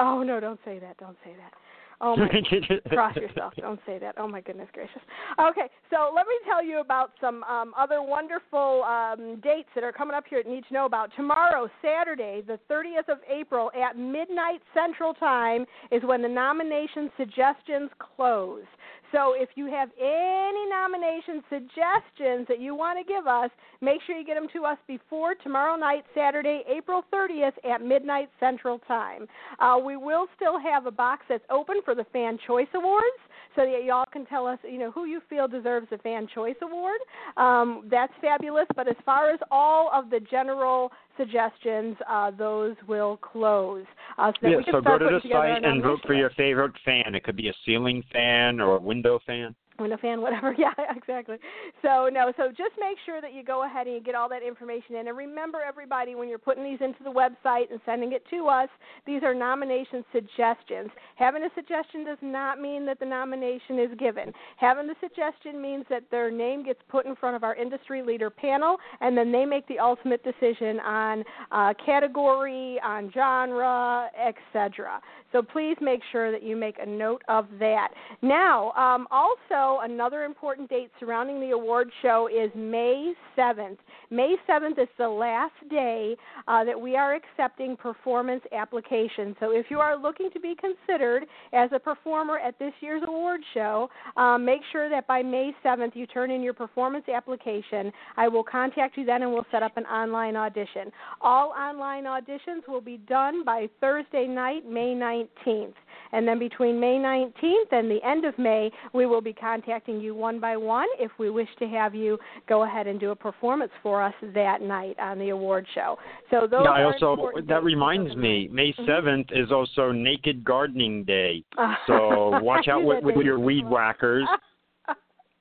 S3: Oh no, don't say that. Don't say that. Oh my cross yourself. Don't say that. Oh my goodness gracious. Okay, so let me tell you about some um, other wonderful um, dates that are coming up here that you need to know about. Tomorrow, Saturday, the 30th of April at midnight Central Time is when the nomination suggestions close. So if you have any nomination suggestions that you want to give us, make sure you get them to us before tomorrow night, Saturday, April 30th at midnight Central Time. Uh, we will still have a box that's open for the Fan Choice Awards so that y'all can tell us, you know, who you feel deserves the Fan Choice Award. Um, that's fabulous. But as far as all of the general suggestions, uh, those will close. Uh, so
S4: yeah, so go to the site and vote for your favorite fan. It could be a ceiling fan or a window fan.
S3: Window fan, whatever. Yeah, exactly. So no, so just make sure that you go ahead and you get all that information in. And remember, everybody, when you're putting these into the website and sending it to us, these are nomination suggestions. Having a suggestion does not mean that the nomination is given. Having the suggestion means that their name gets put in front of our industry leader panel, and then they make the ultimate decision on uh, category, on genre, etc. So please make sure that you make a note of that. Now, um, also another important date surrounding the award show is May 7th. May 7th is the last day uh, that we are accepting performance applications. So if you are looking to be considered as a performer at this year's award show, um, make sure that by May 7th you turn in your performance application. I will contact you then and we'll set up an online audition. All online auditions will be done by Thursday night, May 19th. And then between May 19th and the end of May, we will be contacting you one by one if we wish to have you go ahead and do a performance for us that night on the award show. So those
S4: yeah, I also that reminds me, May
S3: Mhm.
S4: 7th is also Naked Gardening Day. So watch out with, with your weed whackers.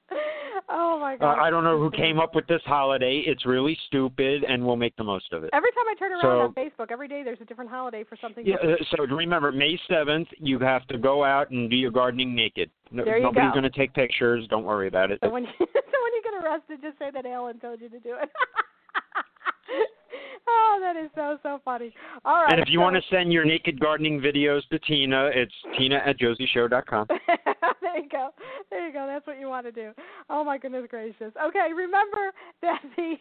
S3: oh my
S4: Uh,
S3: god.
S4: I don't know who came up with this holiday. It's really stupid, and we'll make the most of it.
S3: Every time I turn around
S4: So-
S3: on Facebook, every day there's a different holiday for something.
S4: Yeah,
S3: different.
S4: uh, so remember, May 7th, you have to go out and do your gardening naked. No,
S3: There you
S4: nobody's
S3: go.
S4: going to take pictures. Don't worry about it.
S3: So when you, so when you get arrested, just say that Alan told you to do it. oh, that is so so funny. All right.
S4: and if you
S3: so-
S4: want to send your naked gardening videos to Tina, it's tina at josieshow.com.
S3: there there you go. There you go. That's what you want to do. Oh my goodness gracious. Okay, remember that the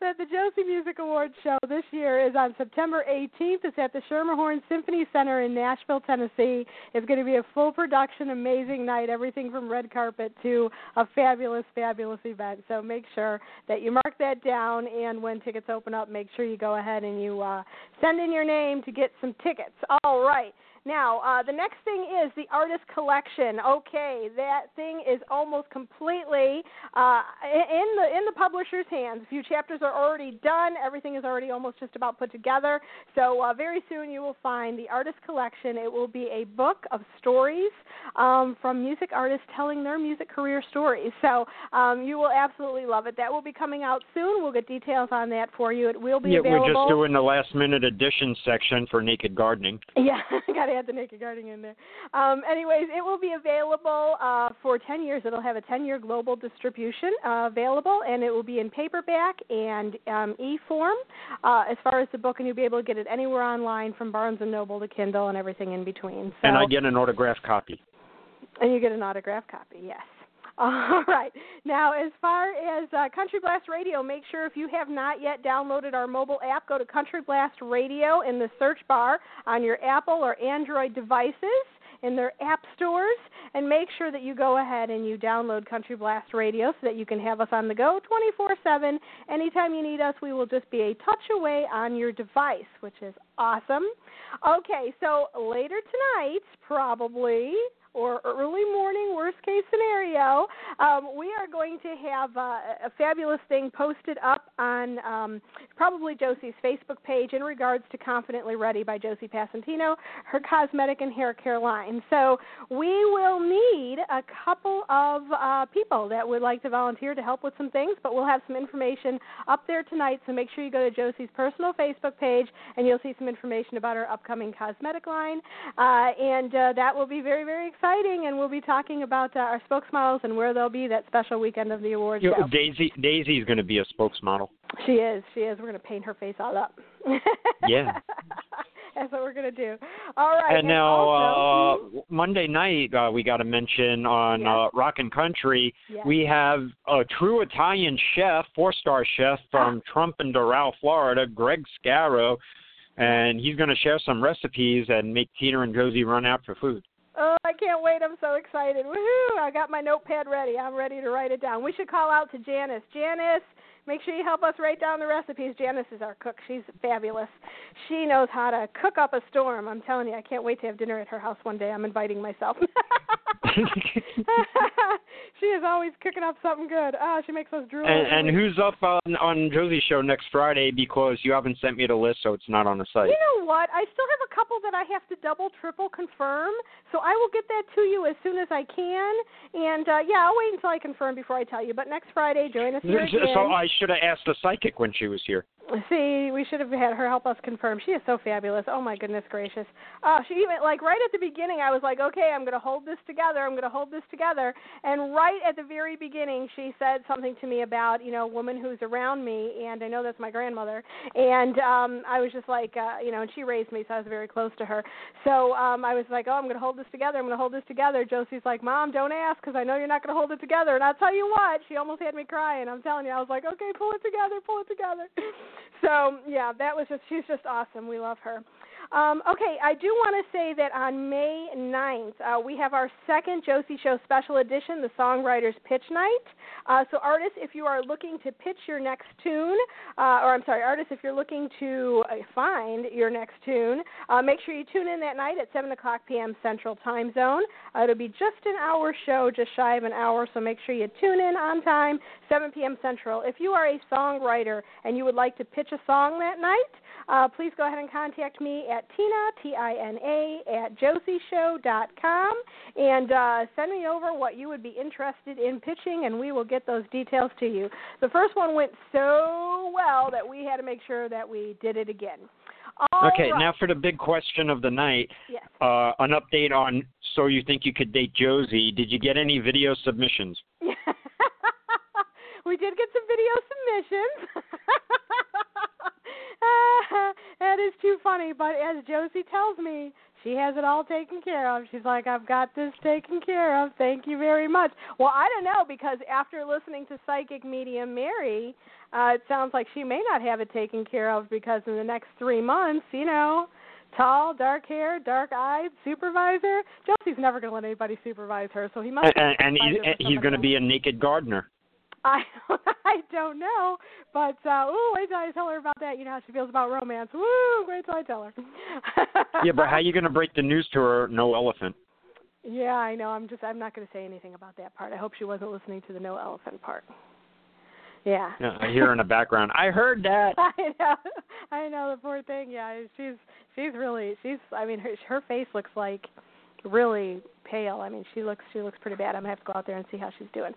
S3: that the Josie Music Awards show this year is on September 18th. It's at the Schermerhorn Symphony Center in Nashville, Tennessee. It's going to be a full production, amazing night. Everything from red carpet to a fabulous, fabulous event. So make sure that you mark that down, and when tickets open up, make sure you go ahead and you uh, send in your name to get some tickets. All right. Now, uh, the next thing is the artist collection. Okay, that thing is almost completely uh, in the in the publisher's hands. A few chapters are already done. Everything is already almost just about put together. So uh, very soon you will find the artist collection. It will be a book of stories um, from music artists telling their music career stories. So um, you will absolutely love it. That will be coming out soon. We'll get details on that for you. It will be
S4: yeah,
S3: available.
S4: we're just doing the last minute edition section for Naked Gardening.
S3: Yeah, got to add the naked gardening in there. Um, anyways, it will be available uh, for 10 years. It'll have a 10 year global distribution uh, available, and it will be in paperback and um, e form uh, as far as the book, and you'll be able to get it anywhere online from Barnes and Noble to Kindle and everything in between. So,
S4: and I get an autographed copy.
S3: and you get an autographed copy, yes. All right. Now, as far as uh, Country Blast Radio, make sure if you have not yet downloaded our mobile app, go to Country Blast Radio in the search bar on your Apple or Android devices in their app stores and make sure that you go ahead and you download Country Blast Radio so that you can have us on the go 24/7 anytime you need us we will just be a touch away on your device which is awesome. Okay, so later tonight probably or early morning, worst case scenario, um, we are going to have uh, a fabulous thing posted up on um, probably Josie's Facebook page in regards to Confidently Ready by Josie Passantino, her cosmetic and hair care line. So we will need a couple of uh, people that would like to volunteer to help with some things, but we'll have some information up there tonight. So make sure you go to Josie's personal Facebook page and you'll see some information about our upcoming cosmetic line. Uh, and uh, that will be very, very exciting. And we'll be talking about uh, our spokesmodels and where they'll be that special weekend of the awards
S4: You know, Daisy is going to be a spokesmodel.
S3: She is. She is. We're going to paint her face all up.
S4: Yeah.
S3: That's what we're going to do. All right.
S4: and now
S3: also,
S4: uh, Monday night, uh, we got to mention on uh, Rock and Country,
S3: Yes.
S4: we have a true Italian chef, four-star chef from Trump and Doral, Florida, Greg Scarrow, and he's going to share some recipes and make Tina and Josie run out for food.
S3: Oh, I can't wait. I'm so excited. Woohoo! I got my notepad ready. I'm ready to write it down. We should call out to Janice. Janice, make sure you help us write down the recipes. Janice is our cook. She's fabulous. She knows how to cook up a storm. I'm telling you, I can't wait to have dinner at her house one day. I'm inviting myself. she is always cooking up something good. Ah, she makes us drool.
S4: And, and who's up on on Josie's show next Friday? Because you haven't sent me the list, so it's not on the site.
S3: You know what? I still have a couple that I have to double, triple confirm. So I will get that to you as soon as I can. And uh yeah, I'll wait until I confirm before I tell you. But next Friday, join us here again.
S4: So I should have asked the psychic when she was here.
S3: See, we should have had her help us confirm. She is so fabulous. Oh my goodness gracious. Oh, she even like right at the beginning I was like, "Okay, I'm going to hold this together. I'm going to hold this together." And right at the very beginning, she said something to me about, you know, a woman who's around me and I know that's my grandmother. And um I was just like, uh, you know, and she raised me, so I was very close to her. So, um I was like, "Oh, I'm going to hold this together. I'm going to hold this together." Josie's like, "Mom, don't ask cuz I know you're not going to hold it together." And I'll tell you what, she almost had me crying. I'm telling you. I was like, "Okay, pull it together. Pull it together." So yeah, that was just she's just awesome. We love her. Um, okay, I do want to say that on May 9th, uh, we have our second Josie Show special edition, the Songwriters Pitch Night. Uh, so, artists, if you are looking to pitch your next tune, uh, or I'm sorry, artists, if you're looking to uh, find your next tune, uh, make sure you tune in that night at 7 o'clock p.m. Central Time Zone. Uh, it'll be just an hour show, just shy of an hour, so make sure you tune in on time, 7 p.m. Central. If you are a songwriter and you would like to pitch a song that night, uh, please go ahead and contact me at Tina, T-I-N-A, at josieshow.com and uh, send me over what you would be interested in pitching, and we will get those details to you. The first one went so well that we had to make sure that we did it again. All
S4: okay,
S3: right.
S4: now for the big question of the night.
S3: Yes.
S4: Uh, an update on So You Think You Could Date Josie. Did you get any video submissions?
S3: we did get some video submissions. that is too funny, but as Josie tells me, She has it all taken care of. She's like, I've got this taken care of. Thank you very much. Well, I don't know because after listening to psychic medium Mary, uh, it sounds like she may not have it taken care of because in the next three months, you know, tall, dark hair, dark eyed, supervisor. Josie's never going to let anybody supervise her, so he must.
S4: And, and, and he's, he's going to be a naked gardener.
S3: I I don't know, but uh ooh, wait till I tell her about that. You know how she feels about romance. Woo, wait till I tell her.
S4: yeah, but how are you going to break the news to her? No elephant.
S3: Yeah, I know. I'm just I'm not going to say anything about that part. I hope she wasn't listening to the no elephant part. Yeah.
S4: Yeah, I hear her in the background. I heard that.
S3: I know. I know the poor thing. Yeah, she's she's really she's. I mean, her her face looks like really pale. I mean, she looks she looks pretty bad. I'm gonna have to go out there and see how she's doing.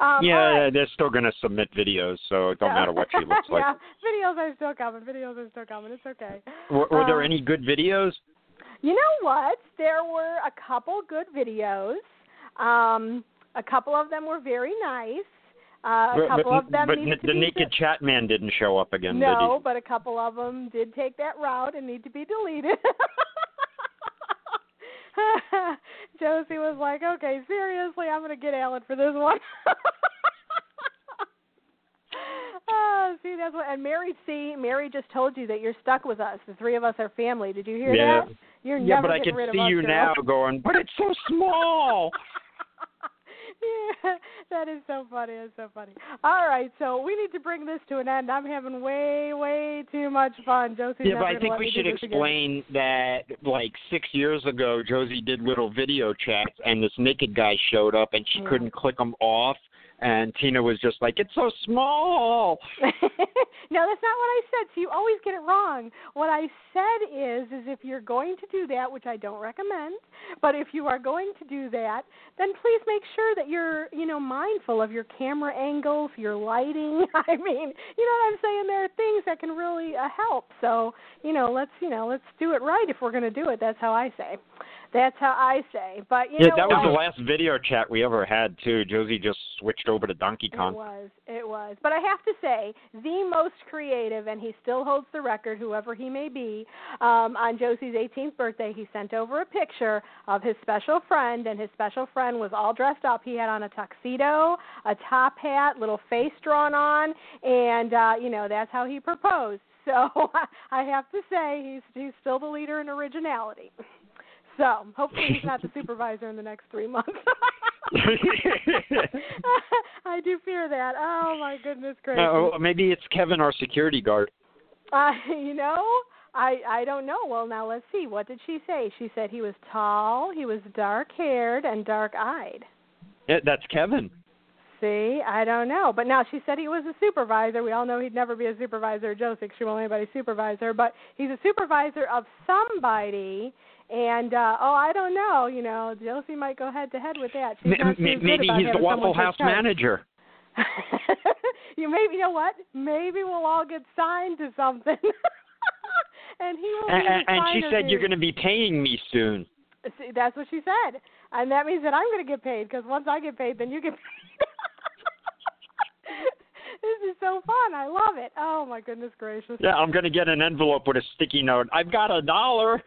S3: Um,
S4: yeah,
S3: right.
S4: they're still going to submit videos, so it don't matter what she looks like.
S3: yeah, videos are still coming. Videos are still coming. It's okay.
S4: Were, were there
S3: Um,
S4: any good videos?
S3: You know what? There were a couple good videos. Um, a couple of them were very nice. Uh, a couple
S4: but,
S3: of them
S4: but
S3: needed
S4: the naked chat man didn't show up again,
S3: no, but a couple of them did take that route and need to be deleted. Josie was like, "Okay, seriously, I'm going to get Alan for this one." oh, see, that's what. And Mary, see, Mary just told you that you're stuck with us. The three of us are family. Did you hear?
S4: Yeah.
S3: that? You're
S4: yeah,
S3: never
S4: but I can see you
S3: girl.
S4: now going, but it's so small.
S3: yeah, that is so funny. It's so funny. All right, so we need to bring this to an end. I'm having way, way too much fun. Josie.
S4: yeah, but I think we should explain that like six years ago, Josie did little video chats, and this naked guy showed up, and she
S3: Yeah.
S4: couldn't click them off, and Tina was just like, "It's so small."
S3: no, that's not what I said. So you always get it wrong. What I said is, is if you're going to do that, which I don't recommend, but if you are going to do that, then please make sure that you're, you know, mindful of your camera angles, your lighting. I mean, you know what I'm saying? There are things that can really uh, help. So, you know, let's, you know, let's do it right if we're going to do it. That's how I say. That's how I say. But you
S4: yeah,
S3: know
S4: that was
S3: what?
S4: the last video chat we ever had too. Josie just switched over to Donkey Kong.
S3: It was. It was. But I have to say, the most creative, and he still holds the record, whoever he may be, um, on Josie's 18th birthday, he sent over a picture of his special friend, and his special friend was all dressed up. He had on a tuxedo, a top hat, little face drawn on, and, uh, you know, that's how he proposed. So I have to say, he's he's still the leader in originality. So hopefully he's not the supervisor in the next three months. I do fear that. Oh my goodness gracious.
S4: Uh, oh, maybe it's Kevin, our security guard.
S3: Uh, you know, I I don't know. Well, now let's see. What did she say? She said he was tall, he was dark-haired, and dark-eyed.
S4: Yeah, that's Kevin.
S3: See, I don't know. But now she said he was a supervisor. We all know he'd never be a supervisor. Joe thinks she won't anybody supervisor, but he's a supervisor of somebody. And uh oh, I don't know. You know, Josie might go head to head with that. She's not too
S4: ma-
S3: good
S4: maybe he's the Waffle House manager.
S3: you maybe you know what? Maybe we'll all get signed to something. and he will
S4: And,
S3: be
S4: and, she said you're going to be paying me soon.
S3: See, that's what she said, and that means that I'm going to get paid because once I get paid, then you get paid. this is so fun. I love it. Oh my goodness gracious.
S4: Yeah, I'm going to get an envelope with a sticky note. I've got a dollar.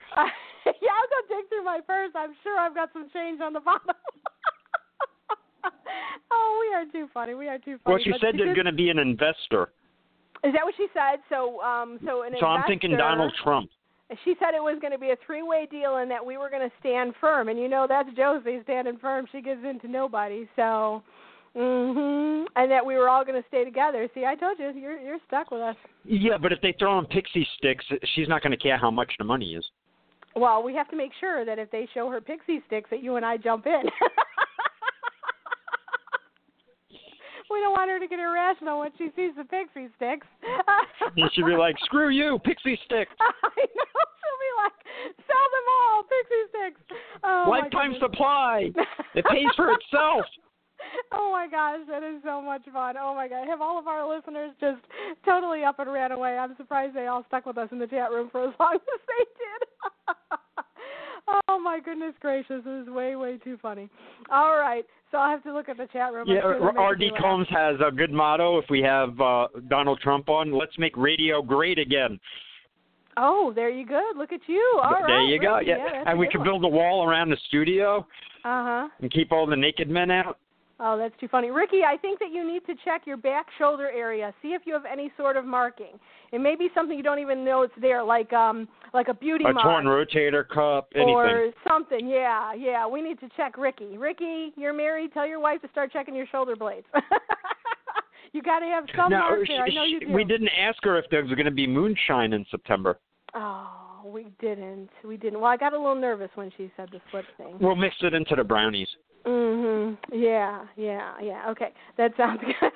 S3: yeah, I'll go dig through my purse. I'm sure I've got some change on the bottom. oh, we are too funny. We are too funny.
S4: Well, she
S3: But
S4: said
S3: did-
S4: going to be an investor.
S3: Is that what she said? So, um, so an
S4: So I'm thinking Donald Trump.
S3: She said it was going to be a three-way deal and that we were going to stand firm. And you know that's Josie standing firm. She gives in to nobody. So, mhm. And that we were all going to stay together. See, I told you, you're you're stuck with us.
S4: Yeah, but if they throw in pixie sticks, she's not going to care how much the money is.
S3: Well, we have to make sure that if they show her pixie sticks, that you and I jump in. we don't want her to get irrational when she sees the pixie sticks.
S4: She'd be like, "Screw you, pixie sticks."
S3: I know. She'll be like, sell them all, pixie sticks. Oh,
S4: Lifetime supply. It pays for itself.
S3: Oh my gosh, that is so much fun. Oh my god. Have all of our listeners just totally up and ran away. I'm surprised they all stuck with us in the chat room for as long as they did. oh my goodness gracious, it was way, way too funny. All right. So I'll have to look at the chat room.
S4: Yeah, R.D. Combs has a good motto. If we have uh, Donald Trump on, let's make radio great again.
S3: Oh, there you go. Look at you. All right.
S4: there you go. Yeah,
S3: that's
S4: and we
S3: one.
S4: build a wall around the studio
S3: Uh huh.
S4: and keep all the naked men out.
S3: Oh, that's too funny. Ricky, I think that you need to check your back shoulder area. See if you have any sort of marking. It may be something you don't even know it's there, like um like a beauty
S4: A
S3: mark.
S4: torn rotator cuff, anything.
S3: Or something, yeah, yeah. We need to check Ricky. Ricky, you're married. Tell your wife to start checking your shoulder blades. you got to have some
S4: now,
S3: mark
S4: she-
S3: there. I know you do.
S4: we didn't ask her if there was going to be moonshine in September.
S3: Oh, we didn't. We didn't. Well, I got a little nervous when she said the slip thing.
S4: We'll mix it into the brownies.
S3: Mhm. Yeah, yeah, yeah. Okay, that sounds good.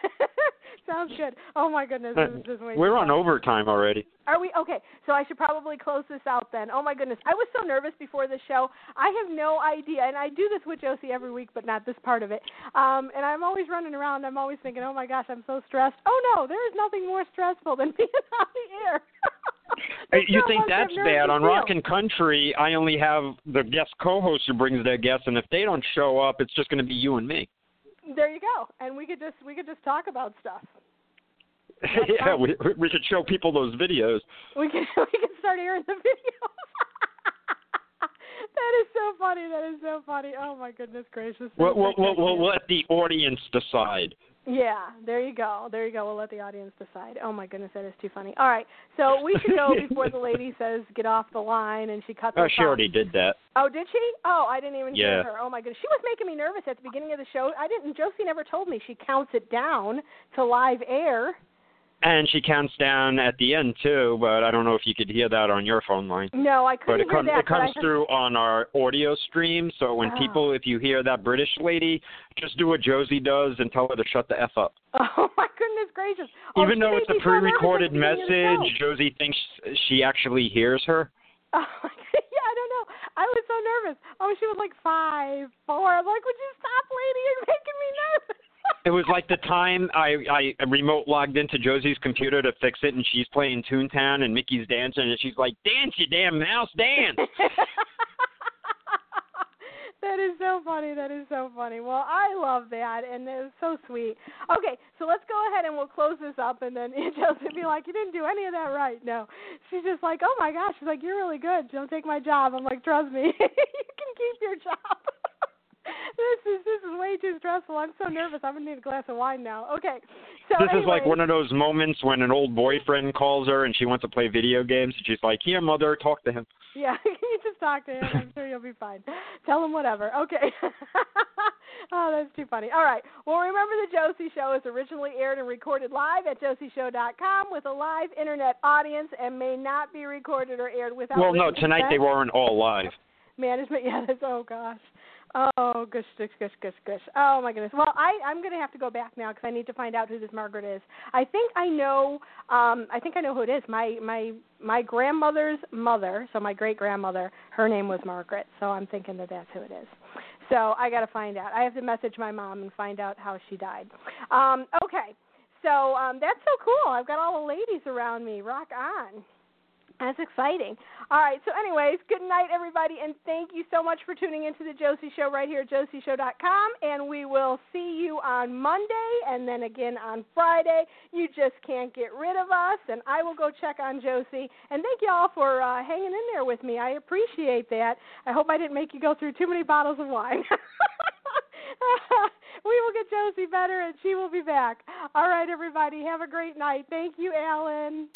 S3: sounds good. Oh my goodness, this is just way
S4: We're on overtime already.
S3: Are we okay? So I should probably close this out then. Oh my goodness, I was so nervous before the show. I have no idea, and I do this with Josie every week, but not this part of it. Um, and I'm always running around. I'm always thinking, oh my gosh, I'm so stressed. Oh no, there is nothing more stressful than being on the air.
S4: You think that's bad? On. Rock and Country, I only have the guest co-host who brings their guests, and if they don't show up, it's just going to be you and me.
S3: There you go, and we could just we could just talk about stuff.
S4: yeah, we we could show people those videos.
S3: We can we can start airing the videos. that is so funny. That is so funny. Oh my goodness gracious.
S4: We'll, we'll, we'll, we'll let the audience decide.
S3: Yeah, there you go. There you go. We'll let the audience decide. Oh my goodness, that is too funny. All right, so we should go before the lady says get off the line and she cuts
S4: the.
S3: Oh,
S4: she already did that.
S3: Oh, did she? Oh, I didn't even
S4: Yeah.
S3: hear her. Oh my goodness, she was making me nervous at the beginning of the show. I didn't. Josie never told me she counts it down to live air.
S4: And she counts down at the end too, but I don't know if you could hear that on your phone line.
S3: No, I
S4: But
S3: couldn't
S4: it
S3: hear
S4: comes
S3: that.
S4: it
S3: but
S4: comes
S3: heard-
S4: through on our audio stream. So when
S3: Oh.
S4: people, if you hear that British lady, just do what Josie does and tell her to shut the f up.
S3: Oh my goodness gracious! Oh,
S4: Even though it's a
S3: me so nervous at the
S4: pre-recorded
S3: beginning of the show.
S4: message, Josie thinks she actually hears her.
S3: Oh, yeah, I don't know. I was so nervous. Oh, she was like five, four. I'm like, would you stop, lady? You're making me nervous.
S4: It was like the time I I remote logged into Josie's computer to fix it, and she's playing Toontown, and Mickey's dancing, and she's like, "Dance, you damn mouse, dance!"
S3: that is so funny. That is so funny. Well, I love that, and it was so sweet. Okay, so let's go ahead and we'll close this up, and then Josie will be like, "You didn't do any of that right." No, she's just like, "Oh my gosh," she's like, "You're really good. Don't take my job." I'm like, "Trust me, you can keep your job." This is this is way too stressful. I'm so nervous. I'm gonna need a glass of wine now. Okay, so
S4: this is like one of those moments when an old boyfriend calls her and she wants to play video games, and she's like, "Here, mother, talk to him."
S3: Yeah, you just talk to him. I'm sure you'll be fine. Tell him whatever. Okay. oh, that's too funny. All right. Well, remember the Josie Show is originally aired and recorded live at josieshow.com with a live internet audience and may not be recorded or aired without.
S4: well, no, tonight they weren't all live.
S3: Management, yeah, that's oh gosh. Oh, gosh, gosh, gosh, gosh, gush. Oh my goodness. Well, I I'm gonna have to go back now because I need to find out who this Margaret is. I think I know. Um, I think I know who it is. My my my grandmother's mother, so my great grandmother, her name was Margaret. So I'm thinking that that's who it is. So I got to find out. I have to message my mom and find out how she died. Um, okay. So um, that's so cool. I've got all the ladies around me. Rock on. That's exciting. All right. So, anyways, good night, everybody, and thank you so much for tuning into the Josie Show right here at josieshow.com. And we will see you on Monday and then again on Friday. You just can't get rid of us, and I will go check on Josie. And thank you all for uh, hanging in there with me. I appreciate that. I hope I didn't make you go through too many bottles of wine. we will get Josie better, and she will be back. All right, everybody. Have a great night. Thank you, Alan.